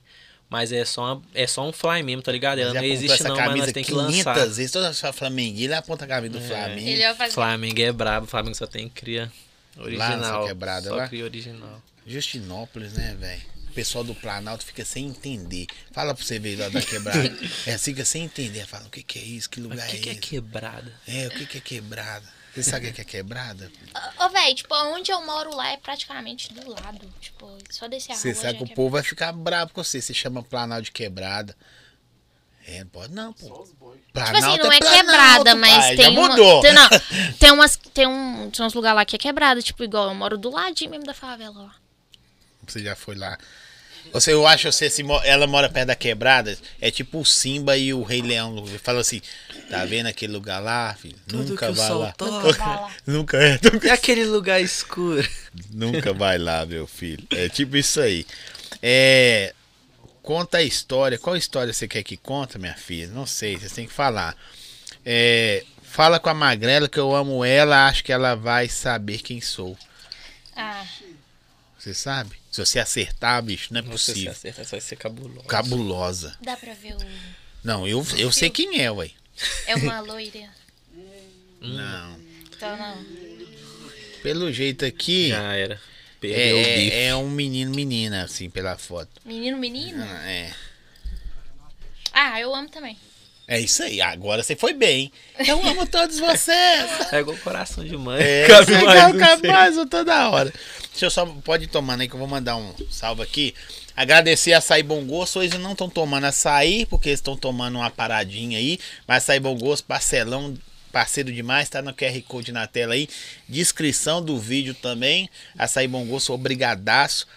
[SPEAKER 2] Mas é só, uma- é só um fly mesmo, tá ligado? Ela não existe
[SPEAKER 1] essa
[SPEAKER 2] não, mas
[SPEAKER 1] camisa
[SPEAKER 2] nós tem que
[SPEAKER 1] 500
[SPEAKER 2] lançar.
[SPEAKER 1] vezes, toda sua Flamenguinha, ele aponta a camisa do
[SPEAKER 2] É.
[SPEAKER 1] Flamengo.
[SPEAKER 3] Ele.
[SPEAKER 2] Flamengo é brabo, Flamengo só tem cria original.
[SPEAKER 1] quebrada
[SPEAKER 2] só
[SPEAKER 1] lá?
[SPEAKER 2] cria original.
[SPEAKER 1] Justinópolis, né, velho? O pessoal do Planalto fica sem entender. Fala pra você ver lá da quebrada. é, fica sem entender. Fala, o que que é isso? Que lugar
[SPEAKER 2] que,
[SPEAKER 1] é
[SPEAKER 2] que é
[SPEAKER 1] esse?
[SPEAKER 2] quebrada?
[SPEAKER 1] É, o que que é quebrada? Você sabe o que é quebrada?
[SPEAKER 3] Ô, velho, tipo, onde eu moro lá é praticamente do lado. Tipo, só descer a
[SPEAKER 1] Você sabe
[SPEAKER 3] já
[SPEAKER 1] que o
[SPEAKER 3] é
[SPEAKER 1] povo vai ficar bravo com você. Você chama Planalto de quebrada. É, não pode não, pô.
[SPEAKER 3] Tipo
[SPEAKER 1] Planalto
[SPEAKER 3] assim, não é,
[SPEAKER 1] Planalto,
[SPEAKER 3] quebrada, mas
[SPEAKER 1] pai,
[SPEAKER 3] tem
[SPEAKER 1] já
[SPEAKER 3] uma.
[SPEAKER 1] mudou.
[SPEAKER 3] Tem, não, tem umas. Tem, um, tem uns lugares lá que é quebrada, tipo, igual eu moro do ladinho mesmo da favela lá.
[SPEAKER 1] Você já foi lá. Você, eu acho que você, se ela mora perto da quebrada, é tipo o Simba e o Rei Leão. Ele fala assim, tá vendo aquele lugar lá, filho? Nunca
[SPEAKER 2] que o
[SPEAKER 1] vai
[SPEAKER 2] sol
[SPEAKER 1] lá.
[SPEAKER 2] toca.
[SPEAKER 3] Nunca.
[SPEAKER 1] Nunca é, nunca
[SPEAKER 2] E aquele lugar escuro?
[SPEAKER 1] Nunca vai lá, meu filho. É tipo isso aí. É. Conta a história. Qual história você quer que conta, minha filha? Não sei, vocês têm que falar. É, fala com a Magrela que eu amo ela, acho que ela vai saber quem sou.
[SPEAKER 3] Ah,
[SPEAKER 1] Você sabe? Se você acertar, bicho, não é
[SPEAKER 2] sei se
[SPEAKER 1] possível.
[SPEAKER 2] acerta, isso vai ser cabuloso.
[SPEAKER 1] Cabulosa.
[SPEAKER 3] dá pra ver o.
[SPEAKER 1] Não, eu, eu sei quem é, ué.
[SPEAKER 3] É uma loira.
[SPEAKER 1] Não.
[SPEAKER 3] Então não.
[SPEAKER 1] Pelo jeito aqui,
[SPEAKER 2] Já era. Perdeu o bife.
[SPEAKER 1] é, é um menino, menina, assim, pela foto.
[SPEAKER 3] Menino, menino?
[SPEAKER 1] Ah, É.
[SPEAKER 3] Ah, eu amo também.
[SPEAKER 1] É isso aí, agora você foi bem. Eu amo todos vocês.
[SPEAKER 2] É igual coração de mãe.
[SPEAKER 1] É,
[SPEAKER 2] Cabe sei.
[SPEAKER 1] mais eu toda hora. Deixa eu só, pode tomando aí que eu vou mandar um salve aqui. Agradecer a Açaí Bom Gosto. Hoje não estão tomando açaí, porque eles estão tomando uma paradinha aí. Mas Açaí Bom Gosto, parcelão, parceiro demais, tá no QR Code na tela aí. Descrição do vídeo também. Açaí Bom Gosto, obrigadaço.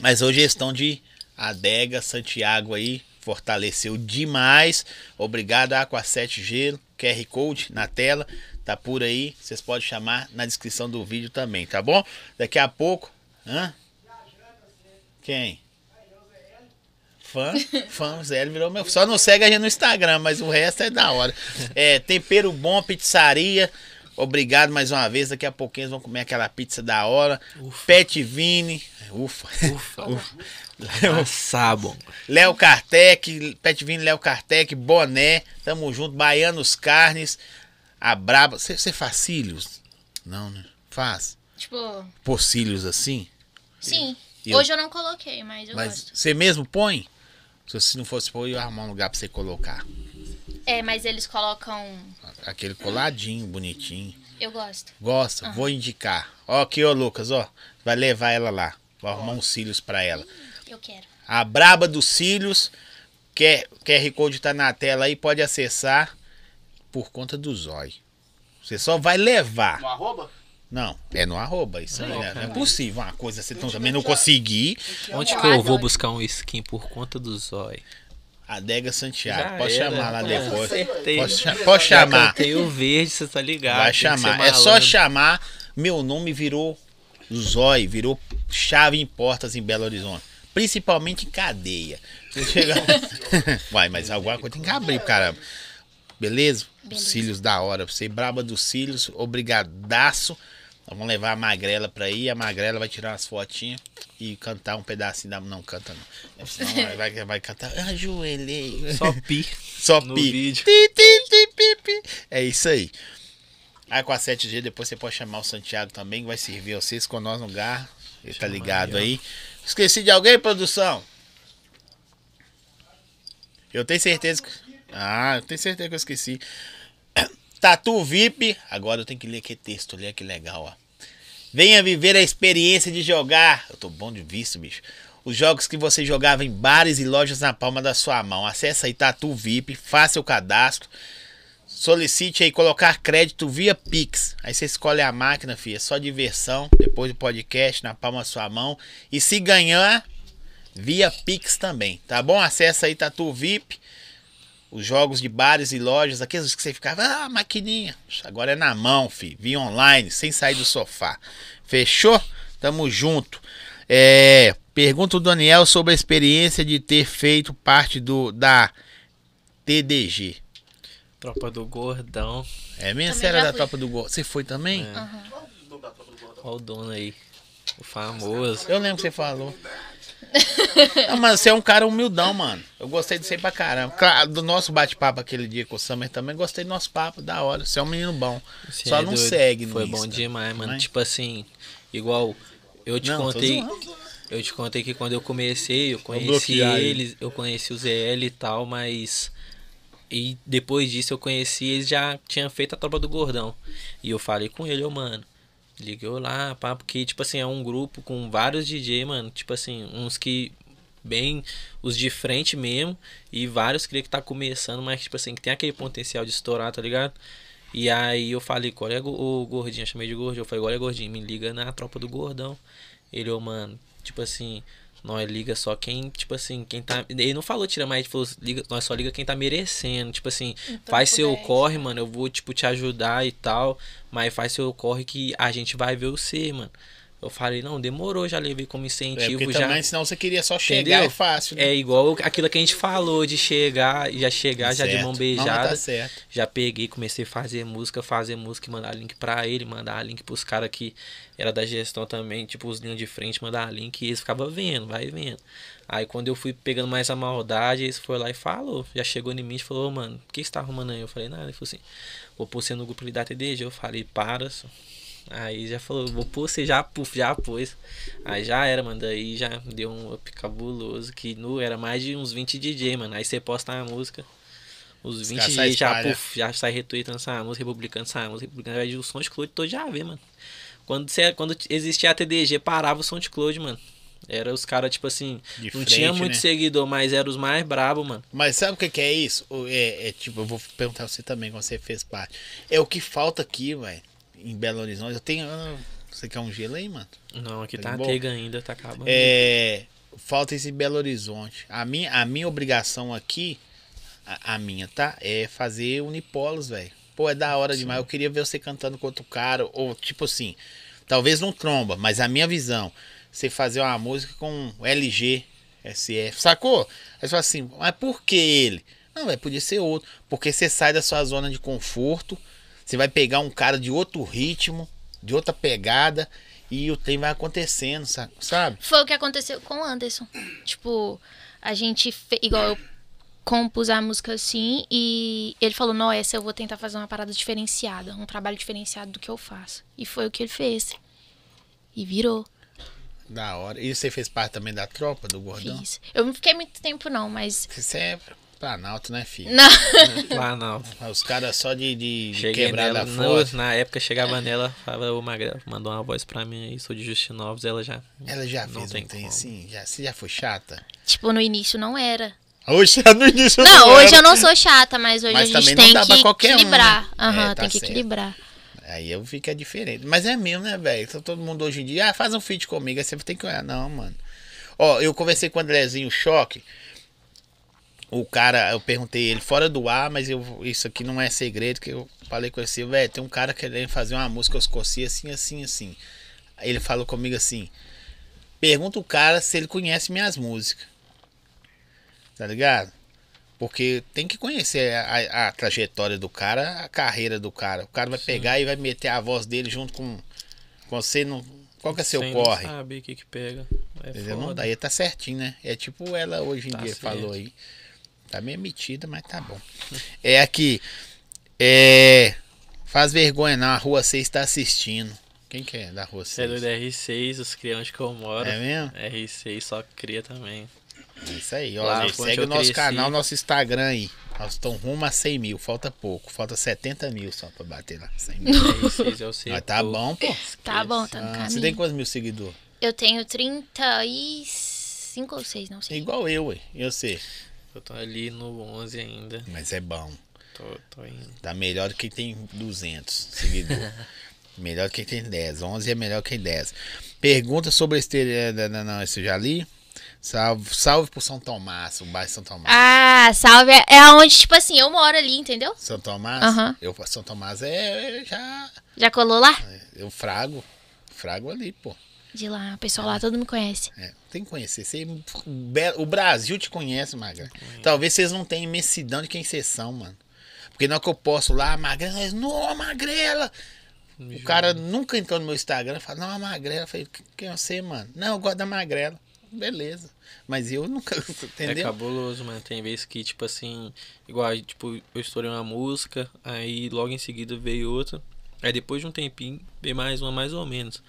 [SPEAKER 1] Mas hoje estão de Adega, Santiago aí. Fortaleceu demais. Obrigado, Aqua 7 Gelo. QR Code na tela. Tá por aí. Vocês podem chamar na descrição do vídeo também, tá bom? Daqui a pouco. Hã? Quem? Fã? Fã, Zé virou meu. Só não segue a gente no Instagram, mas o resto é da hora. É, tempero bom, pizzaria. Obrigado mais uma vez. Daqui a pouquinho eles vão comer aquela pizza da hora. Pet Vini. Ufa.
[SPEAKER 2] Ufa. Sabon.
[SPEAKER 1] Léo Kartek, Pet Vini, Léo Kartek, Boné. Tamo junto. Baianos Carnes. A Braba. Você faz cílios? Não, né? Faz.
[SPEAKER 3] Tipo,
[SPEAKER 1] Pôr cílios assim?
[SPEAKER 3] sim.
[SPEAKER 1] Eu-
[SPEAKER 3] Hoje eu não coloquei, mas eu
[SPEAKER 1] Mas
[SPEAKER 3] gosto.
[SPEAKER 1] você mesmo põe? Se você não fosse pôr, eu ia arrumar um lugar pra você colocar.
[SPEAKER 3] É, mas eles colocam.
[SPEAKER 1] Aquele coladinho, bonitinho.
[SPEAKER 3] Eu gosto.
[SPEAKER 1] Gosta? Vou indicar. Ó, aqui, ó, Lucas, ó. Vai levar ela lá. Vou arrumar uns cílios pra ela.
[SPEAKER 3] Eu quero.
[SPEAKER 1] A Braba dos Cílios. Quer, QR Code tá na tela aí, pode acessar por conta do Zói. Você só vai levar.
[SPEAKER 5] No arroba?
[SPEAKER 1] Não, é no arroba, isso aí,
[SPEAKER 2] Não,
[SPEAKER 1] né? É
[SPEAKER 2] cara.
[SPEAKER 1] possível uma coisa você tão- também não conseguir.
[SPEAKER 2] Onde que eu vou buscar um skin por conta do zóio?
[SPEAKER 1] Adega Santiago.
[SPEAKER 2] Já
[SPEAKER 1] pode
[SPEAKER 2] era.
[SPEAKER 1] chamar lá
[SPEAKER 2] É,
[SPEAKER 1] depois.
[SPEAKER 2] acertei.
[SPEAKER 1] Pode, cha- pode chamar.
[SPEAKER 2] Tem o verde, você tá ligado.
[SPEAKER 1] Vai chamar. É só chamar. Meu nome virou Zói, virou chave em portas em Belo Horizonte. Principalmente em cadeia. Você chega. Vai, mas alguma coisa tem que abrir, caramba. Beleza?
[SPEAKER 3] Beleza.
[SPEAKER 1] Cílios da hora. Você braba dos cílios, obrigadaço. Vamos levar a magrela pra aí. A magrela vai tirar umas fotinhas e cantar um pedacinho da. Não, canta não. Senão vai, vai, vai cantar. Ajoelhei.
[SPEAKER 2] Só pi.
[SPEAKER 1] Só
[SPEAKER 2] no
[SPEAKER 1] pi.
[SPEAKER 2] vídeo.
[SPEAKER 1] Pi, pi, pi, pi, pi. É isso aí. Aí com a 7G, depois você pode chamar o Santiago também, que vai servir vocês com nós no gar. Ele tá
[SPEAKER 2] Chama
[SPEAKER 1] ligado
[SPEAKER 2] aí,
[SPEAKER 1] aí. Esqueci de alguém, produção? Eu tenho certeza que. Ah, eu tenho certeza que eu esqueci. Tatu VIP. Agora eu tenho que ler aquele texto, olha que legal, ó. Venha viver a experiência de jogar. Eu tô bom de visto, bicho. Os jogos que você jogava em bares e lojas na palma da sua mão. Acesse aí Tatu VIP, faça o cadastro. Solicite aí colocar crédito via Pix. Aí você escolhe a máquina, filha. Só diversão. Depois do podcast na palma da sua mão. E se ganhar, via Pix também. Tá bom? Acesse aí Tatu VIP. Os jogos de bares e lojas, aqueles que você ficava, ah, maquininha. Agora é na mão, fi. Via online, sem sair do sofá. Fechou? Tamo junto. É, pergunta o Daniel sobre a experiência de ter feito parte do da TDG.
[SPEAKER 2] Tropa do gordão.
[SPEAKER 1] É mesmo? Você era da tropa do Gol? Você foi também?
[SPEAKER 3] Aham.
[SPEAKER 2] Olha o dono aí. O famoso.
[SPEAKER 1] Eu lembro que você falou. Não, mas você é um cara humildão, mano. Eu gostei de você pra caramba. Claro, do nosso bate-papo aquele dia com o Summer também, gostei do nosso papo, da hora. Você é um menino bom.
[SPEAKER 2] Você
[SPEAKER 1] Só
[SPEAKER 2] é
[SPEAKER 1] não
[SPEAKER 2] doido.
[SPEAKER 1] segue
[SPEAKER 2] Foi
[SPEAKER 1] Insta.
[SPEAKER 2] bom demais, mano.
[SPEAKER 1] Mas-
[SPEAKER 2] Tipo assim, igual eu te
[SPEAKER 1] Não,
[SPEAKER 2] contei. Eu te contei que quando eu comecei, eu conheci
[SPEAKER 1] ele.
[SPEAKER 2] eles, eu conheci o ZL e tal, mas. E depois disso eu conheci, eles já tinham feito a tropa do gordão. E eu falei com ele, ô mano. Ligou lá, pá, porque, tipo assim, é um grupo com vários DJ, mano. Tipo assim, uns que. Bem, os de frente mesmo. E vários que tá começando, mas, tipo assim, que tem aquele potencial de estourar, tá ligado? E aí eu falei, qual é o gordinho? Eu chamei de gordinho. Eu falei, olha gordinho, me liga na tropa do gordão. Ele, ô, mano, tipo assim, nós liga só quem, tipo assim, quem tá. Ele não falou tira mais, ele falou, liga, nós só liga quem tá merecendo. Tipo assim,
[SPEAKER 3] Então,
[SPEAKER 2] faz seu
[SPEAKER 3] puder,
[SPEAKER 2] corre, mano. Eu vou, tipo, te ajudar e tal. Mas faz seu corre que a gente vai ver você, mano. Eu falei, não, demorou, já levei como
[SPEAKER 1] É,
[SPEAKER 2] incentivo
[SPEAKER 1] porque
[SPEAKER 2] já.
[SPEAKER 1] também, senão você queria só chegar
[SPEAKER 2] Entendeu?
[SPEAKER 1] é fácil. né?
[SPEAKER 2] É igual aquilo que a gente falou de chegar, já chegar, já de mão
[SPEAKER 1] Não, mas
[SPEAKER 2] beijada.
[SPEAKER 1] tá certo.
[SPEAKER 2] Já peguei, comecei a fazer música, fazer música mandar link pra ele, mandar link pros caras que era da gestão também, tipo os linhos de frente, mandar link e eles ficavam vendo, vai vendo. Aí quando eu fui pegando mais a maldade, eles foram lá e falou, já chegou em mim e falou, "Ô, mano, o que você tá arrumando aí? Eu falei, nada, ele falou assim, vou pôr você no grupo da TDG. Eu falei, para, só. Aí já falou, vou pôr você já, puf, já pôs. Aí já era, mano. Daí já deu um up cabuloso. Que no, era mais de uns 20 DJ, mano. Aí você posta a música. Os
[SPEAKER 1] Os
[SPEAKER 2] 20
[SPEAKER 1] caras saem
[SPEAKER 2] dias já, puf, já sai retweetando essa música, republicano essa música, republicano. Aí o SoundCloud todo já vê, mano. Quando, você, quando existia a TDG, parava o SoundCloud, mano. Era os caras, tipo assim,
[SPEAKER 1] De
[SPEAKER 2] não
[SPEAKER 1] frente,
[SPEAKER 2] tinha muito
[SPEAKER 1] né?
[SPEAKER 2] seguidor, mas eram os mais brabos, mano.
[SPEAKER 1] Mas sabe o que, que é isso? É, é tipo, eu vou perguntar você também, quando você fez parte. É o que falta aqui, velho, em Belo Horizonte. Eu tenho. Você quer um gelo aí, mano?
[SPEAKER 2] Não, aqui
[SPEAKER 1] Tá
[SPEAKER 2] tá tega ainda, tá acabando.
[SPEAKER 1] É, falta esse Belo Horizonte. A minha, a minha obrigação aqui, a, a minha, tá? É fazer unipolos, velho. Pô, é da hora demais. Eu queria ver você cantando com outro cara. Ou tipo assim, talvez não tromba, mas a minha visão, você fazer uma música com LG, SF, sacou? Aí você fala assim, mas por que ele? Não, velho, podia ser outro. Porque você sai da sua zona de conforto, você vai pegar um cara de outro ritmo, de outra pegada, e o trem vai acontecendo, sa- sabe?
[SPEAKER 3] Foi o que aconteceu com o Anderson. Tipo, a gente fez. Igual eu compus a música assim e ele falou: Não, essa eu vou tentar fazer uma parada diferenciada, um trabalho diferenciado do que eu faço. E foi o que ele fez. E virou.
[SPEAKER 1] Da hora. E você fez parte também da tropa do Gordão?
[SPEAKER 3] Fiz. Eu não fiquei muito tempo, não, mas.
[SPEAKER 1] Você é Planalto, né, filho?
[SPEAKER 3] Não.
[SPEAKER 2] Lá não.
[SPEAKER 1] Os caras só de, de,
[SPEAKER 2] Cheguei
[SPEAKER 1] quebrar
[SPEAKER 2] nela,
[SPEAKER 1] da foto.
[SPEAKER 2] na época chegava nela, falava, ô Magrela, mandou uma voz pra mim aí, sou de Justinovos, ela já.
[SPEAKER 1] Ela já
[SPEAKER 2] não
[SPEAKER 1] fez
[SPEAKER 2] tem como.
[SPEAKER 1] assim? Já, você já foi chata?
[SPEAKER 3] tipo, no início não era.
[SPEAKER 1] Hoje, no início
[SPEAKER 3] Não, hoje
[SPEAKER 1] era.
[SPEAKER 3] eu não sou chata, mas hoje
[SPEAKER 1] Mas
[SPEAKER 3] a gente
[SPEAKER 1] também não
[SPEAKER 3] tem
[SPEAKER 1] dá pra
[SPEAKER 3] que
[SPEAKER 1] qualquer um,
[SPEAKER 3] equilibrar.
[SPEAKER 1] né?
[SPEAKER 3] Aham,
[SPEAKER 1] É, tá
[SPEAKER 3] tem que
[SPEAKER 1] certo.
[SPEAKER 3] equilibrar.
[SPEAKER 1] Aí eu vi que é diferente. Mas é mesmo, né, velho? Então, todo mundo hoje em dia, ah, faz um feat comigo. Aí você tem que olhar. Não, mano. Ó, eu conversei com o Andrezinho Choque. O cara, eu perguntei ele fora do ar, mas eu, isso aqui não é segredo, que eu falei com ele, velho, tem um cara querendo fazer uma música Cossi assim, assim, assim. Aí ele falou comigo assim, pergunta o cara se ele conhece minhas músicas. Tá ligado? Porque tem que conhecer a, a trajetória do cara, a carreira do cara. O cara vai pegar e vai meter a voz dele junto com, com você. Não, qual que é seu
[SPEAKER 2] Sem
[SPEAKER 1] corre?
[SPEAKER 2] Não sabe o que que pega. É
[SPEAKER 1] Entendeu? Não dá, tá certinho, né? É tipo ela hoje em
[SPEAKER 2] Tá
[SPEAKER 1] dia
[SPEAKER 2] certo.
[SPEAKER 1] falou aí. Tá meio metida, mas tá bom. É aqui. É. Faz vergonha não, a rua 6 está assistindo. Quem que é da rua
[SPEAKER 2] Você é
[SPEAKER 1] 6?
[SPEAKER 2] do R6, os criam onde que eu moro.
[SPEAKER 1] É mesmo?
[SPEAKER 2] R6 só cria também.
[SPEAKER 1] É Isso aí, ó.
[SPEAKER 2] Lá
[SPEAKER 1] gente, segue o nosso
[SPEAKER 2] cresci.
[SPEAKER 1] canal, nosso Instagram aí. Nós estamos rumo a 100 mil, falta pouco. Falta 70 mil só pra bater lá. 100 mil.
[SPEAKER 2] R6 é o seu.
[SPEAKER 1] Mas tá bom, pô.
[SPEAKER 3] Tá bom, tá no
[SPEAKER 1] Ah,
[SPEAKER 3] caminho.
[SPEAKER 1] você tem quantos mil seguidores?
[SPEAKER 3] Eu tenho 35 ou 6, não
[SPEAKER 1] É
[SPEAKER 3] sei.
[SPEAKER 1] igual eu, ué. Eu sei.
[SPEAKER 2] Eu tô ali no 11 ainda.
[SPEAKER 1] Mas é bom.
[SPEAKER 2] Tô, tô indo.
[SPEAKER 1] Tá melhor do que tem 200 seguidores. melhor do que tem 10. 11 é melhor que 10. Pergunta sobre esse. eh, Não, não, não, esse já li. Salve, salve pro São Tomás, o bairro São Tomás.
[SPEAKER 3] Ah, salve. É onde, tipo assim, eu moro ali, entendeu?
[SPEAKER 1] São Tomás?
[SPEAKER 3] Aham.
[SPEAKER 1] Eu, São Tomás é, é já.
[SPEAKER 3] Já colou lá?
[SPEAKER 1] Eu frago. Frago ali, pô.
[SPEAKER 3] De lá, o pessoal lá todo me conhece.
[SPEAKER 1] É, tem que conhecer. Você, o Brasil te conhece, Magra. Talvez vocês não tenham imensidão de quem vocês são, mano. Porque na hora que eu posto lá, Magrela, eles, não, Magrela. O cara nunca entrou no meu Instagram e fala, não, a Magrela. Eu falei, quem é você, mano? Não, eu gosto da Magrela. Beleza. Mas eu nunca,
[SPEAKER 2] É
[SPEAKER 1] entendeu?
[SPEAKER 2] cabuloso, mano. Tem vezes que, tipo assim, igual, tipo, eu estourei uma música, aí logo em seguida veio outra. Aí depois de um tempinho, veio mais uma mais ou menos.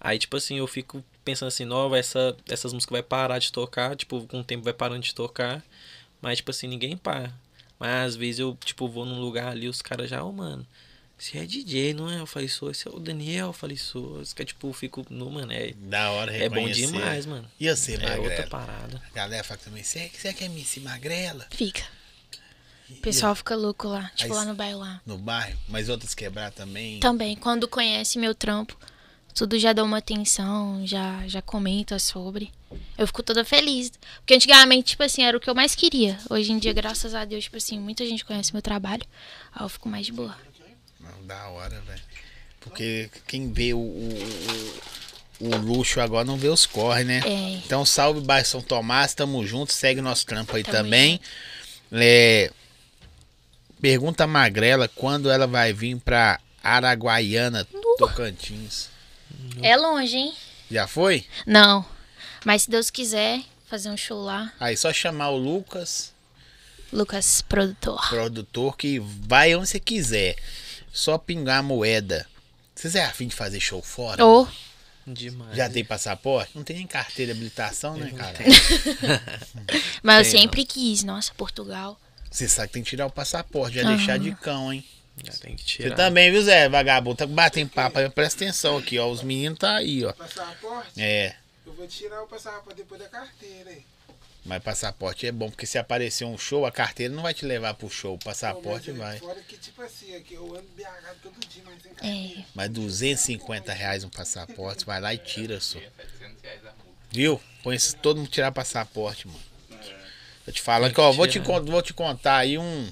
[SPEAKER 2] Aí, tipo assim, eu fico pensando assim, nova, essa, essas músicas vai parar de tocar, tipo, com o tempo vai parando de tocar. Mas, tipo assim, ninguém para. Mas às vezes eu, tipo, vou num lugar ali, os caras já, ô, mano, você é DJ, não é? Eu falei, sou, esse é o Daniel, eu falei, sou. Os caras, tipo, eu fico, no, mano, é,
[SPEAKER 1] Da hora
[SPEAKER 2] é bom demais, mano.
[SPEAKER 1] E você,
[SPEAKER 2] É outra
[SPEAKER 1] Magrela?
[SPEAKER 2] parada.
[SPEAKER 1] A galera fala também, você, você quer me se Magrela?
[SPEAKER 3] Fica. O pessoal fica louco lá, tipo
[SPEAKER 1] Aí-
[SPEAKER 3] lá no bairro lá.
[SPEAKER 1] No bairro? Mas outras quebrar também?
[SPEAKER 3] Também, quando conhece meu trampo, tudo já dá uma atenção, já, já comenta sobre. Eu fico toda feliz. Porque antigamente, tipo assim, era o que eu mais queria. Hoje em dia, graças a Deus, tipo assim, muita gente conhece meu trabalho. Aí eu fico mais de boa.
[SPEAKER 1] Não, da hora, velho. Porque quem vê o, o, o, luxo agora não vê os corre, né?
[SPEAKER 3] É.
[SPEAKER 1] Então, salve bairro São Tomás, tamo junto, segue nosso trampo aí
[SPEAKER 3] Tamo
[SPEAKER 1] também. É, pergunta a Magrela quando ela vai vir pra Araguaiana, Tocantins.
[SPEAKER 3] É longe, hein?
[SPEAKER 1] Já foi?
[SPEAKER 3] Não. Mas se Deus quiser fazer um show lá,
[SPEAKER 1] Aí só chamar o Lucas,
[SPEAKER 3] Lucas Produtor.
[SPEAKER 1] produtor, que vai onde você quiser. Só pingar a moeda. Vocês é afim de fazer show fora?
[SPEAKER 3] Ou,
[SPEAKER 2] Demais.
[SPEAKER 1] Já tem passaporte? Não tem nem carteira de habilitação, né, cara?
[SPEAKER 3] mas eu
[SPEAKER 2] Tem,
[SPEAKER 3] sempre quis. Nossa, Portugal.
[SPEAKER 1] Você sabe que tem que tirar o passaporte, já
[SPEAKER 3] Aham.
[SPEAKER 1] deixar de cão, hein?
[SPEAKER 2] Já tem que
[SPEAKER 1] Você
[SPEAKER 2] tirar.
[SPEAKER 1] também, viu, Zé? Vagabundo, tá batendo papo aí, presta atenção aqui, ó. Os meninos tá aí, ó.
[SPEAKER 5] Passaporte?
[SPEAKER 1] É,
[SPEAKER 5] Eu vou tirar o passaporte depois da carteira aí.
[SPEAKER 1] mas passaporte é bom, porque se aparecer um show, a carteira não vai te levar pro show, o passaporte
[SPEAKER 5] mas é
[SPEAKER 1] vai.
[SPEAKER 5] Fora que, tipo assim, aqui eu ando BH todo dia, mas sem
[SPEAKER 3] É.
[SPEAKER 5] carteira.
[SPEAKER 1] Mas 250 reais um passaporte, você vai lá e tira, só. Viu? Põe esse, todo mundo tirar passaporte, mano. Tô te falando que, ó, vou te,
[SPEAKER 2] tirar.
[SPEAKER 1] con- vou te contar aí um.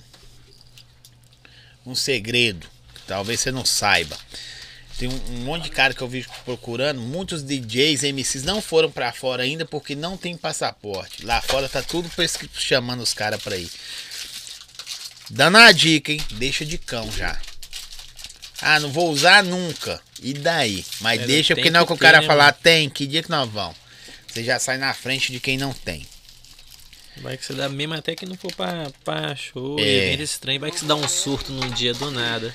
[SPEAKER 1] Um segredo. Que talvez você não saiba. Tem um, um monte de cara que eu vi procurando. Muitos DJs, MCs não foram pra fora ainda porque não tem passaporte. Lá fora tá tudo chamando os caras pra ir. Dando a dica, hein? Deixa de cão já. Ah, não vou usar nunca. E daí? Mas
[SPEAKER 2] É,
[SPEAKER 1] deixa, porque não é
[SPEAKER 2] que
[SPEAKER 1] que o cara
[SPEAKER 2] né,
[SPEAKER 1] falar, tem, que dia que nós vamos? Você já sai na frente de quem não tem.
[SPEAKER 2] Vai que você dá mesmo até que não for pra, pra show,
[SPEAKER 1] É.
[SPEAKER 2] evento estranho, vai que você dá um surto num dia do nada.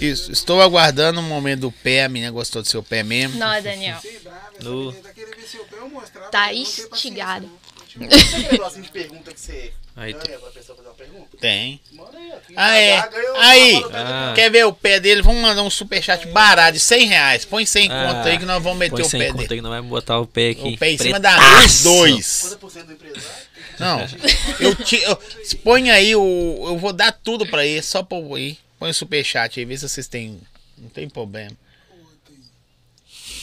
[SPEAKER 1] Isso, estou aguardando o momento do pé. A menina gostou do seu pé mesmo.
[SPEAKER 3] Não, Daniel.
[SPEAKER 5] Brava, essa
[SPEAKER 2] No-
[SPEAKER 5] tá.
[SPEAKER 3] Tá instigado.
[SPEAKER 5] Não.
[SPEAKER 4] Tem negocinho de pergunta que você
[SPEAKER 2] Aí
[SPEAKER 4] ganha pra pessoa fazer uma pergunta?
[SPEAKER 1] Tem.
[SPEAKER 4] Manda aí, ó. Quem
[SPEAKER 1] Ah, é. Aí.
[SPEAKER 2] Ah.
[SPEAKER 1] Quer ver o pé dele? Vamos mandar um superchat barato de 100 reais. Põe 100
[SPEAKER 2] Ah,
[SPEAKER 1] conto aí que nós vamos meter
[SPEAKER 2] Põe
[SPEAKER 1] o pé
[SPEAKER 2] conta
[SPEAKER 1] dele.
[SPEAKER 2] que não vai botar o pé aqui.
[SPEAKER 1] O pé em cima da mesa, os dois. Não, eu te. Eu, põe aí o. Eu vou dar tudo pra ele, só pra eu ir. Põe o superchat aí, vê se vocês têm. Não tem problema.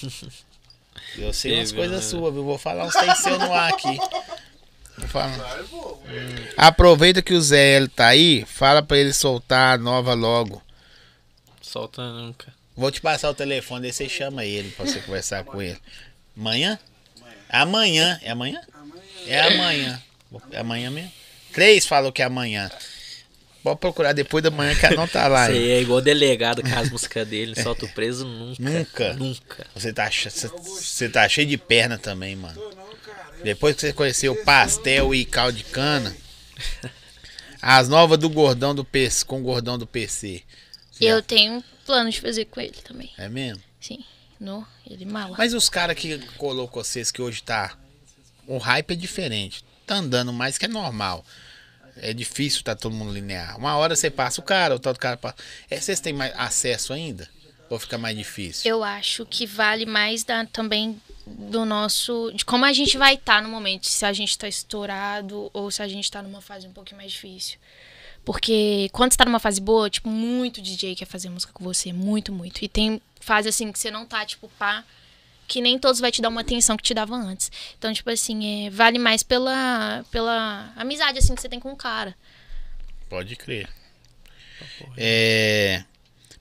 [SPEAKER 1] Eu sei umas coisas
[SPEAKER 2] né?
[SPEAKER 1] suas, viu? Vou falar uns tem seu no ar aqui. Vou falar.
[SPEAKER 4] Pô.
[SPEAKER 1] Aproveita que o Zé L tá aí, fala pra ele soltar a nova logo.
[SPEAKER 2] Solta nunca.
[SPEAKER 1] Vou te passar o telefone, aí você chama ele pra você conversar com ele. Amanhã? Amanhã. É amanhã?
[SPEAKER 5] Amanhã.
[SPEAKER 1] É amanhã. É amanhã mesmo? Três falou que é amanhã. Pode procurar depois da manhã que ela não tá lá.
[SPEAKER 2] Você é igual delegado com as músicas dele, não solta o preso nunca.
[SPEAKER 1] Nunca.
[SPEAKER 2] Nunca.
[SPEAKER 1] Você tá, você- você tá cheio de perna também, mano. Depois que você conheceu pastel e caldo de cana. As novas do gordão do PC, com o gordão do PC. Você
[SPEAKER 3] Eu
[SPEAKER 1] já-
[SPEAKER 3] tenho plano de fazer com ele também.
[SPEAKER 1] É mesmo?
[SPEAKER 3] Sim. No, ele mala.
[SPEAKER 1] Mas os caras que colocou vocês que hoje tá. O hype é diferente. Tá andando mais que é normal. É difícil tá todo mundo linear. Uma hora você passa o cara, o tal do cara passa. É, vocês têm mais acesso ainda? Ou fica mais difícil?
[SPEAKER 3] Eu acho que vale mais da, também do nosso. de como a gente vai estar no momento. Se a gente tá estourado ou se a gente tá numa fase um pouquinho mais difícil. Porque quando você tá numa fase boa, tipo, muito DJ quer fazer música com você. Muito, muito. E tem fase assim que você não tá, tipo, pá. Que nem todos vai te dar uma atenção que te dava antes. Então, tipo assim, é, vale mais pela, pela amizade, assim, que você tem com o cara.
[SPEAKER 1] Pode crer. É.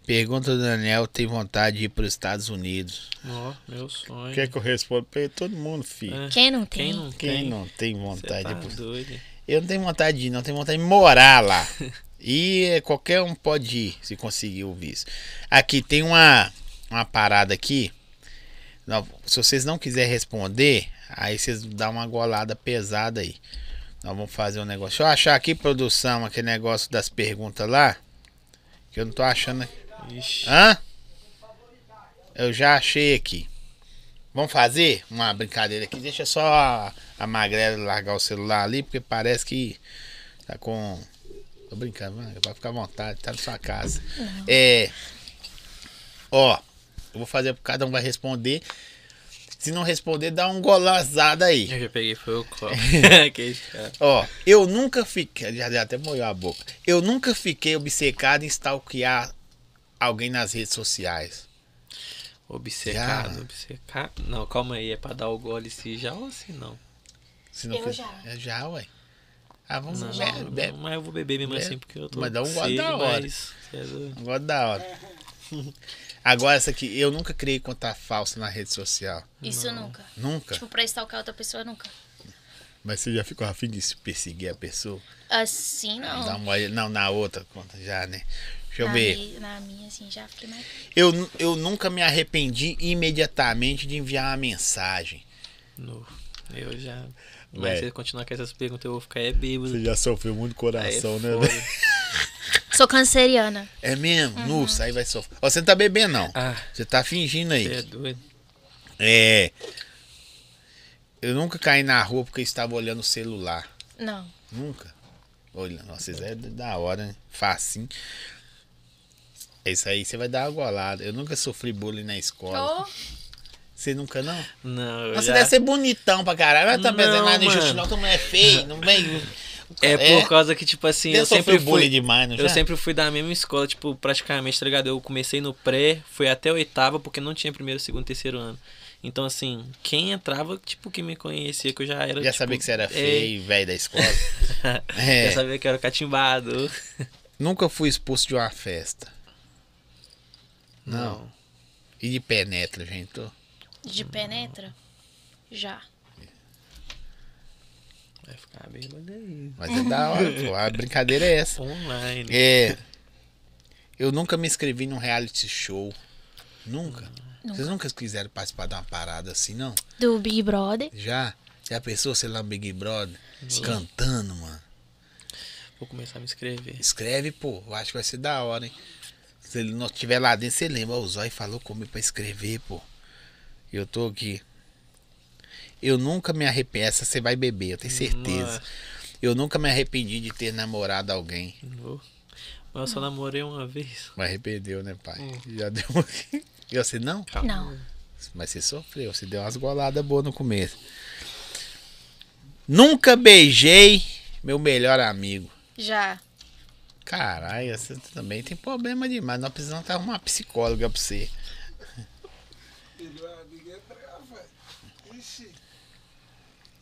[SPEAKER 1] Pergunta do Daniel: tem vontade de ir para os Estados Unidos?
[SPEAKER 2] Ó, meu sonho.
[SPEAKER 1] Quer que eu responda pra ele? Todo mundo, filho.
[SPEAKER 2] É,
[SPEAKER 3] Quem não tem?
[SPEAKER 2] Quem não
[SPEAKER 1] Quem
[SPEAKER 2] tem?
[SPEAKER 1] não tem vontade
[SPEAKER 2] tá
[SPEAKER 1] de ir pro-
[SPEAKER 2] doido.
[SPEAKER 1] Eu não tenho vontade de ir, não. Tenho vontade de morar lá. E é, qualquer um pode ir, se conseguir o visto. Aqui tem uma, uma parada aqui. Não, se vocês não quiserem responder, aí vocês dão uma golada pesada aí. Nós vamos fazer um negócio. Deixa eu achar aqui, produção, aquele negócio das perguntas lá. Que eu não tô achando.
[SPEAKER 2] Ixi.
[SPEAKER 1] Hã? Eu já achei aqui. Vamos fazer uma brincadeira aqui. Deixa só a, a Magrela largar o celular ali, porque parece que tá com. Tô brincando, mano. Pode ficar à vontade, tá na sua casa. É. Ó, eu vou fazer, cada um vai responder. Se não responder, dá um golazada aí.
[SPEAKER 2] Eu já peguei, foi o copo.
[SPEAKER 1] Ó, eu nunca fiquei. Já, já até molhou a boca. Eu nunca fiquei obcecado em stalkear alguém nas redes sociais.
[SPEAKER 2] Obcecado,
[SPEAKER 1] Já.
[SPEAKER 2] obcecado. Não, calma aí, é pra dar o gole se já ou se não?
[SPEAKER 1] Se não
[SPEAKER 3] Eu
[SPEAKER 1] fiz-
[SPEAKER 3] já.
[SPEAKER 1] É já, ué. Ah, vamos
[SPEAKER 2] Não, não,
[SPEAKER 1] bebe.
[SPEAKER 2] mas eu vou beber mesmo
[SPEAKER 1] Bebe.
[SPEAKER 2] assim porque eu tô
[SPEAKER 1] Mas dá um gole da hora.
[SPEAKER 2] mas é doido.
[SPEAKER 1] Agora da hora. Agora essa aqui, eu nunca criei conta falsa na rede social.
[SPEAKER 3] Isso nunca.
[SPEAKER 1] Nunca.
[SPEAKER 3] Tipo, pra stalkear outra pessoa, nunca.
[SPEAKER 1] Mas você já ficou afim de se perseguir a pessoa?
[SPEAKER 3] Assim,
[SPEAKER 1] Dá
[SPEAKER 3] não.
[SPEAKER 1] uma olhada- Não, na outra conta já, né? Deixa eu
[SPEAKER 3] na,
[SPEAKER 1] ver.
[SPEAKER 3] mi- na minha, assim, já fiquei mais.
[SPEAKER 1] Eu, eu nunca me arrependi imediatamente de enviar uma mensagem.
[SPEAKER 2] No, eu já. Mas se você continuar com essas perguntas, eu vou ficar é bêbado.
[SPEAKER 1] já sofreu muito
[SPEAKER 2] Aí é
[SPEAKER 1] coração, né?
[SPEAKER 3] Sou canceriana.
[SPEAKER 1] É mesmo? Nossa, aí vai sofrer. Ó, você não tá bebendo, não.
[SPEAKER 2] Ah,
[SPEAKER 1] Você tá fingindo
[SPEAKER 2] você é
[SPEAKER 1] aí.
[SPEAKER 2] doido.
[SPEAKER 1] É. Eu nunca caí na rua porque eu estava olhando o celular.
[SPEAKER 3] Não.
[SPEAKER 1] Nunca. Olha, nossa, isso é da hora, né? Facinho. É isso aí, você vai dar uma golada. Eu nunca sofri bullying na escola.
[SPEAKER 3] Oh,
[SPEAKER 1] Você nunca, não?
[SPEAKER 2] Não, eu
[SPEAKER 1] Você
[SPEAKER 2] já...
[SPEAKER 1] deve ser bonitão pra caralho. Mas também
[SPEAKER 2] Não,
[SPEAKER 1] não, mas no
[SPEAKER 2] mano.
[SPEAKER 1] justo não, todo mundo é feio. Não vem.
[SPEAKER 2] É por causa que, tipo assim, eu sempre fui...
[SPEAKER 1] demais, não
[SPEAKER 2] Eu
[SPEAKER 1] já?
[SPEAKER 2] sempre fui da mesma escola, tipo, praticamente, tá ligado? Eu comecei no pré, fui até a oitava, porque não tinha primeiro, segundo, terceiro ano. Então, assim, quem entrava, tipo, que me conhecia, que eu já era.
[SPEAKER 1] Já
[SPEAKER 2] tipo,
[SPEAKER 1] sabia que você era
[SPEAKER 2] é,
[SPEAKER 1] feio, velho da escola. É.
[SPEAKER 2] Já sabia que eu era catimbado.
[SPEAKER 1] Nunca fui expulso de uma festa. Não. E de penetra, gente?
[SPEAKER 3] De penetra? Já.
[SPEAKER 2] Vai ficar bêbado aí.
[SPEAKER 1] Mas é da hora, pô. A brincadeira é essa.
[SPEAKER 2] Online.
[SPEAKER 1] É. Eu nunca me inscrevi num reality show. Nunca. Vocês nunca quiseram participar de uma parada assim, não?
[SPEAKER 3] Do Big Brother.
[SPEAKER 1] Já? Já pensou, sei lá, um Big Brother? Cantando, mano.
[SPEAKER 2] Vou começar a me inscrever.
[SPEAKER 1] Escreve, pô. Eu acho que vai ser da hora, hein? Se ele não estiver lá dentro, você lembra. O Zói falou comigo pra escrever, pô. E eu tô aqui. Eu nunca me arrependi. Essa você vai beber, eu tenho certeza.
[SPEAKER 2] Nossa.
[SPEAKER 1] Eu nunca me arrependi de ter namorado alguém.
[SPEAKER 2] Vou. Mas eu só namorei uma vez.
[SPEAKER 1] Mas arrependeu, né, pai?
[SPEAKER 2] Hum.
[SPEAKER 1] Já deu. E você não?
[SPEAKER 3] Não.
[SPEAKER 1] Mas você sofreu, você deu umas goladas boas no começo. Nunca beijei meu melhor amigo.
[SPEAKER 3] Já.
[SPEAKER 1] Caralho, você também tem problema demais. Nós precisamos até arrumar uma psicóloga pra você.
[SPEAKER 5] Melhor amigo é bravo, velho. Ixi.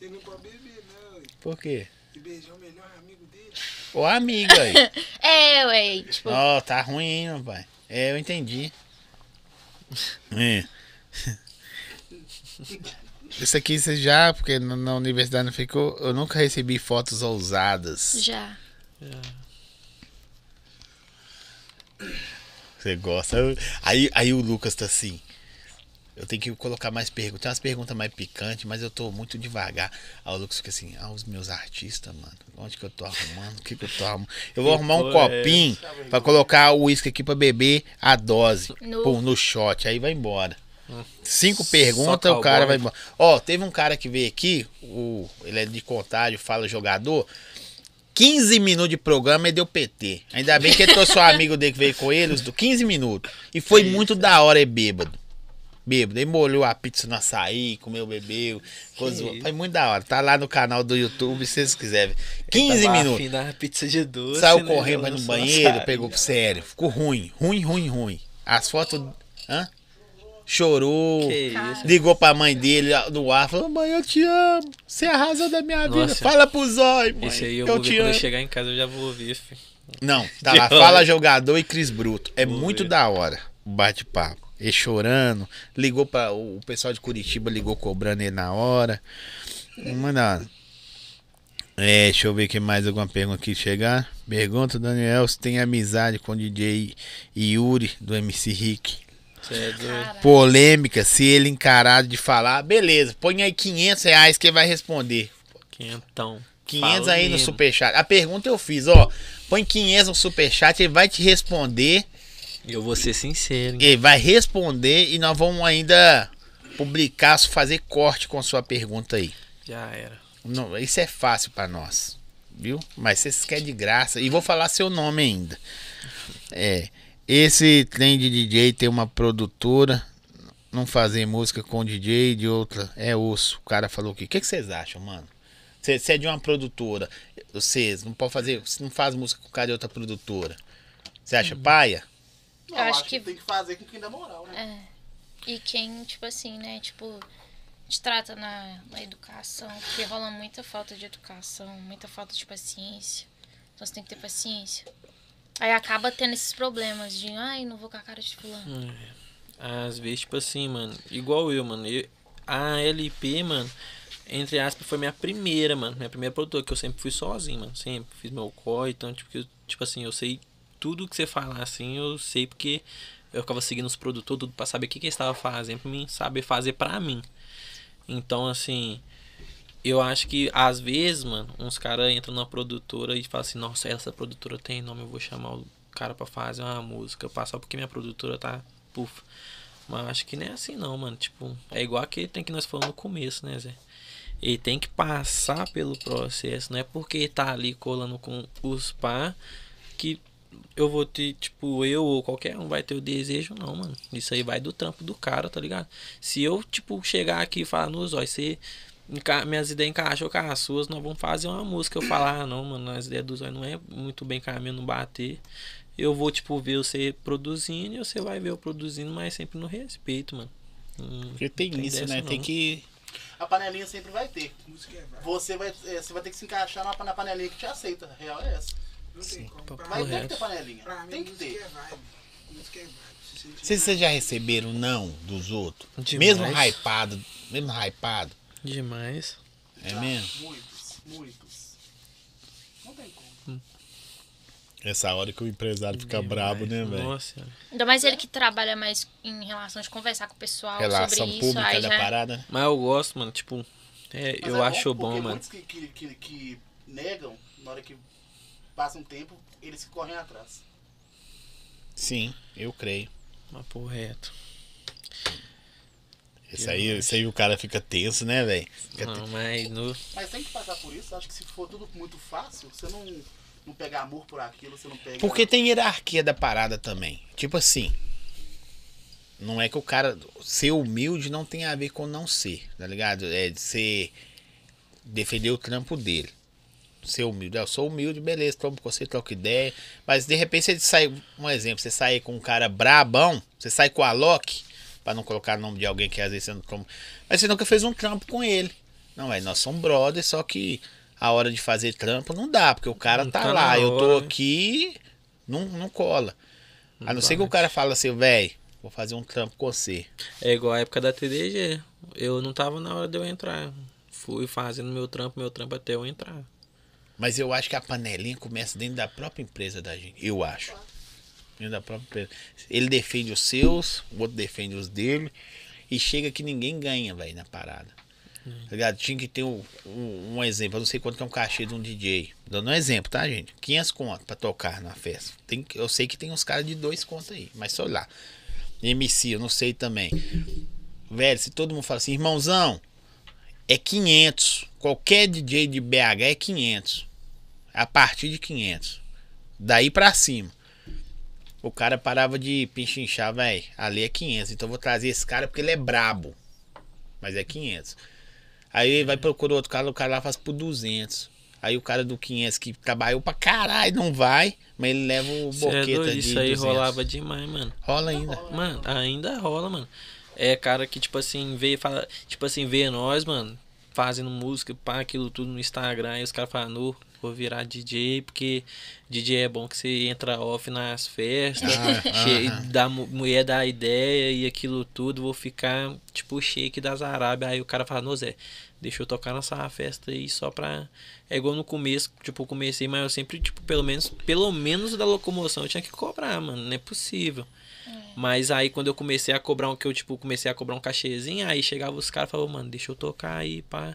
[SPEAKER 5] Ele não pode beber, não. ué.
[SPEAKER 1] Por quê?
[SPEAKER 5] E beijar o melhor amigo dele.
[SPEAKER 1] Ô, amiga aí.
[SPEAKER 3] É, ué. Tipo,
[SPEAKER 1] Ó, tá ruim, hein, meu pai. É, eu entendi. É. Isso aqui você já, porque na na universidade não ficou. Eu nunca recebi fotos ousadas.
[SPEAKER 3] já.
[SPEAKER 1] Você gosta? Aí, aí o Lucas tá assim. Eu tenho que colocar mais perguntas. Tem umas perguntas mais picantes, mas eu tô muito devagar. Aí o Lucas fica assim, ah, os meus artistas, mano. Onde que eu tô arrumando? O que, que eu tô arrumando? Eu vou arrumar um
[SPEAKER 2] porra é
[SPEAKER 1] copinho pra colocar o uísque aqui pra beber a dose.
[SPEAKER 3] No-
[SPEAKER 1] Pum, no shot. Aí vai embora.
[SPEAKER 2] Hum.
[SPEAKER 1] Cinco perguntas, o cara vai embora. Ó, teve um cara que veio aqui, o, ele é de contágio, fala jogador. 15 minutos de programa e deu PT. Ainda bem que ele trouxe o amigo dele que veio com ele, os do 15 minutos. E foi muito da hora, é bêbado. Bêbado. Ele molhou a pizza no açaí, comeu, bebeu. coisou.
[SPEAKER 2] isso.
[SPEAKER 1] Foi muito da hora. Tá lá no canal do YouTube, se vocês quiserem. ver. 15
[SPEAKER 2] Tava
[SPEAKER 1] minutos.
[SPEAKER 2] afim da pizza de doce.
[SPEAKER 1] Saiu
[SPEAKER 2] né?
[SPEAKER 1] correndo vai no banheiro,
[SPEAKER 2] açaí.
[SPEAKER 1] pegou sério. Ficou ruim, ruim, ruim, ruim. As fotos. Hã? Chorou.
[SPEAKER 2] Que isso.
[SPEAKER 1] Ligou pra mãe dele no ar, falou: Mãe, eu te amo. Você é a razão da minha vida.
[SPEAKER 2] Nossa.
[SPEAKER 1] Fala pro Zói, mãe.
[SPEAKER 2] Esse aí eu,
[SPEAKER 1] eu
[SPEAKER 2] vou ver
[SPEAKER 1] te
[SPEAKER 2] quando eu
[SPEAKER 1] amo.
[SPEAKER 2] chegar em casa, eu já vou ouvir, filho.
[SPEAKER 1] Não, tá lá. Fala jogador e Cris Bruto. É
[SPEAKER 2] Vou
[SPEAKER 1] muito
[SPEAKER 2] ver.
[SPEAKER 1] da hora o bate-papo. Ele chorando. Ligou para O pessoal de Curitiba ligou cobrando ele na hora. Mano. É, deixa eu ver que mais alguma pergunta aqui chegar. Pergunta, Daniel, se tem amizade com o DJ Yuri do MC Rick.
[SPEAKER 2] Você é doido.
[SPEAKER 3] Cara.
[SPEAKER 1] Polêmica, se ele encarado de falar, beleza, põe aí 500 reais que ele vai responder.
[SPEAKER 2] Quentão.
[SPEAKER 1] 500
[SPEAKER 2] Fala
[SPEAKER 1] aí no superchat. A pergunta eu fiz, ó. Põe 500 no superchat, ele vai te responder.
[SPEAKER 2] Eu vou ser sincero, hein?
[SPEAKER 1] Ele vai responder e nós vamos ainda publicar, fazer corte com a sua pergunta aí.
[SPEAKER 2] Já era.
[SPEAKER 1] Não, isso é fácil pra nós, viu? Mas vocês querem de graça. E vou falar seu nome ainda. É. Esse trem de DJ tem uma produtora. Não fazer música com DJ de outra é osso. O cara falou o quê? O que, vocês acham, mano? Você é de uma produtora. Vocês não pode fazer. Você não faz música com o cara de outra produtora. Você acha paia?
[SPEAKER 4] Não,
[SPEAKER 3] Eu
[SPEAKER 4] acho,
[SPEAKER 3] acho
[SPEAKER 4] que...
[SPEAKER 3] que-
[SPEAKER 4] tem que fazer com quem dá moral, né?
[SPEAKER 3] É. E quem, tipo assim, né, tipo, te trata na, na educação, porque rola muita falta de educação, muita falta de paciência. Então você tem que ter paciência. Aí acaba tendo esses problemas de, ai, não vou com a cara de fulano.
[SPEAKER 2] Às vezes, tipo assim, mano, igual eu, mano. eu- a LP, mano, entre aspas, foi minha primeira, mano. Minha primeira produtora, que eu sempre fui sozinho, mano. Sempre fiz meu corre, então, tipo, que eu- tipo assim, eu sei tudo que você falar assim, eu sei porque eu ficava seguindo os produtores, tudo pra saber o que, que eles estavam fazendo, pra mim saber fazer pra mim. Então, assim, eu acho que às vezes, mano, uns caras entram na produtora e falam assim, nossa, essa produtora tem nome, eu vou chamar o cara pra fazer uma música, só porque minha produtora tá puf. Mas acho que nem é assim não, mano. Tipo, é igual aquele tem que nós falamos no começo, né, Zé? Ele tem que passar pelo processo, não é porque tá ali colando com os pá que eu vou ter, tipo, eu ou qualquer um vai ter o desejo, não, mano. Isso aí vai do trampo do cara, tá ligado? Se eu, tipo, chegar aqui e falar nos olhos, você. Minhas ideias encaixam com as suas, nós vamos fazer uma música. Eu falar, ah, não, mano, as ideias dos olhos não é muito bem caminho, não bater. Eu vou, tipo, ver você produzindo e você vai ver eu produzindo, mas sempre no respeito, mano. Hum,
[SPEAKER 1] Porque tem,
[SPEAKER 2] Tem
[SPEAKER 1] isso, né?
[SPEAKER 2] não.
[SPEAKER 1] Tem que.
[SPEAKER 4] A panelinha sempre vai ter.
[SPEAKER 5] Música é.
[SPEAKER 4] Você vai, é, você vai ter que se encaixar na, na panelinha que te aceita. A real é essa.
[SPEAKER 5] Não tem como. Pra,
[SPEAKER 4] Mas tem que ter panelinha.
[SPEAKER 5] pra mim,
[SPEAKER 4] Tem que ter.
[SPEAKER 5] é vibe. Música é vibe. Se
[SPEAKER 1] Vocês já receberam não dos outros?
[SPEAKER 2] Demais.
[SPEAKER 1] Mesmo hypado, mesmo hypado.
[SPEAKER 2] Demais.
[SPEAKER 1] É
[SPEAKER 4] Já,
[SPEAKER 1] mesmo?
[SPEAKER 4] Muitos, muitos. Não tem como.
[SPEAKER 1] Essa hora que o empresário fica
[SPEAKER 2] Demais.
[SPEAKER 1] brabo, né, velho?
[SPEAKER 2] Nossa.
[SPEAKER 3] Ainda mais ele que trabalha mais em relação de conversar com o pessoal
[SPEAKER 1] Relação
[SPEAKER 3] sobre isso.
[SPEAKER 1] pública
[SPEAKER 3] aí
[SPEAKER 1] da
[SPEAKER 3] já...
[SPEAKER 1] parada. né?
[SPEAKER 2] Mas eu gosto, mano, tipo, é, eu
[SPEAKER 4] é
[SPEAKER 2] acho bom, mano.
[SPEAKER 4] Muitos que, que, que, que negam, na hora que passa um tempo, eles que correm atrás.
[SPEAKER 1] Sim, eu creio.
[SPEAKER 2] Mas por reto.
[SPEAKER 1] Isso aí, isso aí o cara fica tenso, né, velho? Fica
[SPEAKER 2] Não, mas no,
[SPEAKER 4] Mas tem que passar por isso. Acho que se for tudo muito fácil, você não, não pega amor por aquilo, você não pega.
[SPEAKER 1] Porque tem hierarquia da parada também. Tipo assim. Não é que o cara ser humilde não tem a ver com não ser, tá ligado? É de ser. Defender o trampo dele. Ser humilde. Eu sou humilde, beleza, tomo com você, troca ideia. Mas de repente você sai. Um exemplo, você sai com um cara brabão, você sai com a Loki, pra não colocar o nome de alguém que às vezes você não toma. Mas você nunca fez um trampo com ele. Não, é, nós somos brothers, só que a hora de fazer trampo não dá, porque o cara
[SPEAKER 2] Não
[SPEAKER 1] tá,
[SPEAKER 2] tá
[SPEAKER 1] lá,
[SPEAKER 2] na
[SPEAKER 1] eu tô
[SPEAKER 2] hora, né?
[SPEAKER 1] aqui, não, não cola. A não ser que o
[SPEAKER 2] bate.
[SPEAKER 1] cara fala assim, velho, vou fazer um trampo com você.
[SPEAKER 2] é igual a época da TDG. Eu não tava na hora de eu entrar. Fui fazendo meu trampo, meu trampo até eu entrar.
[SPEAKER 1] Mas eu acho que a panelinha começa dentro da própria empresa da gente. Eu acho. Dentro da própria empresa. Ele defende os seus, o outro defende os dele. E chega que ninguém ganha, velho, na parada. Tá ligado? Tinha que ter um, um, um exemplo. Eu não sei quanto que é um cachê de um DJ. Dando um exemplo, tá, gente? 500 conto pra tocar na festa. Tem, eu sei que tem uns caras de dois contos aí. Mas sei lá. MC, eu não sei também. Velho, se todo mundo fala assim, irmãozão, é 500. Qualquer DJ de BH é 500. A partir de 500. Daí pra cima. O cara parava de pinchinchar, velho. Ali é 500. Então eu vou trazer esse cara porque ele é brabo. Mas é 500. Aí ele vai procurar outro cara, o cara lá faz por 200. Aí o cara do 500 que trabalhou pra caralho não vai, mas ele leva o
[SPEAKER 2] é
[SPEAKER 1] boqueta
[SPEAKER 2] doido,
[SPEAKER 1] de
[SPEAKER 2] isso aí
[SPEAKER 1] 200.
[SPEAKER 2] rolava demais, mano.
[SPEAKER 1] Rola ainda.
[SPEAKER 2] Mano, ainda rola, mano. É cara que, tipo assim, vê, fala, tipo assim, vê nós, mano, fazendo música, pá, aquilo tudo no Instagram, e os caras falam, "Nu, vou virar DJ, porque DJ é bom que você entra off nas festas,
[SPEAKER 1] Ah,
[SPEAKER 2] che-
[SPEAKER 1] aham.
[SPEAKER 2] dá, mu- mulher dá ideia e aquilo tudo, vou ficar, tipo, shake das Arábias. Aí o cara fala, não, Zé, deixa eu tocar nessa festa aí só pra. É igual no começo, tipo, eu comecei, mas eu sempre, tipo, pelo menos, pelo menos da locomoção eu tinha que cobrar, mano. Não é possível. Mas aí quando eu comecei a cobrar um que eu, tipo, comecei a cobrar um cachezinho, aí chegava os caras e falavam, mano, deixa eu tocar aí, pá.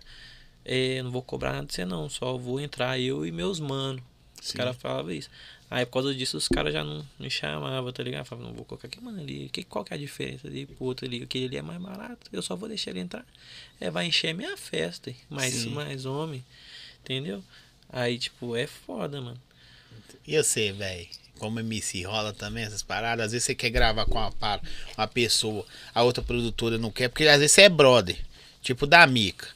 [SPEAKER 2] É, não vou cobrar nada de você não, só vou entrar eu e meus mano. Os caras falavam isso. Aí por causa disso os caras já não me chamavam, tá ligado? Falavam, não vou colocar aqui, mano, ali. Que, qual que é a diferença ali pro outro ali? Aquele ali é mais barato, eu só vou deixar ele entrar. É, vai encher minha festa, mais,
[SPEAKER 1] Sim.
[SPEAKER 2] mais homem, entendeu? Aí, tipo, é foda, mano.
[SPEAKER 1] E você, velho? Como MC rola também essas paradas? Às vezes você quer gravar com uma, uma pessoa, a outra produtora não quer, porque às vezes você é brother. Tipo da Mica.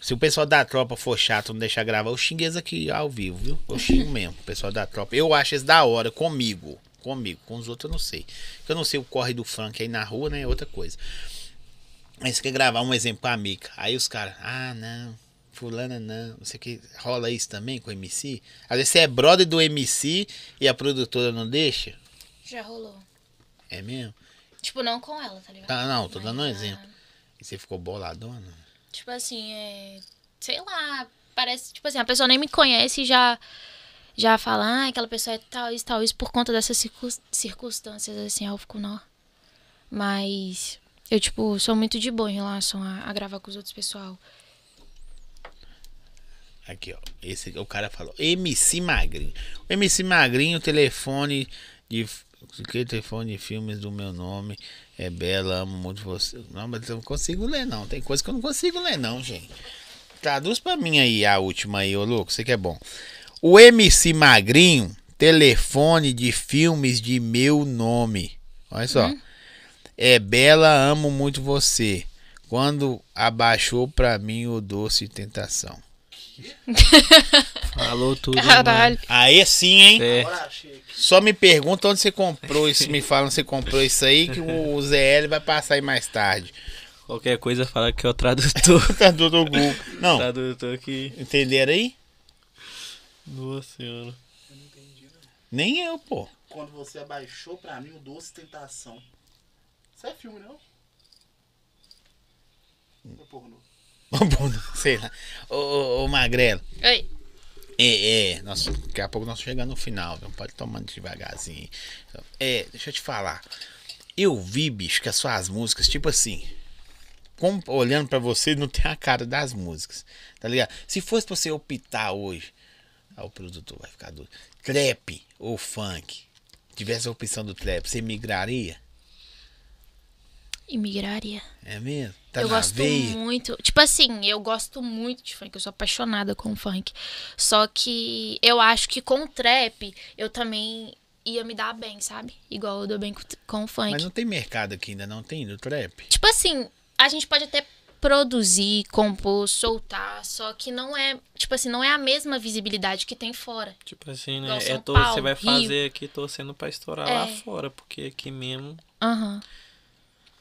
[SPEAKER 1] Se o pessoal da tropa for chato, não deixar gravar, eu xingo eles aqui ao vivo, viu? Eu xingo mesmo, o pessoal da tropa. Eu acho eles da hora, comigo. Comigo, com os outros eu não sei. Eu não sei o corre do funk aí na rua, né? É outra coisa. Aí você quer gravar um exemplo com a Mica. Aí os caras, ah, não, fulana não. Não sei o que. Rola isso também com o MC? Às vezes você é brother do MC e a produtora não deixa.
[SPEAKER 3] Já rolou.
[SPEAKER 1] É mesmo?
[SPEAKER 3] Tipo, não com ela, tá ligado?
[SPEAKER 1] Ah, não, tô dando um
[SPEAKER 3] Mas,
[SPEAKER 1] exemplo. E você ficou boladona?
[SPEAKER 3] Tipo assim, é. Sei lá, parece. Tipo assim, a pessoa nem me conhece e já. Já fala, ah, aquela pessoa é tal, isso, tal, isso, por conta dessas circun- circunstâncias, assim, eu fico, não. Mas. Eu, tipo, sou muito de boa em relação a, a gravar com os outros pessoal.
[SPEAKER 1] Aqui, ó. Esse, o cara falou. MC Magrinho. O MC Magrinho, telefone de. Que telefone de filmes do meu nome é Bela, amo muito você. Não, mas eu não consigo ler, não. Tem coisa que eu não consigo ler, não, gente. traduz pra mim aí a última aí, ô louco, você que é bom. O MC Magrinho, telefone de filmes de meu nome. Olha só. É Bela, amo muito você. Quando abaixou pra mim o doce tentação.
[SPEAKER 2] Falou tudo.
[SPEAKER 3] Caralho.
[SPEAKER 1] Aí sim, hein?
[SPEAKER 2] É.
[SPEAKER 4] Aqui.
[SPEAKER 1] Só me pergunta onde você comprou isso. Me fala onde você comprou isso aí, que o ZL vai passar aí mais tarde.
[SPEAKER 2] Qualquer coisa fala que é o tradutor.
[SPEAKER 1] Do Google. Não,
[SPEAKER 2] tradutor que.
[SPEAKER 1] entenderam aí?
[SPEAKER 2] Nossa senhora.
[SPEAKER 1] Nem eu, pô.
[SPEAKER 4] Quando você abaixou pra mim o Doce Tentação. Isso é filme, não? É pornô.
[SPEAKER 1] Bom, Sei lá. Ô, ô, ô Magrelo.
[SPEAKER 3] Oi.
[SPEAKER 1] É, é. Nossa, daqui a pouco nós chegando no final. Não pode tomando devagarzinho. É, deixa eu te falar. Eu vi, bicho, que as suas músicas, tipo assim. Como, olhando pra você, não tem a cara das músicas. Tá ligado? Se fosse pra você optar hoje. Ah, o produtor vai ficar doido. Trap ou funk. Tivesse a opção do trap, você migraria?
[SPEAKER 3] Imigraria.
[SPEAKER 1] É mesmo? Tá
[SPEAKER 3] eu gosto
[SPEAKER 1] veia?
[SPEAKER 3] muito. Tipo assim, eu gosto muito de funk. Eu sou apaixonada com funk. Só que eu acho que com o trap eu também ia me dar bem, sabe? Igual eu dou bem com, com o funk.
[SPEAKER 1] Mas não tem mercado aqui ainda, não tem no trap?
[SPEAKER 3] Tipo assim, a gente pode até produzir, compor, soltar, só que não é, tipo assim, não é a mesma visibilidade que tem fora.
[SPEAKER 2] Tipo assim, né? É tor- você
[SPEAKER 3] Paulo,
[SPEAKER 2] vai
[SPEAKER 3] Rio.
[SPEAKER 2] fazer aqui torcendo pra estourar lá
[SPEAKER 3] É.
[SPEAKER 2] fora, porque aqui mesmo.
[SPEAKER 3] Aham.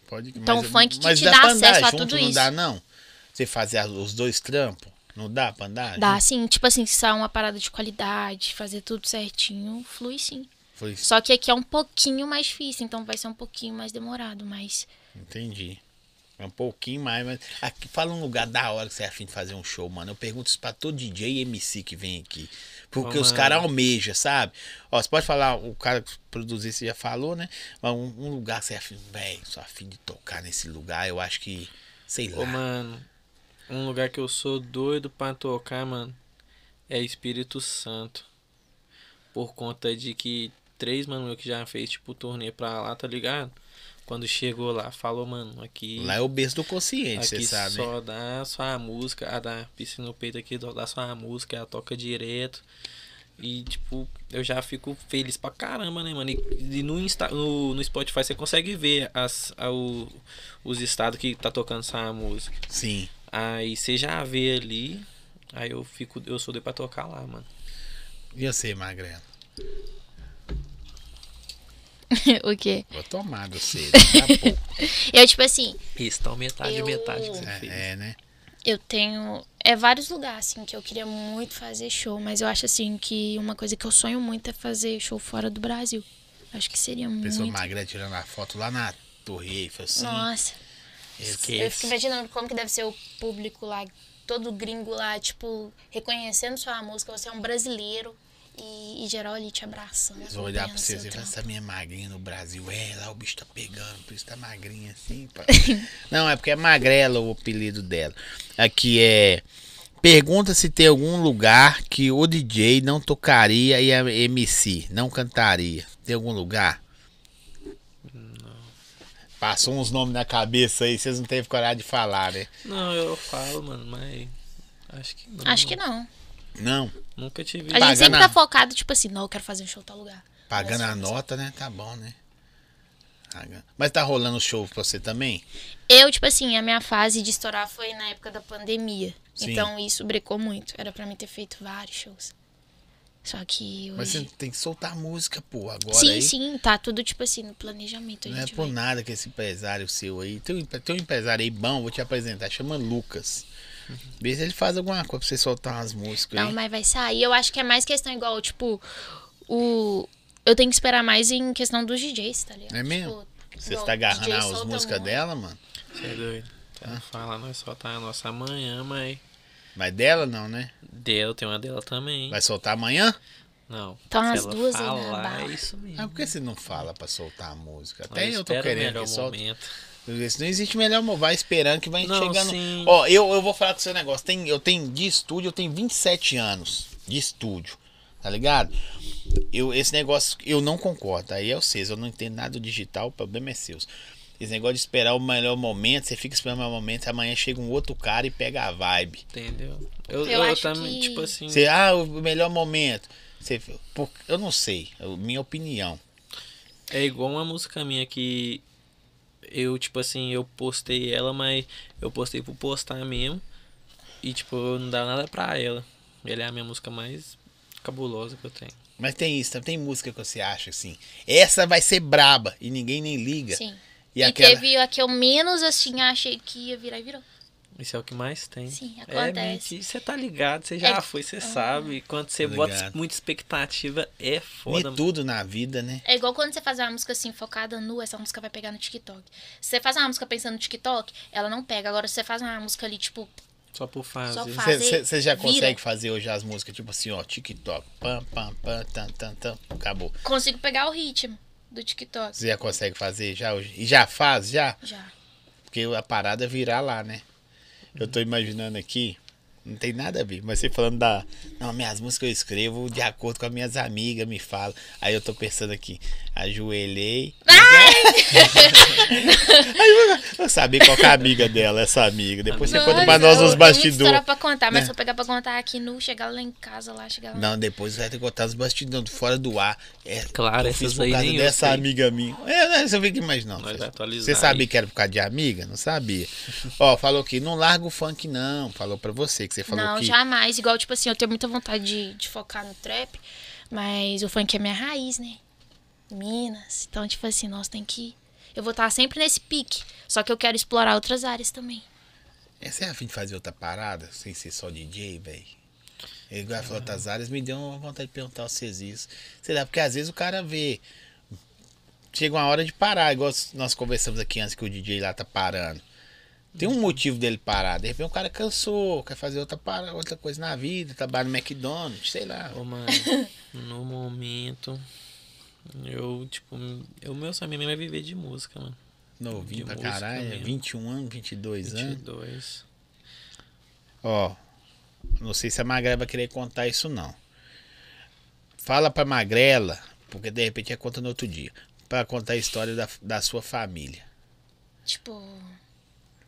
[SPEAKER 1] Pode,
[SPEAKER 3] Então,
[SPEAKER 1] mas-
[SPEAKER 3] o funk que te
[SPEAKER 1] dá
[SPEAKER 3] dá acesso a
[SPEAKER 1] junto,
[SPEAKER 3] tudo
[SPEAKER 1] não
[SPEAKER 3] isso.
[SPEAKER 1] dá, não? Você fazer os dois trampos? Não dá pra andar?
[SPEAKER 3] Dá
[SPEAKER 1] junto?
[SPEAKER 3] sim, tipo assim, se é uma parada de qualidade, fazer tudo certinho, flui sim.
[SPEAKER 1] Foi isso.
[SPEAKER 3] Só que aqui é um pouquinho mais difícil, então vai ser um pouquinho mais demorado, mas
[SPEAKER 1] Entendi. É um pouquinho mais, mas. Aqui, fala um lugar da hora que você é afim de fazer um show, mano. Eu pergunto isso pra todo DJ e MC que vem aqui. Porque
[SPEAKER 2] Ô,
[SPEAKER 1] os caras almejam, sabe? Ó, você pode falar, o cara que produzir, você já falou, né? Mas um, um lugar que você é afim, velho, sou afim de tocar nesse lugar, eu acho que. Sei lá.
[SPEAKER 2] Ô, mano, um lugar que eu sou doido pra tocar, mano, é Espírito Santo. Por conta de que três mano meu que já fez, tipo, turnê pra lá, tá ligado? Quando chegou lá, falou, mano, aqui.
[SPEAKER 1] Lá é o berço do consciente, você sabe.
[SPEAKER 2] só dá só a música, a da piscina no peito aqui dá só a música, ela toca direto. E, tipo, eu já fico feliz pra caramba, né, mano? E, e no, Insta, no, no Spotify você consegue ver as, a- o- os estados que tá tocando essa música.
[SPEAKER 1] Sim.
[SPEAKER 2] Aí você já vê ali, aí eu fico, eu sou doido pra tocar lá, mano.
[SPEAKER 1] E você, Magrelo?
[SPEAKER 3] o quê?
[SPEAKER 1] Vou tomar do cedo, daqui a pouco.
[SPEAKER 3] Eu, tipo assim,
[SPEAKER 2] Isso, tá metade
[SPEAKER 3] Eu-
[SPEAKER 2] metade que você fez.
[SPEAKER 1] É, é, né?
[SPEAKER 3] eu tenho. É vários lugares, assim, que eu queria muito fazer show, mas eu acho, assim, que uma coisa que eu sonho muito é fazer show fora do Brasil. Acho que seria
[SPEAKER 1] Pessoa
[SPEAKER 3] muito.
[SPEAKER 1] magrela tirando a foto lá na torre Eiffel, assim.
[SPEAKER 3] Nossa, eu fico imaginando como que deve ser o público lá, todo gringo lá, tipo, reconhecendo sua música, você é um brasileiro e, e geral ali te abraçando.
[SPEAKER 1] Eles vão olhar pra você e
[SPEAKER 3] trampo.
[SPEAKER 1] essa minha magrinha no Brasil. É, lá o bicho tá pegando, por isso tá magrinha assim. pá." Não, é porque é magrela o apelido dela. Aqui é. Pergunta se tem algum lugar que o DJ não tocaria e a MC não cantaria. Tem algum lugar? Passou uns nomes na cabeça aí, vocês não teve coragem de falar, né?
[SPEAKER 2] Não, eu falo, mano, mas. Acho que não.
[SPEAKER 3] Acho que não.
[SPEAKER 1] Não.
[SPEAKER 2] Nunca tive.
[SPEAKER 3] A gente
[SPEAKER 1] Pagando
[SPEAKER 3] sempre
[SPEAKER 1] a-
[SPEAKER 3] tá focado, tipo assim, não, eu quero fazer um show em tal lugar.
[SPEAKER 1] Pagando a nota, né? Tá bom, né? Mas tá rolando show pra você também?
[SPEAKER 3] Eu, tipo assim, a minha fase de estourar foi na época da pandemia.
[SPEAKER 1] Sim.
[SPEAKER 3] Então isso brecou muito. Era pra mim ter feito vários shows. Só que
[SPEAKER 1] Mas
[SPEAKER 3] hoje...
[SPEAKER 1] você tem que soltar música, pô, agora
[SPEAKER 3] Sim,
[SPEAKER 1] aí.
[SPEAKER 3] sim, tá tudo, tipo assim, no planejamento. A
[SPEAKER 1] Não é
[SPEAKER 3] gente
[SPEAKER 1] por
[SPEAKER 3] vai.
[SPEAKER 1] nada que esse empresário seu aí. Tem um, tem um empresário aí bom, vou te apresentar, chama Lucas. Vê se ele faz alguma coisa pra você soltar umas músicas
[SPEAKER 3] Não,
[SPEAKER 1] aí.
[SPEAKER 3] mas vai sair. Eu acho que é mais questão igual, tipo, o. Eu tenho que esperar mais em questão dos DJs, tá ligado?
[SPEAKER 1] É mesmo?
[SPEAKER 3] Tipo,
[SPEAKER 1] Você
[SPEAKER 3] igual
[SPEAKER 1] está agarrando as músicas dela, mano?
[SPEAKER 2] Você é doido. Ela fala, nós só tá a nossa amanhã, mas.
[SPEAKER 1] Mas dela não, né?
[SPEAKER 2] Dela, tem uma dela também.
[SPEAKER 1] Vai soltar amanhã?
[SPEAKER 2] Não.
[SPEAKER 3] Então,
[SPEAKER 2] se
[SPEAKER 3] as duas aí na
[SPEAKER 2] falar, é isso mesmo.
[SPEAKER 1] Ah, por que você não fala pra soltar a música? Até eu tô
[SPEAKER 2] espera o
[SPEAKER 1] querendo que solte.
[SPEAKER 2] momento.
[SPEAKER 1] Não existe melhor vai esperando que vai
[SPEAKER 2] Não,
[SPEAKER 1] chegando.
[SPEAKER 2] sim.
[SPEAKER 1] Ó, eu, eu vou falar com o seu negócio. Tem, eu tenho de estúdio, eu tenho 27 anos de estúdio. Tá ligado? Eu, esse negócio, eu não concordo. Aí é vocês, eu não entendo nada do digital, o problema é seus. Esse negócio de esperar o melhor momento, você fica esperando o melhor momento, amanhã chega um outro cara e pega a vibe.
[SPEAKER 2] Entendeu? Eu,
[SPEAKER 3] Eu
[SPEAKER 2] eu, também,
[SPEAKER 3] que-
[SPEAKER 2] tipo assim.
[SPEAKER 1] Você, ah, o melhor momento. Você, por- eu não sei, é a minha opinião.
[SPEAKER 2] É igual uma música minha que eu, tipo assim, eu postei ela, mas eu postei por postar mesmo. E, tipo, eu não dava nada pra ela. Ela é a minha música mais cabulosa que eu tenho.
[SPEAKER 1] Mas tem isso, tem música que você acha assim, essa vai ser braba e ninguém nem liga.
[SPEAKER 3] Sim.
[SPEAKER 1] E,
[SPEAKER 3] E,
[SPEAKER 1] aquela.
[SPEAKER 3] teve a que eu menos assim achei que ia virar e virou.
[SPEAKER 2] Isso é o que mais tem.
[SPEAKER 3] Sim,
[SPEAKER 2] É
[SPEAKER 3] acontece.
[SPEAKER 2] mentira. Você tá ligado, você já
[SPEAKER 3] É-
[SPEAKER 2] foi, você sabe. Quando você bota
[SPEAKER 1] ligado.
[SPEAKER 2] muita expectativa, é foda.
[SPEAKER 1] tudo na vida, né?
[SPEAKER 3] É igual quando você faz uma música assim, focada nu, essa música vai pegar no TikTok. Se você faz uma música pensando no TikTok, ela não pega. Agora, se você faz uma música ali, tipo,
[SPEAKER 2] Só por fazer.
[SPEAKER 1] Você já
[SPEAKER 3] vira.
[SPEAKER 1] consegue fazer hoje as músicas, tipo assim, ó, TikTok, pam, pam, pam, tam, tam, tam, acabou.
[SPEAKER 3] consigo pegar o ritmo do TikTok.
[SPEAKER 1] Você já consegue fazer já hoje? E já faz, já?
[SPEAKER 3] Já.
[SPEAKER 1] Porque a parada é virar lá, né? Eu tô imaginando aqui, não tem nada a ver, mas você falando da. Não, minhas músicas eu escrevo de acordo com as minhas amigas, me falam. Aí eu tô pensando aqui, ajoelhei. Aí eu vou saber qual que é a amiga dela, essa amiga. Depois você conta pra
[SPEAKER 3] Nossa,
[SPEAKER 1] nós
[SPEAKER 3] eu-
[SPEAKER 1] nos
[SPEAKER 3] eu muita
[SPEAKER 1] bastidores.
[SPEAKER 3] história pra contar, mas
[SPEAKER 1] né?
[SPEAKER 3] se eu pegar pra contar aqui no, chegar lá em casa, lá, chegar lá.
[SPEAKER 1] Não, depois vai ter que contar os bastidores fora do ar. É,
[SPEAKER 2] Claro,
[SPEAKER 1] eu fiz
[SPEAKER 2] essas
[SPEAKER 1] por
[SPEAKER 2] aí
[SPEAKER 1] causa
[SPEAKER 2] nem eu
[SPEAKER 1] dessa
[SPEAKER 2] sei.
[SPEAKER 1] amiga minha. É, não, você fica imaginando.
[SPEAKER 2] Nós vai atualizar
[SPEAKER 1] Você sabia
[SPEAKER 2] aí.
[SPEAKER 1] que era por causa de amiga? Não sabia. Ó, falou que não larga o funk, não. Falou pra você, que você falou
[SPEAKER 3] não,
[SPEAKER 1] que.
[SPEAKER 3] jamais. Igual, tipo assim, eu tenho muita vontade de, de focar no trap, mas o funk é minha raiz, né? Minas. Então, tipo assim, nós tem que. Eu vou estar sempre nesse pique. Só que eu quero explorar outras áreas também.
[SPEAKER 1] É, Você é afim de fazer outra parada, sem ser só DJ, velho? Ele vai falar outras áreas, me deu uma vontade de perguntar a vocês isso. Sei lá, porque às vezes o cara vê. Chega uma hora de parar, igual nós conversamos aqui antes que o DJ lá tá parando. Tem um motivo dele parar. De repente o cara cansou, quer fazer outra, para, outra coisa na vida, trabalha no McDonald's, sei lá.
[SPEAKER 2] Ô, mano, no momento, eu, tipo, o meu sonho mesmo é viver de música, mano.
[SPEAKER 1] Novinho pra caralho,
[SPEAKER 2] mesmo.
[SPEAKER 1] 21 anos, 22 anos.
[SPEAKER 2] 22.
[SPEAKER 1] Ó, não sei se a Magrela vai querer contar isso não. Fala pra Magrela, porque de repente é conta no outro dia, pra contar a história da, da sua família.
[SPEAKER 3] Tipo.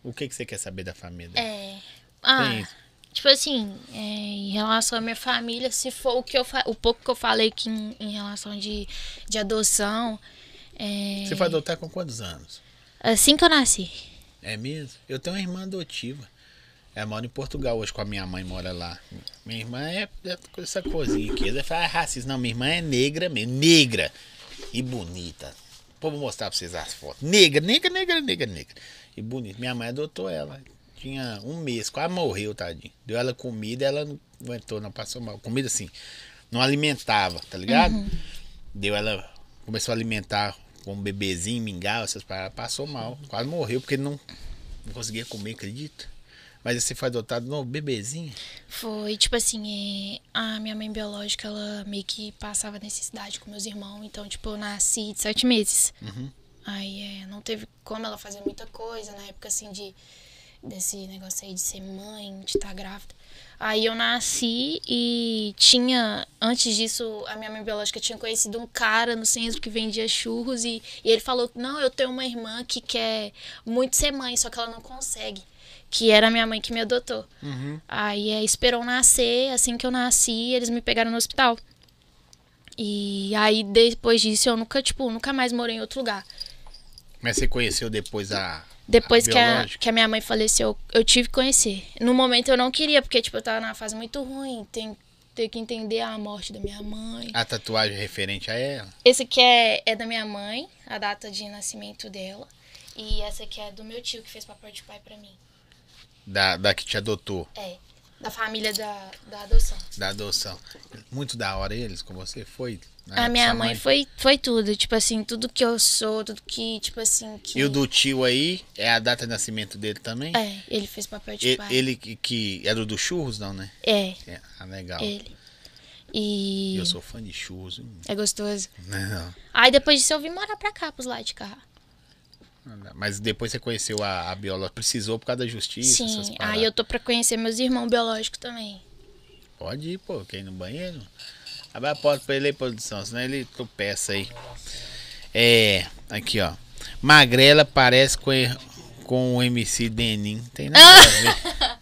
[SPEAKER 1] O que, que você quer saber da família?
[SPEAKER 3] É. Ah,
[SPEAKER 1] Tem-
[SPEAKER 3] tipo assim, é, em relação à minha família, se for o que eu fa- o pouco que eu falei aqui em, em relação de, de adoção. É,
[SPEAKER 1] Você foi adotar com quantos anos?
[SPEAKER 3] assim que eu nasci.
[SPEAKER 1] É mesmo? Eu tenho uma irmã adotiva. Ela mora em Portugal hoje com a minha mãe, mora lá. Minha irmã é, é essa coisinha aqui. Ela fala, ah, racista. Não, minha irmã é negra mesmo. Negra. E bonita. Pô, vou mostrar pra vocês as fotos. Negra, negra, negra, negra, negra. E bonita. Minha mãe adotou ela. Tinha um mês, quase morreu, tadinho. Deu ela comida, ela não aguentou, não passou mal. Comida assim, não alimentava, tá ligado? Deu ela, começou a alimentar com um bebezinho, mingau, essas paradas. Passou mal, quase morreu, porque não, não conseguia comer, acredita? Mas você foi adotado no bebezinho?
[SPEAKER 3] Foi, tipo assim, é, a minha mãe biológica, ela meio que passava necessidade com meus irmãos. Então, tipo, eu nasci de sete meses. Aí, é, não teve como ela fazer muita coisa na época, assim, de... Desse negócio aí de ser mãe, de estar grávida. Aí eu nasci e tinha... Antes disso, a minha mãe biológica tinha conhecido um cara no centro que vendia churros. E, e ele falou, não, eu tenho uma irmã que quer muito ser mãe, só que ela não consegue. Que era minha mãe que me adotou. Aí é, esperou nascer, assim que eu nasci, eles me pegaram no hospital. E aí depois disso eu nunca, tipo, nunca mais morei em outro lugar.
[SPEAKER 1] Mas você conheceu depois a.
[SPEAKER 3] Depois
[SPEAKER 1] a
[SPEAKER 3] que, a, que a minha mãe faleceu, eu tive que conhecer. No momento eu não queria, porque tipo, eu tava numa fase muito ruim, tem ter que entender a morte da minha mãe.
[SPEAKER 1] A tatuagem referente a ela?
[SPEAKER 3] Esse aqui é, é da minha mãe, a data de nascimento dela. E essa aqui é do meu tio que fez papel de pai pra mim.
[SPEAKER 1] Da, da que te adotou,
[SPEAKER 3] É, da família da, da adoção.
[SPEAKER 1] da adoção. Muito da hora eles com você? Foi? na
[SPEAKER 3] A minha
[SPEAKER 1] sua
[SPEAKER 3] mãe foi, foi tudo, tipo assim, tudo que eu sou, tudo que, tipo assim, que...
[SPEAKER 1] E o do tio aí, é a data de nascimento dele também?
[SPEAKER 3] É, ele fez papel de
[SPEAKER 1] E-
[SPEAKER 3] pai.
[SPEAKER 1] Ele que, que era o do churros, não, né?
[SPEAKER 3] É,
[SPEAKER 1] É, ah, legal.
[SPEAKER 3] ele. E...
[SPEAKER 1] Eu sou fã de churros. hein?
[SPEAKER 3] É gostoso.
[SPEAKER 1] Não,
[SPEAKER 3] Aí depois disso eu vim morar pra cá, pros lados de cá.
[SPEAKER 1] Mas depois você conheceu a, a bióloga, precisou por causa da justiça?
[SPEAKER 3] Sim, aí eu tô pra conhecer meus irmãos biológicos também.
[SPEAKER 1] Pode ir, pô, quer ir no banheiro? Abre a porta pra ele aí, produção, senão ele tropeça aí. É, aqui ó. Magrela parece com, com o MC Denim. Tem nada a ver.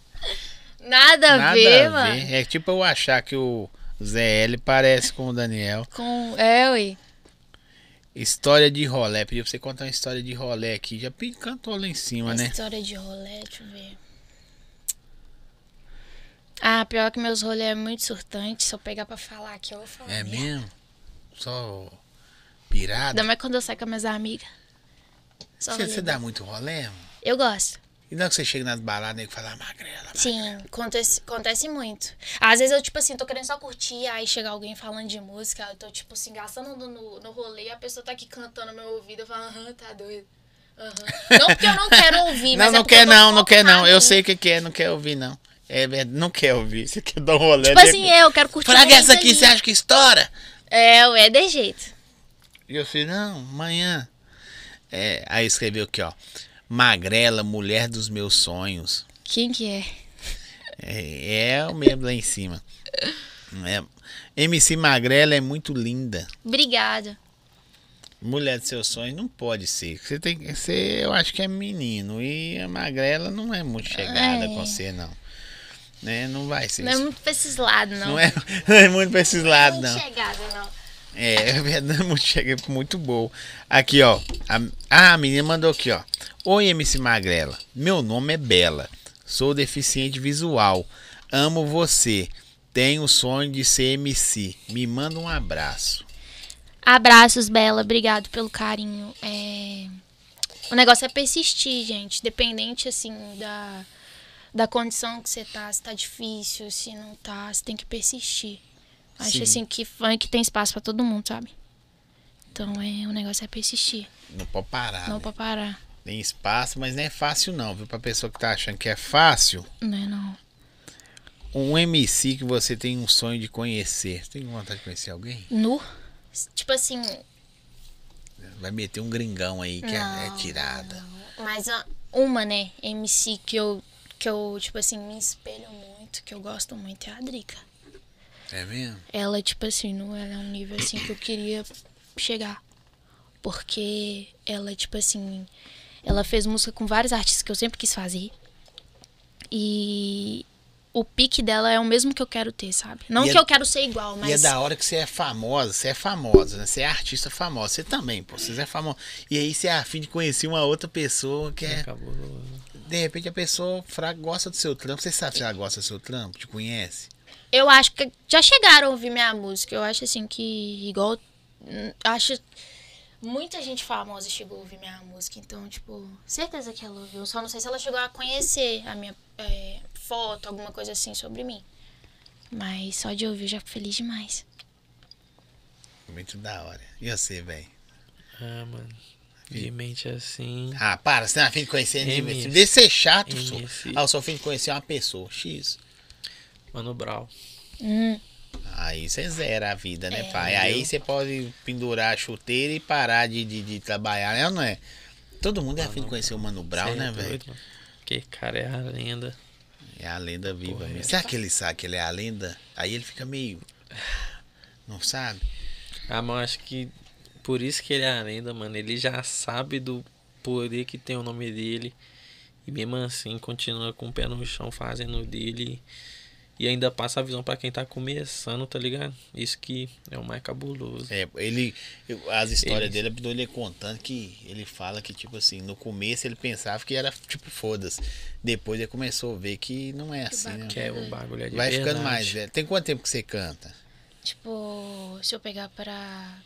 [SPEAKER 3] Nada a
[SPEAKER 1] nada
[SPEAKER 3] ver,
[SPEAKER 1] a
[SPEAKER 3] mano.
[SPEAKER 1] ver. É tipo eu achar que o ZL parece com o Daniel.
[SPEAKER 3] Com. É, ui.
[SPEAKER 1] História de rolé. Pedi pra você contar uma história de rolé aqui. Já cantou lá em cima, né?
[SPEAKER 3] História de rolê, deixa eu ver. Ah, pior que meus rolês é muito surtante. Se eu pegar pra falar aqui, eu vou falar.
[SPEAKER 1] É
[SPEAKER 3] merda.
[SPEAKER 1] mesmo? Só pirada?
[SPEAKER 3] Ainda mais quando eu saio com as minhas amigas. Só
[SPEAKER 1] Você,
[SPEAKER 3] rolê
[SPEAKER 1] você dá muito rolé? mano?
[SPEAKER 3] Eu gosto.
[SPEAKER 1] E não é que você chega nas baladas e fala, ah, magrela.
[SPEAKER 3] Sim, acontece, acontece muito. Às vezes eu, tipo assim, tô querendo só curtir, aí chega alguém falando de música, eu tô, tipo assim, gastando no, no, rolê, a pessoa tá aqui cantando no meu ouvido, eu falo, aham, tá doido. Aham. Não porque eu não quero ouvir,
[SPEAKER 1] Não,
[SPEAKER 3] mas é
[SPEAKER 1] não
[SPEAKER 3] porque
[SPEAKER 1] quer
[SPEAKER 3] eu tô
[SPEAKER 1] não, não quer não. Eu sei o que, que é, não quer ouvir não. É verdade, não quer ouvir. Você quer dar um rolê.
[SPEAKER 3] Tipo assim, eu quero curtir.
[SPEAKER 1] Fraga
[SPEAKER 3] o
[SPEAKER 1] essa aqui,
[SPEAKER 3] ali.
[SPEAKER 1] você acha que estoura?
[SPEAKER 3] É, é de jeito.
[SPEAKER 1] E eu falei, não, amanhã. É, aí escreveu aqui, ó. Magrela, mulher dos meus sonhos.
[SPEAKER 3] Quem que é?
[SPEAKER 1] É, é o mesmo lá em cima. É. MC Magrela é muito linda.
[SPEAKER 3] Obrigada.
[SPEAKER 1] Mulher dos seus sonhos não pode ser. Você tem que ser, eu acho que é menino. E a Magrela não é muito chegada
[SPEAKER 3] É.
[SPEAKER 1] com você, não. Né? Não vai ser.
[SPEAKER 3] Não é
[SPEAKER 1] isso.
[SPEAKER 3] muito pra esses lados, não.
[SPEAKER 1] Não é, não é muito pra esses lados,
[SPEAKER 3] muito
[SPEAKER 1] não.
[SPEAKER 3] chegada, não.
[SPEAKER 1] É, é verdade, muito, chega, muito bom. Aqui, ó. A, ah, a menina mandou aqui, ó. Oi, MC Magrela. Meu nome é Bela. Sou deficiente visual. Amo você. Tenho o sonho de ser MC. Me manda um abraço.
[SPEAKER 3] Abraços, Bela. Obrigado pelo carinho. É... O negócio é persistir, gente. Dependente, assim, da, da condição que você tá. Se tá difícil, se não tá, você tem que persistir. Acho,
[SPEAKER 1] Sim.
[SPEAKER 3] assim, que funk tem espaço pra todo mundo, sabe? Então, é, o negócio é persistir.
[SPEAKER 1] Não pode parar.
[SPEAKER 3] não
[SPEAKER 1] né?
[SPEAKER 3] pra parar.
[SPEAKER 1] Tem espaço, mas não é fácil, não, viu? Pra pessoa que tá achando que é fácil.
[SPEAKER 3] Não é, não.
[SPEAKER 1] Um MC que você tem um sonho de conhecer. Você tem vontade de conhecer alguém?
[SPEAKER 3] Nu? Tipo assim,
[SPEAKER 1] Vai meter um gringão aí que é- é,
[SPEAKER 3] Não,
[SPEAKER 1] tirada.
[SPEAKER 3] Mas a- uma, né, MC que eu, que eu, tipo assim, me espelho muito, que eu gosto muito, é a Drica.
[SPEAKER 1] É mesmo?
[SPEAKER 3] Ela, tipo assim, não ela é um nível assim que eu queria chegar. Porque ela, tipo assim, ela fez música com vários artistas que eu sempre quis fazer. E o pique dela é o mesmo que eu quero ter, sabe? Não
[SPEAKER 1] E é-
[SPEAKER 3] que eu quero ser igual,
[SPEAKER 1] E é
[SPEAKER 3] mas.
[SPEAKER 1] da hora que você é famosa, você é famosa, né? Você é artista famosa. Você também, pô. Você é famosa. E aí você é afim de conhecer uma outra pessoa que é.
[SPEAKER 2] Acabou.
[SPEAKER 1] De repente a pessoa fraca gosta do seu trampo. Você sabe se ela gosta do seu trampo? Te conhece?
[SPEAKER 3] Eu acho que já chegaram a ouvir minha música. Eu acho assim que igual hum, acho muita gente famosa chegou a ouvir minha música, então tipo, certeza que ela ouviu. Só não sei se ela chegou a conhecer a minha é, foto, alguma coisa assim sobre mim. Mas só de ouvir eu já fico feliz demais.
[SPEAKER 1] Muito da hora. E você, velho?
[SPEAKER 2] Ah, mano. De mente assim.
[SPEAKER 1] Ah, para, você não é afim de conhecer ninguém.
[SPEAKER 2] MS.
[SPEAKER 1] Deixa de ser chato, sou.
[SPEAKER 2] MS.
[SPEAKER 1] Ah, eu sou afim de conhecer uma pessoa. X.
[SPEAKER 2] Mano Brau.
[SPEAKER 3] Hum,
[SPEAKER 1] Aí você zera a vida, né,
[SPEAKER 3] É.
[SPEAKER 1] pai? Aí você pode pendurar a chuteira e parar de, de, de trabalhar, né? Não é? Todo mundo é afim de conhecer o Mano Brown,
[SPEAKER 2] Cê
[SPEAKER 1] né,
[SPEAKER 2] é
[SPEAKER 1] velho?
[SPEAKER 2] Que cara é a lenda.
[SPEAKER 1] É a lenda viva
[SPEAKER 2] Porra,
[SPEAKER 1] mesmo.
[SPEAKER 2] é.
[SPEAKER 1] Será que ele sabe que ele é a lenda? Aí ele fica meio. Não sabe?
[SPEAKER 2] Ah, mas acho que por isso que ele é a lenda, mano. Ele já sabe do poder que tem o nome dele. E mesmo assim continua com o pé no chão fazendo dele. E ainda passa a visão pra quem tá começando, tá ligado? Isso que é o mais cabuloso.
[SPEAKER 1] É, ele. As histórias
[SPEAKER 2] Ele-
[SPEAKER 1] dele, ele contando que ele fala que, tipo assim, no começo ele pensava que era, tipo, foda-se. Depois ele começou a ver que não é assim, né?
[SPEAKER 2] Que é o bagulho é de
[SPEAKER 1] Vai ficando
[SPEAKER 2] verdade.
[SPEAKER 1] mais velho. Tem quanto tempo que você canta?
[SPEAKER 3] tipo, se eu pegar pra,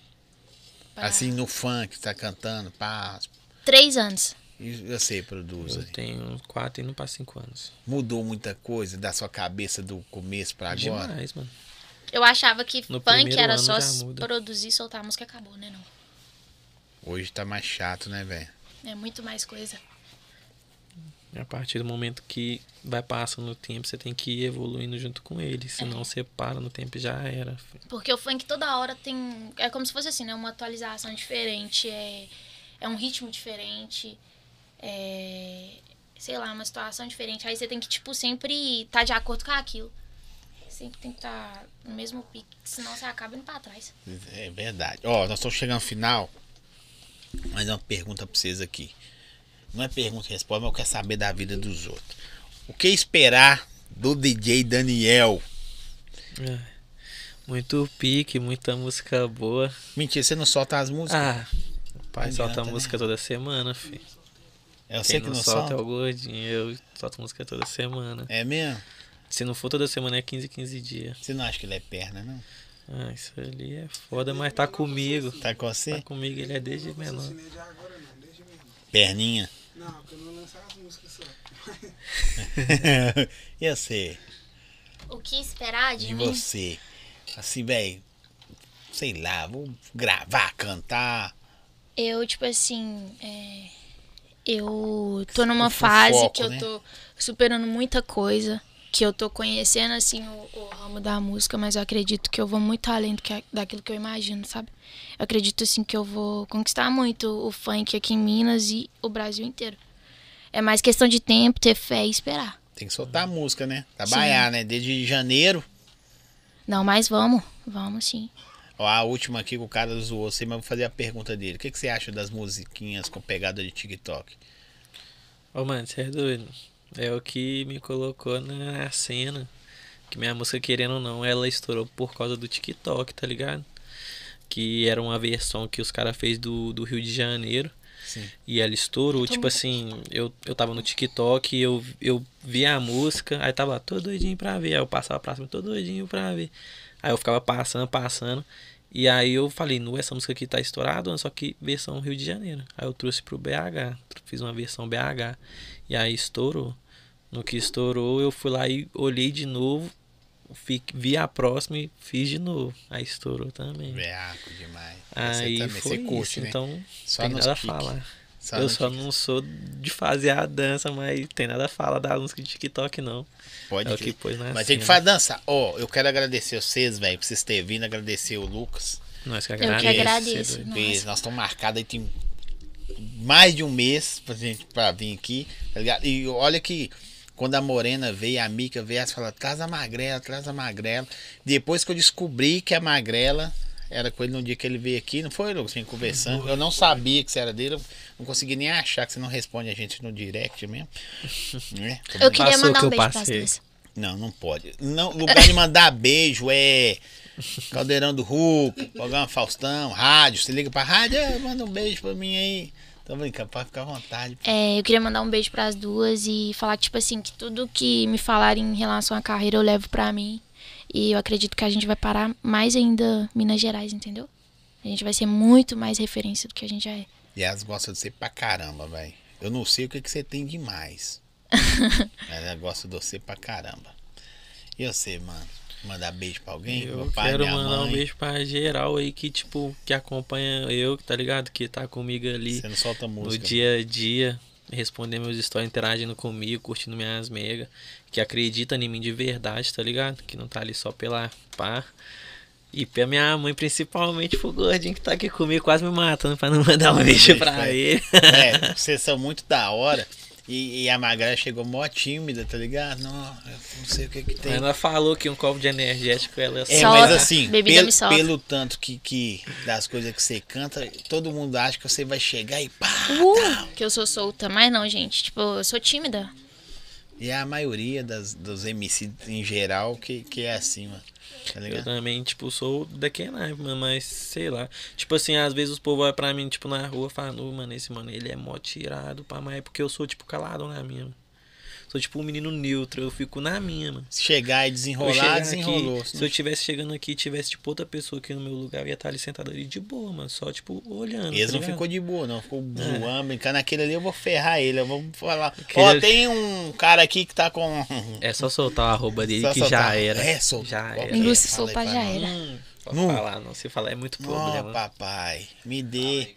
[SPEAKER 3] pra
[SPEAKER 1] Assim, no funk, tá cantando, pá.
[SPEAKER 3] três anos.
[SPEAKER 1] E você produz.
[SPEAKER 2] Eu
[SPEAKER 1] aí.
[SPEAKER 2] tenho 4 indo pra 5 anos.
[SPEAKER 1] Mudou muita coisa da sua cabeça do começo pra agora?
[SPEAKER 2] Demais, mano.
[SPEAKER 3] Eu achava que
[SPEAKER 2] No
[SPEAKER 3] funk
[SPEAKER 2] primeiro
[SPEAKER 3] era só produzir, soltar a música e acabou, né não?
[SPEAKER 1] Hoje tá mais chato, né, velho?
[SPEAKER 3] É muito mais coisa.
[SPEAKER 2] A partir do momento que vai passando o tempo, você tem que ir evoluindo junto com ele. Senão você para no tempo e já era.
[SPEAKER 3] Porque o funk toda hora tem. É como se fosse assim, né? Uma atualização diferente, é, é um ritmo diferente, é. Sei lá, uma situação diferente. Aí você tem que, tipo, sempre estar de acordo com aquilo. Sempre tem que estar no mesmo pique, senão você acaba indo pra trás.
[SPEAKER 1] É verdade. Ó, nós estamos chegando ao final. mais uma pergunta pra vocês aqui. Não é pergunta e resposta, mas eu quero saber da vida dos outros. O que esperar do DJ Daniel?
[SPEAKER 2] É. Muito pique, muita música boa.
[SPEAKER 1] Mentira, você não solta as músicas?
[SPEAKER 2] Ah, o pai
[SPEAKER 1] Não
[SPEAKER 2] solta
[SPEAKER 1] adianta,
[SPEAKER 2] música
[SPEAKER 1] né?
[SPEAKER 2] toda semana, filho.
[SPEAKER 1] É
[SPEAKER 2] Quem
[SPEAKER 1] você que
[SPEAKER 2] não,
[SPEAKER 1] não
[SPEAKER 2] solta,
[SPEAKER 1] solta?
[SPEAKER 2] é o gordinho. Eu solto música toda semana.
[SPEAKER 1] É mesmo?
[SPEAKER 2] Se não for toda semana, é 15, 15 dias.
[SPEAKER 1] Você não acha que ele é perna, não?
[SPEAKER 2] Ah, isso ali é foda, mas tá comigo.
[SPEAKER 1] Tá com você?
[SPEAKER 2] Tá comigo, ele é desde
[SPEAKER 5] Não
[SPEAKER 2] menor.
[SPEAKER 1] Perninha.
[SPEAKER 5] Não, porque eu não lançar as músicas só.
[SPEAKER 1] e você?
[SPEAKER 3] O que esperar de
[SPEAKER 1] De
[SPEAKER 3] mim?
[SPEAKER 1] você? Assim, velho, sei lá, vou gravar, cantar.
[SPEAKER 3] Eu, tipo assim, é, eu tô numa fase
[SPEAKER 1] foco,
[SPEAKER 3] que eu
[SPEAKER 1] né?
[SPEAKER 3] tô superando muita coisa, que eu tô conhecendo, assim, o, o ramo da música, mas eu acredito que eu vou muito além do que, daquilo que eu imagino, sabe? Eu acredito, assim, que eu vou conquistar muito o funk aqui em Minas e o Brasil inteiro. É mais questão de tempo, ter fé e esperar.
[SPEAKER 1] Tem que soltar a música, né? Trabalhar, né? Desde janeiro.
[SPEAKER 3] Não, mas vamos, vamos sim.
[SPEAKER 1] Ó, a última aqui que o cara zoou você, mas eu vou fazer a pergunta dele. O que, que você acha das musiquinhas com pegada de TikTok?
[SPEAKER 2] Ô, mano, você é doido. É o que me colocou na cena. Que minha música, querendo ou não, ela estourou por causa do TikTok, tá ligado? Que era uma versão que os caras fez do, do Rio de Janeiro.
[SPEAKER 1] Sim.
[SPEAKER 2] E ela estourou, tipo assim, eu, eu tava no TikTok, eu, eu vi a música, aí tava todo doidinho pra ver. Aí eu passava pra cima, todo doidinho pra ver. Aí eu ficava passando, passando. E aí eu falei, não, essa música aqui tá estourada, só que versão Rio de Janeiro. Aí eu trouxe pro BH, fiz uma versão BH. E aí estourou. No que estourou, eu fui lá e olhei de novo, vi a próxima e fiz de novo. Aí estourou também.
[SPEAKER 1] Veaco demais.
[SPEAKER 2] Aí
[SPEAKER 1] você também,
[SPEAKER 2] foi
[SPEAKER 1] você curte,
[SPEAKER 2] isso,
[SPEAKER 1] né?
[SPEAKER 2] então
[SPEAKER 1] Só
[SPEAKER 2] tem nada a falar.
[SPEAKER 1] Só
[SPEAKER 2] eu só não sou de fazer a dança, mas tem nada a falar da música de TikTok, não.
[SPEAKER 1] Pode
[SPEAKER 2] é que pôs na
[SPEAKER 1] Mas tem que
[SPEAKER 2] cena.
[SPEAKER 1] fazer dançar. Ó, eu quero agradecer vocês, velho, por vocês terem vindo. Agradecer o Lucas.
[SPEAKER 2] Nós que
[SPEAKER 3] que
[SPEAKER 2] agradecemos.
[SPEAKER 3] agradeço.
[SPEAKER 2] é doido.
[SPEAKER 3] Nossa.
[SPEAKER 1] Fez- Nós estamos marcados aí tem mais de um mês pra gente pra vir aqui, tá ligado? E olha que quando a Morena veio, a Mica veio, ela falou, traz a magrela, traz a magrela. Depois que eu descobri que a magrela era com ele no dia que ele veio aqui, não foi, Lucas? A gente conversando. Eu não sabia que você era dele, eu não consegui nem achar que você não responde a gente no direct mesmo. Né?
[SPEAKER 3] Eu queria
[SPEAKER 2] Passou
[SPEAKER 3] mandar
[SPEAKER 2] que
[SPEAKER 3] um beijo.
[SPEAKER 1] Não, não pode. Não, lugar de mandar beijo é Caldeirão do Hulk, programa Faustão, rádio. Você liga pra rádio, "Ah, manda um beijo pra mim aí. Tô brincando, pode ficar à vontade.
[SPEAKER 3] É, eu queria mandar um beijo pras duas e falar tipo assim, que tudo que me falarem em relação à carreira eu levo pra mim. E eu acredito que a gente vai parar mais ainda Minas Gerais, entendeu? A gente vai ser muito mais referência do que a gente já é.
[SPEAKER 1] E elas gostam de você pra caramba, velho. Eu não sei o que, que você tem demais. Mas elas gostam de você pra caramba. E você, mano? Mandar beijo pra alguém?
[SPEAKER 2] Eu
[SPEAKER 1] pai,
[SPEAKER 2] quero mandar
[SPEAKER 1] mãe.
[SPEAKER 2] um beijo pra geral aí que, tipo, que acompanha eu, tá ligado? Que tá comigo ali
[SPEAKER 1] Você não solta
[SPEAKER 2] no
[SPEAKER 1] música.
[SPEAKER 2] dia a dia, respondendo meus stories, interagindo comigo, curtindo minhas megas, que acredita em mim de verdade, tá ligado? Que não tá ali só pela pá. E pra minha mãe, principalmente, pro gordinho que tá aqui comigo, quase me matando pra não mandar um beijo pra
[SPEAKER 1] pai.
[SPEAKER 2] ele.
[SPEAKER 1] É, vocês são muito da hora. E, e a Magrela chegou mó tímida, tá ligado? Não, eu não sei o que que tem.
[SPEAKER 2] Ela falou que um copo de energético ela
[SPEAKER 1] É,
[SPEAKER 3] Solta.
[SPEAKER 1] mas assim, pelo, pelo tanto que, que das coisas que você canta, todo mundo acha que você vai chegar e pá,
[SPEAKER 3] Uh,
[SPEAKER 1] tal.
[SPEAKER 3] que eu sou solta, mas não, gente. Tipo, eu sou tímida.
[SPEAKER 1] E é a maioria das, dos MC em geral que, que é assim, mano. Tá
[SPEAKER 2] Eu também, tipo, sou daquele naipe, mano, mas sei lá. Tipo assim, às vezes os povo vai pra mim, tipo, na rua, falam, "Ô, mano, esse mano, ele é mó tirado, pá, mas é porque eu sou, tipo, calado na minha. Sou, tipo, um menino neutro, eu fico na minha, mano.
[SPEAKER 1] Se chegar e desenrolar, desenrolou.
[SPEAKER 2] aqui, se eu tivesse chegando aqui e tivesse, tipo, outra pessoa aqui no meu lugar, eu ia estar ali sentado ali de boa, mano. Só, tipo, olhando.
[SPEAKER 1] Eles
[SPEAKER 2] tá
[SPEAKER 1] não
[SPEAKER 2] ligado?
[SPEAKER 1] ficou de boa, não. Ficou zoando, brincando. Aquele ali eu vou ferrar ele. Eu vou falar.
[SPEAKER 2] Aquele
[SPEAKER 1] Ó,
[SPEAKER 2] ali-
[SPEAKER 1] tem um cara aqui que tá com.
[SPEAKER 2] É só soltar a arroba dele
[SPEAKER 1] Só
[SPEAKER 2] que
[SPEAKER 1] soltar.
[SPEAKER 2] já era.
[SPEAKER 1] É.
[SPEAKER 2] Já era.
[SPEAKER 1] é?
[SPEAKER 3] Linguiça
[SPEAKER 1] Fala aí
[SPEAKER 3] soltar já era.
[SPEAKER 2] Hum, pode
[SPEAKER 1] Não.
[SPEAKER 2] falar, não. Se falar é muito problema.
[SPEAKER 1] papai, me dê.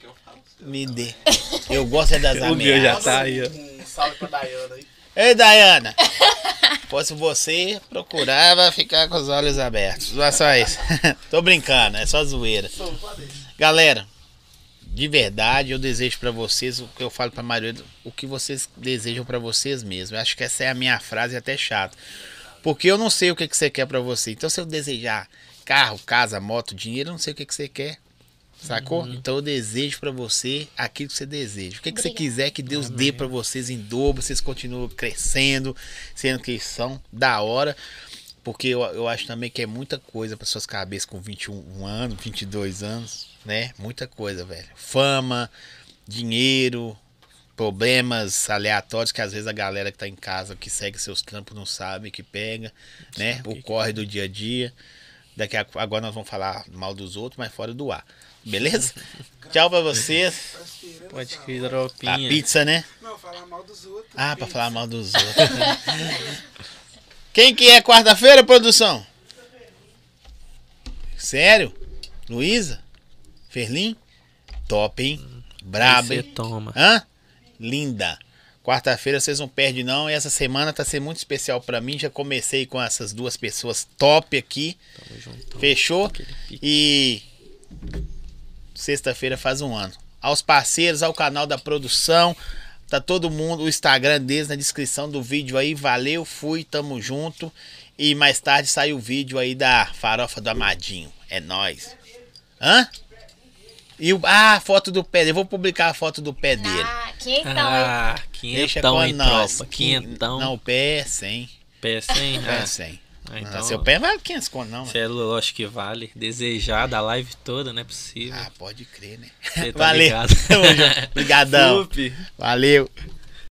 [SPEAKER 1] Me dê. Eu gosto é das
[SPEAKER 2] O meu já
[SPEAKER 1] ameaças.
[SPEAKER 2] tá aí, ó.
[SPEAKER 4] Um salve pra Dayana aí.
[SPEAKER 1] Ei, Dayana. Fosse você, procurava ficar com os olhos abertos. Não é só isso. Tô brincando, é só zoeira. Galera, de verdade, eu desejo pra vocês o que eu falo pra maioria, do- o que vocês desejam pra vocês mesmos. Eu acho que essa é a minha frase até chata. Porque eu não sei o que, que você quer pra você. Então, se eu desejar carro, casa, moto, dinheiro, eu não sei o que, que você quer. Sacou?
[SPEAKER 2] Uhum.
[SPEAKER 1] Então eu desejo pra você aquilo que você deseja. O que, que você quiser que Deus dê pra vocês em dobro, vocês continuam crescendo, sendo que são da hora. Porque eu, eu acho também que é muita coisa para suas cabeças com 21 anos, 22 anos, né? Muita coisa, velho. Fama, dinheiro, problemas aleatórios que às vezes a galera que tá em casa, que segue seus trampos, não sabe, que pega, né? O corre do dia a dia. Daqui a, agora nós vamos falar mal dos outros, mas fora do ar. Beleza? Tchau pra vocês.
[SPEAKER 2] Pode crer,
[SPEAKER 5] hora.
[SPEAKER 1] A
[SPEAKER 2] dropinha.
[SPEAKER 1] pizza, né?
[SPEAKER 5] Não, falar mal dos outros.
[SPEAKER 1] Ah, pra
[SPEAKER 5] pizza.
[SPEAKER 1] falar mal dos outros. Quem que é quarta-feira, produção? Sério? Luísa? Ferlim? Top, hein? Brabo,
[SPEAKER 2] Você
[SPEAKER 1] hein?
[SPEAKER 2] toma.
[SPEAKER 1] Hã? Linda. Quarta-feira vocês não perdem não. E essa semana tá sendo muito especial pra mim. Já comecei com essas duas pessoas top aqui.
[SPEAKER 2] Tamo junto.
[SPEAKER 1] Fechou? E sexta-feira faz um ano. Aos parceiros, ao canal da produção, tá todo mundo, o Instagram deles na descrição do vídeo aí. Valeu, fui, tamo junto. E mais tarde sai o vídeo aí da farofa do Amadinho. É nóis. Hã? E o, ah, a foto do pé. Eu vou publicar a foto do pé dele.
[SPEAKER 3] Ah, quentão?
[SPEAKER 2] Ah,
[SPEAKER 1] Deixa
[SPEAKER 2] quinhentão,
[SPEAKER 1] com
[SPEAKER 2] hein,
[SPEAKER 1] nós.
[SPEAKER 2] tropa. Quinhentão.
[SPEAKER 1] Não, o pé é 100.
[SPEAKER 2] Pé sem.
[SPEAKER 1] Pé é
[SPEAKER 2] Ah,
[SPEAKER 1] 100.
[SPEAKER 2] Ah,
[SPEAKER 1] Ah,
[SPEAKER 2] então,
[SPEAKER 1] seu pé vale 500 conto, não.
[SPEAKER 2] Cê é lógico que vale. Desejar da live toda, não é possível.
[SPEAKER 1] Ah, pode crer, né?
[SPEAKER 2] Tá
[SPEAKER 1] Valeu. Obrigadão. Valeu.